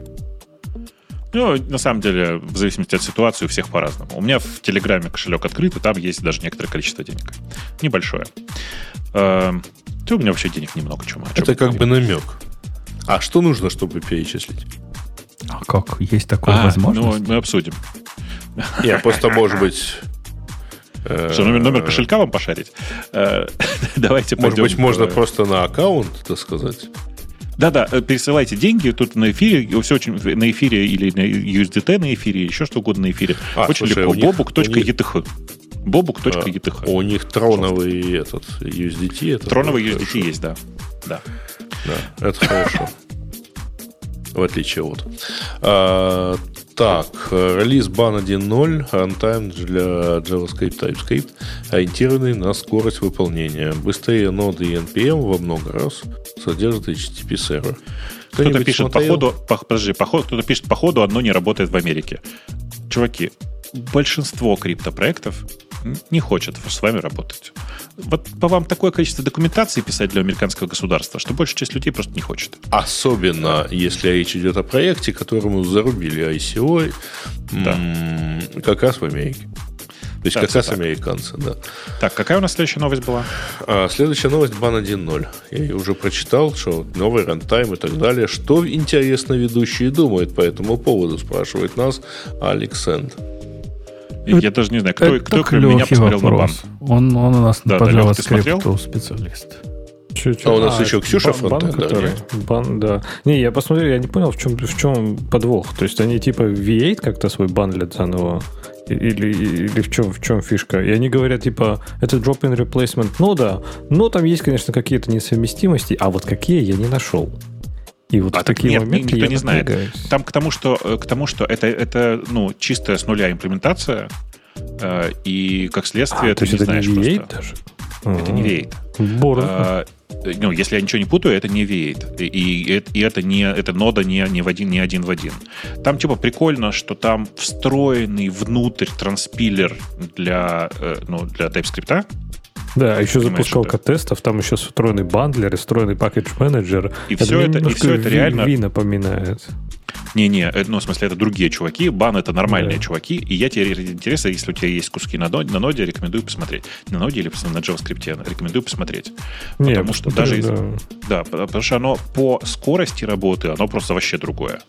Ну, на самом деле, в зависимости от ситуации, у всех по-разному. У меня в Телеграме кошелек открыт, и там есть даже некоторое количество денег. Небольшое. Эм, да у меня вообще денег немного, чем. Это как бы намек. А что нужно, чтобы перечислить? А как? Есть такая а, возможность? Ну, мы обсудим. Я просто, может быть... Э, что, номер, номер кошелька вам пошарить? Э, давайте Может быть, можно просто на аккаунт, так сказать? Да-да, э, пересылайте деньги тут на эфире, все очень на эфире или на USDT на эфире, еще что угодно на эфире. А, очень слушай, легко. Бобук.eth. Бобук.eth. А, у них троновый этот USDT. Это троновый USDT хорошо. есть, да. Да. Да, это хорошо. В отличие от. А, так, релиз бан 1.0, runtime для JavaScript TypeScript, ориентированный на скорость выполнения. Быстрее ноды и NPM во много раз содержит HTTP сервер. Кто-то пишет по ходу, по, подожди, по ходу, кто-то пишет по ходу, одно не работает в Америке. Чуваки, большинство криптопроектов не хочет с вами работать. Вот по вам такое количество документации писать для американского государства, что большая часть людей просто не хочет. Особенно, если речь идет о проекте, которому зарубили ICO да. как раз в Америке. То есть как раз так. американцы, да. Так, какая у нас следующая новость была? А, следующая новость бан 1.0. Я ее уже прочитал, что новый рантайм и так далее. Что интересно ведущие думают по этому поводу, спрашивает нас Александр. Я даже не знаю, кто, это кто кроме меня посмотрел вопрос. на бан. Он, он у нас да, по JavaScript специалист. Че, че? А у нас а, еще Ксюша бан, бан, который, да, бан, да. Не, я посмотрел, я не понял, в чем, в чем подвох. То есть они типа V8 как-то свой банлят заново? Или, или в, чем, в чем фишка? И они говорят, типа, это drop-in replacement Ну да, но там есть, конечно, какие-то несовместимости, а вот какие я не нашел. И вот а такие нет, моменты никто не знает. Там к тому, что, э, к тому, что это, это ну, чистая с нуля имплементация, э, и как следствие а, ты не это знаешь не просто. даже? Это не веет. А, ну, если я ничего не путаю, это не веет. И, и, и это не это нода не, не, в один, не один в один. Там типа прикольно, что там встроенный внутрь транспилер для, э, ну, для TypeScript, да, еще запускалка это... тестов, там еще встроенный бандлер и встроенный пакетж менеджер. И это все это, и все это реально... Ви напоминает. Не-не, э, ну, в смысле, это другие чуваки. Бан — это нормальные да. чуваки. И я тебе интересно, если у тебя есть куски на ноде, на ноде рекомендую посмотреть. На ноде или на JavaScript рекомендую посмотреть. Не, потому что даже... Да. да, потому что оно по скорости работы, оно просто вообще другое.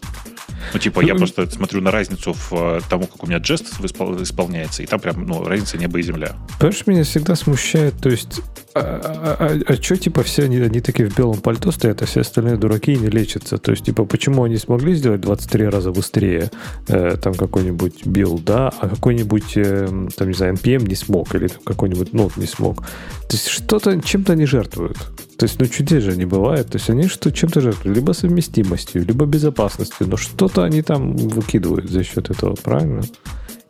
Ну, типа, я просто смотрю на разницу в э, тому, как у меня джест исполняется, и там прям, ну, разница небо и земля. Понимаешь, меня всегда смущает, то есть А, а, а, а что, типа, все они, они такие в белом пальто стоят, а все остальные дураки не лечатся? То есть, типа, почему они смогли сделать 23 раза быстрее э, там какой-нибудь билд, да, а какой-нибудь, э, там, не знаю, NPM не смог, или какой-нибудь Node не смог? То есть, что-то, чем-то они жертвуют. То есть, ну, чудес же не бывает. То есть, они что чем-то жертвуют. Либо совместимостью, либо безопасностью. Но что-то они там выкидывают за счет этого, правильно?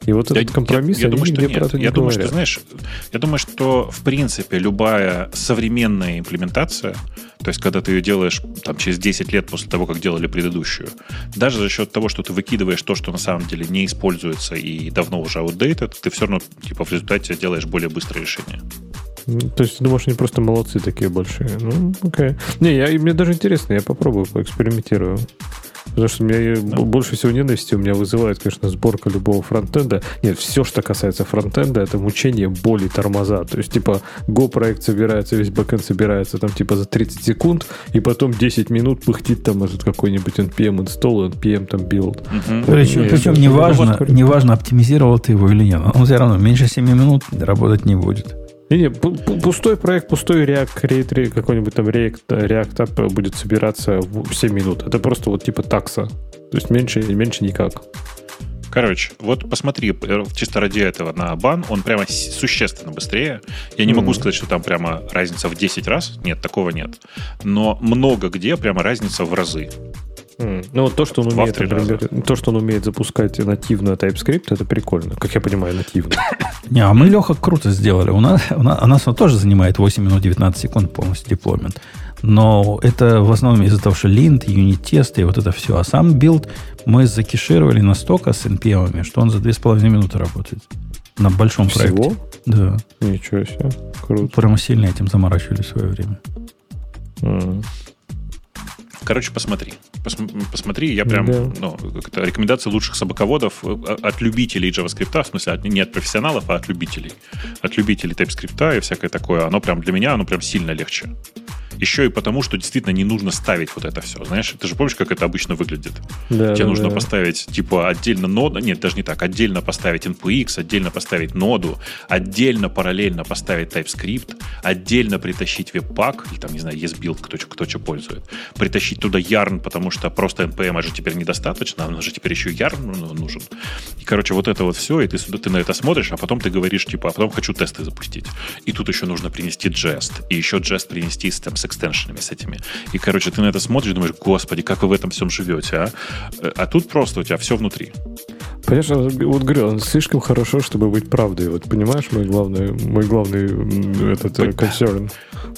И вот этот компромисс, я, я, я думаю, что нет. я думаю, что, знаешь, я думаю, что, в принципе, любая современная имплементация, то есть, когда ты ее делаешь там, через 10 лет после того, как делали предыдущую, даже за счет того, что ты выкидываешь то, что на самом деле не используется и давно уже outdated, ты все равно типа, в результате делаешь более быстрое решение. То есть ты думаешь, они просто молодцы такие большие? Ну, окей. Не, я, мне даже интересно, я попробую, поэкспериментирую. Потому что меня да. больше всего ненависти у меня вызывает, конечно, сборка любого фронтенда. Нет, все, что касается фронтенда, это мучение, боль и тормоза. То есть, типа, Go проект собирается, весь бэкэнд собирается там, типа, за 30 секунд, и потом 10 минут пыхтит там этот какой-нибудь NPM install, NPM там build. Угу. Причем, причем неважно, неважно, оптимизировал ты его или нет. Он все равно меньше 7 минут работать не будет. Не, не, пустой проект, пустой React, какой-нибудь там React, React App будет собираться в 7 минут. Это просто вот типа такса. То есть меньше, меньше никак. Короче, вот посмотри, э, чисто ради этого на бан, он прямо существенно быстрее. Я не могу сказать, что там прямо разница в 10 раз. Нет, такого нет. Но много где прямо разница в разы. Mm. Ну, то, что он умеет, например, то, что он умеет запускать нативно TypeScript, это прикольно. Как я понимаю, нативно. Не, а мы, Леха, круто сделали. У нас, у нас, у нас он тоже занимает 8 минут 19 секунд полностью деплоймент. Но это в основном из-за того, что линт, юнит-тесты и вот это все. А сам билд мы закишировали настолько с NPM, что он за 2,5 минуты работает. На большом Всего? проекте. Да. Ничего себе. Круто. Прямо сильно этим заморачивали в свое время. Mm. Короче, посмотри. Пос, посмотри, я прям, да. ну, это рекомендация лучших собаководов э, от любителей JavaScript, в смысле, от, не от профессионалов, а от любителей. От любителей TypeScript и всякое такое. Оно прям для меня, оно прям сильно легче. Еще и потому, что действительно не нужно ставить вот это все. Знаешь, ты же помнишь, как это обычно выглядит? Да, Тебе да, нужно да. поставить, типа, отдельно ноду, нет, даже не так, отдельно поставить NPX, отдельно поставить ноду, отдельно параллельно поставить TypeScript, отдельно притащить веб-пак, или там, не знаю, ESBuild, кто, кто что пользует, притащить туда Yarn, потому что просто NPM же теперь недостаточно, а же теперь еще Yarn ну, нужен. И, короче, вот это вот все, и ты, сюда, ты на это смотришь, а потом ты говоришь, типа, а потом хочу тесты запустить. И тут еще нужно принести Jest, и еще Jest принести с, там, с экстеншенами с этими. И, короче, ты на это смотришь, думаешь, господи, как вы в этом всем живете, а? А тут просто у тебя все внутри. Понимаешь, вот говорю, он слишком хорошо, чтобы быть правдой. Вот понимаешь, мой главный, мой главный этот концерн.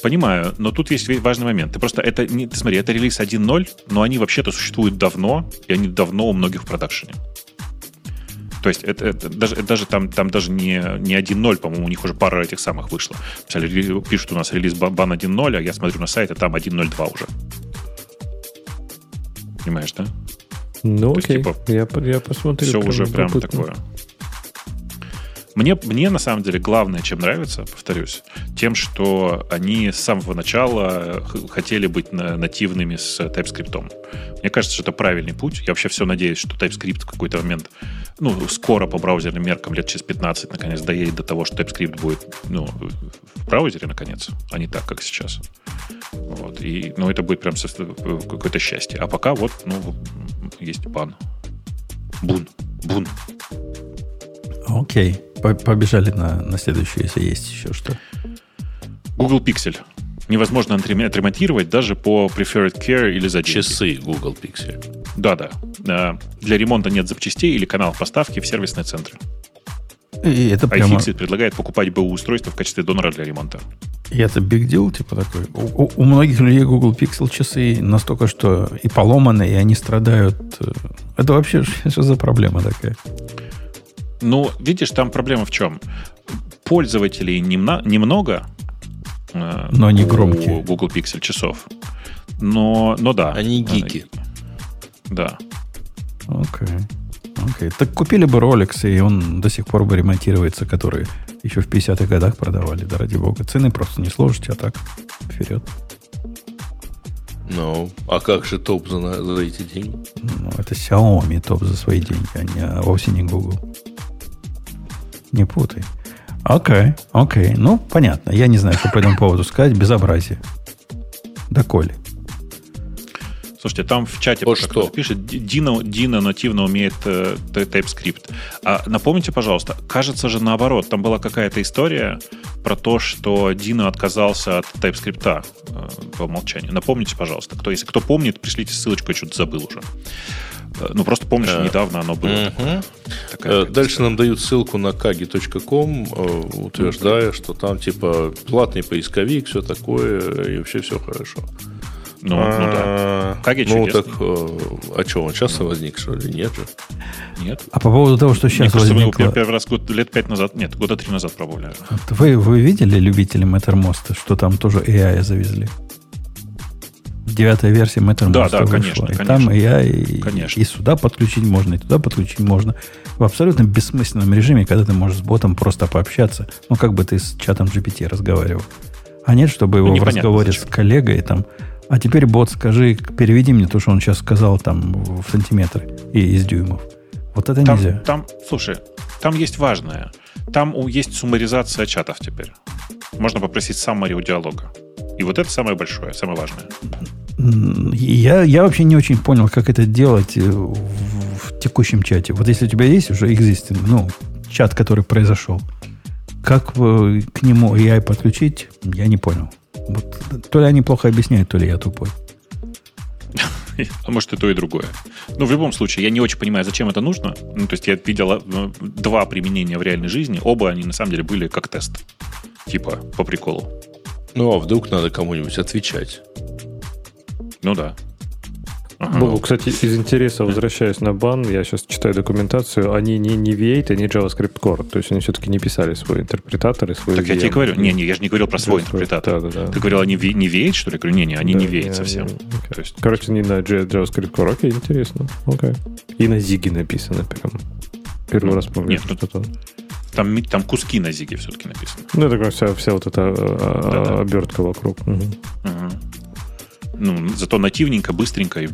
Понимаю, но тут есть важный момент. Ты просто это не, ты смотри, это релиз 1.0, но они вообще-то существуют давно, и они давно у многих в продакшене. То есть это, это даже, это даже там, там даже не, не 1.0, по-моему, у них уже пара этих самых вышло. Пишут у нас релиз бан 1.0, а я смотрю на сайт, и там 1.02 уже. Понимаешь, да? Ну, То окей. Есть, типа, я, я посмотрю. Все уже прям такое. Мне, мне на самом деле главное, чем нравится, повторюсь, тем, что они с самого начала хотели быть на, нативными с TypeScript. Мне кажется, что это правильный путь. Я вообще все надеюсь, что TypeScript в какой-то момент, ну, скоро по браузерным меркам, лет через 15, наконец, доедет до того, что TypeScript будет, ну, в браузере, наконец, а не так, как сейчас. Вот. И, ну, это будет прям какое-то счастье. А пока вот, ну, есть бан. Бун. Бун. Окей. Побежали на, на следующую, если есть еще что. Google Pixel. Невозможно отремонтировать даже по Preferred Care или за. Часы Google Pixel. Да-да. Для ремонта нет запчастей или каналов поставки в сервисные центры. И это прямо... iFixit предлагает покупать БУ-устройство в качестве донора для ремонта. И это big deal, типа такой. У, у, у многих людей Google Pixel часы настолько, что и поломаны, и они страдают. Это вообще что за проблема такая? Ну, видишь, там проблема в чем? Пользователей немно, немного, э, но они громкие. Google Pixel часов. Но, но да. Они гики. Да. Окей. Okay. Окей. Так купили бы Rolex, и он до сих пор бы ремонтируется, которые еще в 50-х годах продавали, да ради бога. Цены просто не сложите, а так вперед. Ну, а как же топ за, за эти деньги? Ну, это Xiaomi топ за свои деньги, а, не, а вовсе не Google. Не путай. Окей, окей. Ну, понятно. Я не знаю, что по этому поводу сказать. Безобразие. Доколе. Слушайте, там в чате вот что пишет, Дина, Дина нативно умеет э, TypeScript. А напомните, пожалуйста, кажется же наоборот, там была какая-то история про то, что Дина отказался от TypeScript э, по умолчанию. Напомните, пожалуйста, кто, если кто помнит, пришлите ссылочку, я что-то забыл уже. Э, ну, просто помню, что недавно оно было. Угу. Такое. Дальше нам дают ссылку на kagi.com, утверждая, что там типа платный поисковик, все такое, и вообще все хорошо. Ну, ну да. А, как я Ну, так, э, а что, он часто возник, что ли? Нет же. Нет. А по поводу того, что сейчас Мне возникло... кажется, первый раз год, лет пять назад, нет, года три назад пробовали. Вы, вы видели, любители Mattermost, что там тоже AI завезли? Девятая версия Mattermost да, да. Конечно, и конечно. там AI конечно. и сюда подключить можно, и туда подключить можно. В абсолютно бессмысленном режиме, когда ты можешь с ботом просто пообщаться. Ну, как бы ты с чатом GPT разговаривал. А нет, чтобы его ну, в разговоре зачем. с коллегой там а теперь, бот, скажи, переведи мне то, что он сейчас сказал там в сантиметры и из дюймов. Вот это там, нельзя. Там, слушай, там есть важное. Там есть суммаризация чатов теперь. Можно попросить summary у диалога. И вот это самое большое, самое важное. Я, я вообще не очень понял, как это делать э, в, в текущем чате. Вот если у тебя есть уже existing, ну, чат, который произошел, как к нему AI подключить, я не понял. Вот, то ли они плохо объясняют, то ли я тупой. А может и то, и другое. Ну, в любом случае, я не очень понимаю, зачем это нужно. Ну, то есть я видел э, два применения в реальной жизни. Оба они на самом деле были как тест. Типа, по приколу. Ну, а вдруг надо кому-нибудь отвечать? Ну да. Ага. Богу, кстати, из интереса, возвращаясь на бан, я сейчас читаю документацию, они не, не V8, они JavaScript Core. То есть они все-таки не писали свой интерпретатор и свой Так VM. я тебе говорю, не, не, я же не говорил про свой интерпретатор. Да, да, да. Ты говорил, они не V8, что ли? Я говорю, не, не, они да, не V8 совсем. Не, okay. То есть... Короче, не на JavaScript Core. Окей, интересно. Окей. И на Ziggy написано прям. Первый ну, раз помню, нет, что там. Там, там куски на зиге все-таки написано. Ну, это вся, вся вот эта а, да, да. обертка вокруг. Угу. Угу ну, зато нативненько, быстренько и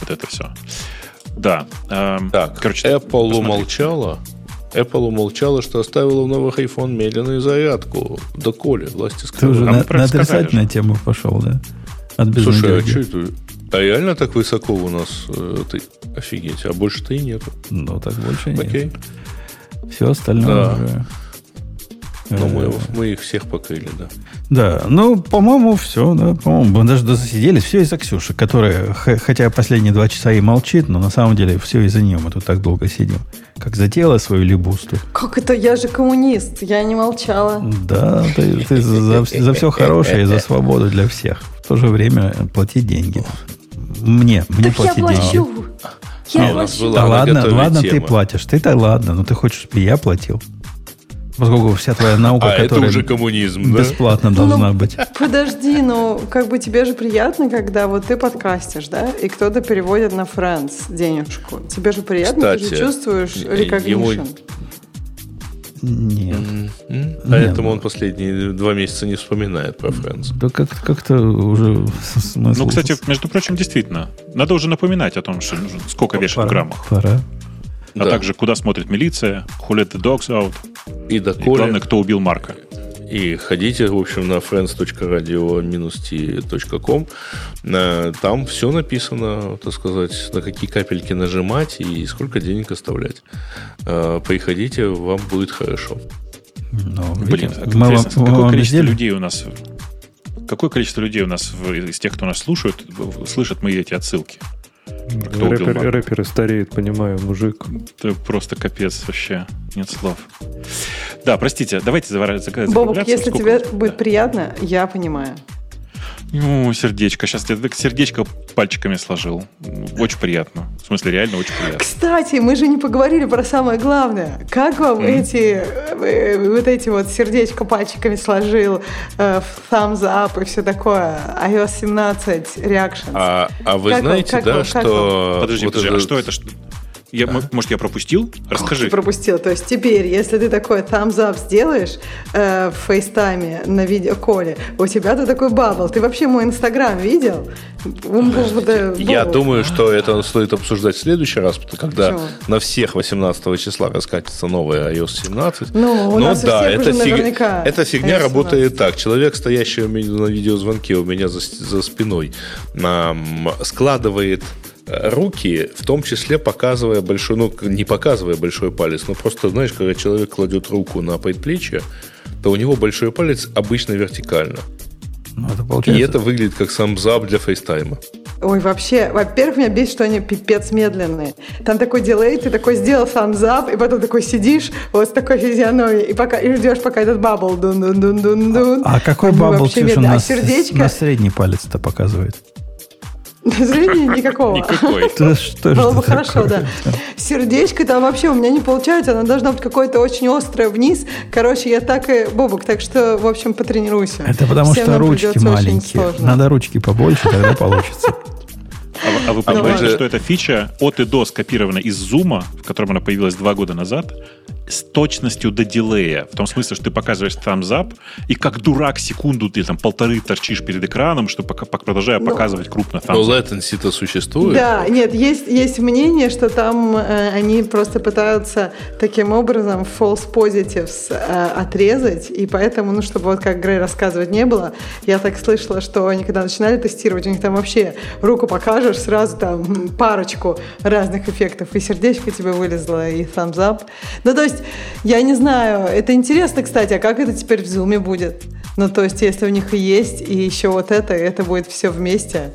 вот это все. Да. Э, так, короче, Apple посмотрите. умолчала. Apple умолчала, что оставила в новых iPhone медленную зарядку. Да коли, власти сказали. Ты уже а на, на отрицательную тему пошел, да? От Слушай, а что это? А реально так высоко у нас? Э, ты, офигеть, а больше-то и нету. Ну, так больше нет. Окей. Все остальное да. уже... Но мы, мы их всех покрыли, да. Да, ну, по-моему, все, да, по-моему, мы даже засиделись. Все из-за Ксюши, которая, хотя последние два часа и молчит, но на самом деле все из-за нее мы тут так долго сидим. Как затеяла свою либусту. Как это? Я же коммунист, я не молчала. Да, ты, ты за, за все хорошее и за свободу для всех. В то же время платить деньги. Мне, мне так платить я плачу. деньги. Я а, плачу. Да ладно, ладно, тема. ты платишь. Ты-то ладно, но ты хочешь, чтобы я платил. Поскольку вся твоя наука, а которая это уже коммунизм, бесплатно да? должна ну, быть. Подожди, ну как бы тебе же приятно, когда вот ты подкастишь, да, и кто-то переводит на Friends денежку. Тебе же приятно, Кстати, ты же чувствуешь recognition. Нет. Mm-hmm. Поэтому он последние два месяца не вспоминает про Friends. Да как- как-то уже смысл... Ну, кстати, между прочим, действительно. Надо уже напоминать о том, что сколько вешать в граммах. Пора. А да. также куда смотрит милиция, who let the dogs out. И, доколе, и главное, кто убил Марка. И ходите, в общем, на friends.radio-t.com. Там все написано, так сказать, на какие капельки нажимать и сколько денег оставлять. А, приходите, вам будет хорошо. Ну, Блин, а мы вам, какое вам количество сделали? людей у нас Какое количество людей у нас из тех, кто нас слушает, слышат мы эти отсылки? Кто Рэпер, рэперы стареют, понимаю, мужик. Это просто капец вообще. Нет слов. Да, простите, давайте закругляться. Бобок, если Сколько... тебе будет приятно, я понимаю. Ну, сердечко. Сейчас я так сердечко пальчиками сложил. Очень приятно. В смысле, реально очень приятно. Кстати, мы же не поговорили про самое главное. Как вам mm. эти э, вот эти вот сердечко пальчиками сложил, э, thumbs up и все такое, iOS 17 reactions? А, а вы как знаете, вам, да, вам, что... Подожди, вот подожди, это... а что это? Я, а? Может, я пропустил? Расскажи. Ты пропустил. То есть теперь, если ты такой thumbs up сделаешь э, в фейстайме на видеоколе, у тебя то такой бабл. Ты вообще мой инстаграм видел? Я думаю, что это стоит обсуждать в следующий раз, когда Почему? на всех 18 числа раскатится новая iOS 17. Ну, у Но нас да, это фиг... эта фигня работает так. Человек, стоящий у меня на видеозвонке у меня за, за спиной, складывает руки, в том числе показывая большой, ну, не показывая большой палец, но просто, знаешь, когда человек кладет руку на предплечье, то у него большой палец обычно вертикально. Ну, это получается... И это выглядит как thumbs up для FaceTime а. Ой, вообще, во-первых, меня бесит, что они пипец медленные. Там такой delay, ты такой сделал thumbs up, и потом такой сидишь вот с такой физиономией, и, пока, и ждешь, пока этот bubble дун дун дун дун дун А, а какой bubble, Ксюша, на, а сердечко... на средний палец-то показывает? Зрения никакого. Никакой. Было бы хорошо, да. Сердечко там вообще у меня не получается, оно должно быть какое-то очень острое вниз. Короче, я так и... Бобук, так что, в общем, потренируйся. Это потому что ручки маленькие. Надо ручки побольше, тогда получится. А, а вы понимаете, что эта фича от и до скопирована из Zoom, в котором она появилась два года назад, с точностью до дилея. В том смысле, что ты показываешь thumbs up, и как дурак секунду ты там полторы торчишь перед экраном, чтобы пока, продолжая но, показывать крупно thumbs. Но latency-то существует. Да, нет, есть, есть мнение, что там э, они просто пытаются таким образом false positives э, отрезать, и поэтому, ну, чтобы вот как Грей рассказывать не было, я так слышала, что они когда начинали тестировать, у них там вообще руку покажешь, сразу там парочку разных эффектов, и сердечко тебе вылезло, и thumbs up. Ну, то есть есть, я не знаю, это интересно, кстати, а как это теперь в Zoom будет? Ну, то есть, если у них и есть, и еще вот это, это будет все вместе.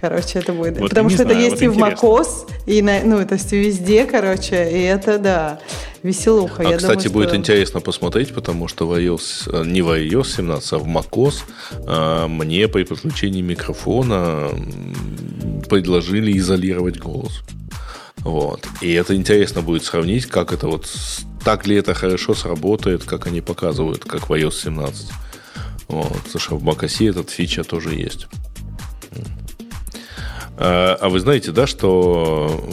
Короче, это будет. Вот Потому что знаю, это есть вот и интересно. в macOS, и на, ну, то есть везде, короче, и это, да, веселуха. А, Я кстати, думаю, будет что... интересно посмотреть, потому что в iOS, э, не в iOS 17, а в macOS а, мне при подключении микрофона предложили изолировать голос. Вот. И это интересно будет сравнить, как это вот так ли это хорошо сработает, как они показывают, как в iOS 17. Вот, что в macOS этот фича тоже есть. А, а вы знаете, да, что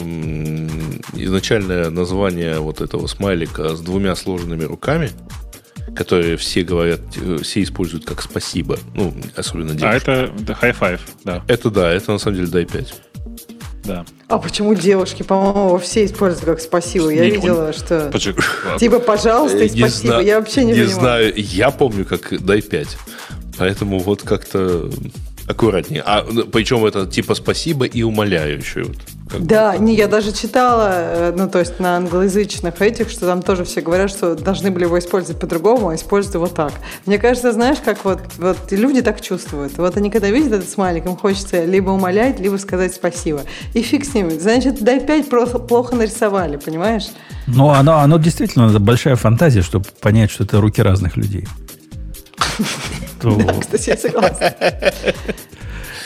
изначальное название вот этого смайлика с двумя сложенными руками, которые все говорят, все используют как спасибо, ну, особенно девушки. А это high five, да. Это да, это на самом деле дай 5 да. А почему девушки, по-моему, все используют как спасибо? Я видела, что... Типа, пожалуйста и спасибо. Я вообще не Не знаю, я помню, как дай 5. Поэтому вот как-то аккуратнее. А ну, причем это типа спасибо и умоляющее. Вот, да, не, я даже читала, э, ну то есть на англоязычных этих, что там тоже все говорят, что должны были его использовать по-другому, а используют его так. Мне кажется, знаешь, как вот, вот люди так чувствуют. Вот они когда видят этот смайлик, им хочется либо умолять, либо сказать спасибо. И фиг с ними. Значит, дай пять просто плохо нарисовали, понимаешь? Ну, оно, оно действительно большая фантазия, чтобы понять, что это руки разных людей. Да, кстати, я согласна.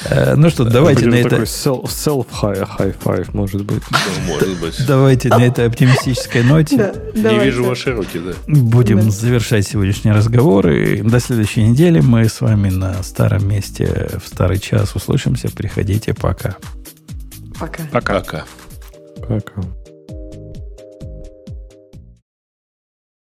Э, ну что, давайте на это... Self high five, может быть. Может быть. Давайте на этой оптимистической ноте. Не вижу ваши руки, да. Будем завершать сегодняшний разговор. И до следующей недели мы с вами на старом месте в старый час услышимся. Приходите. Пока. Пока. Пока. Пока.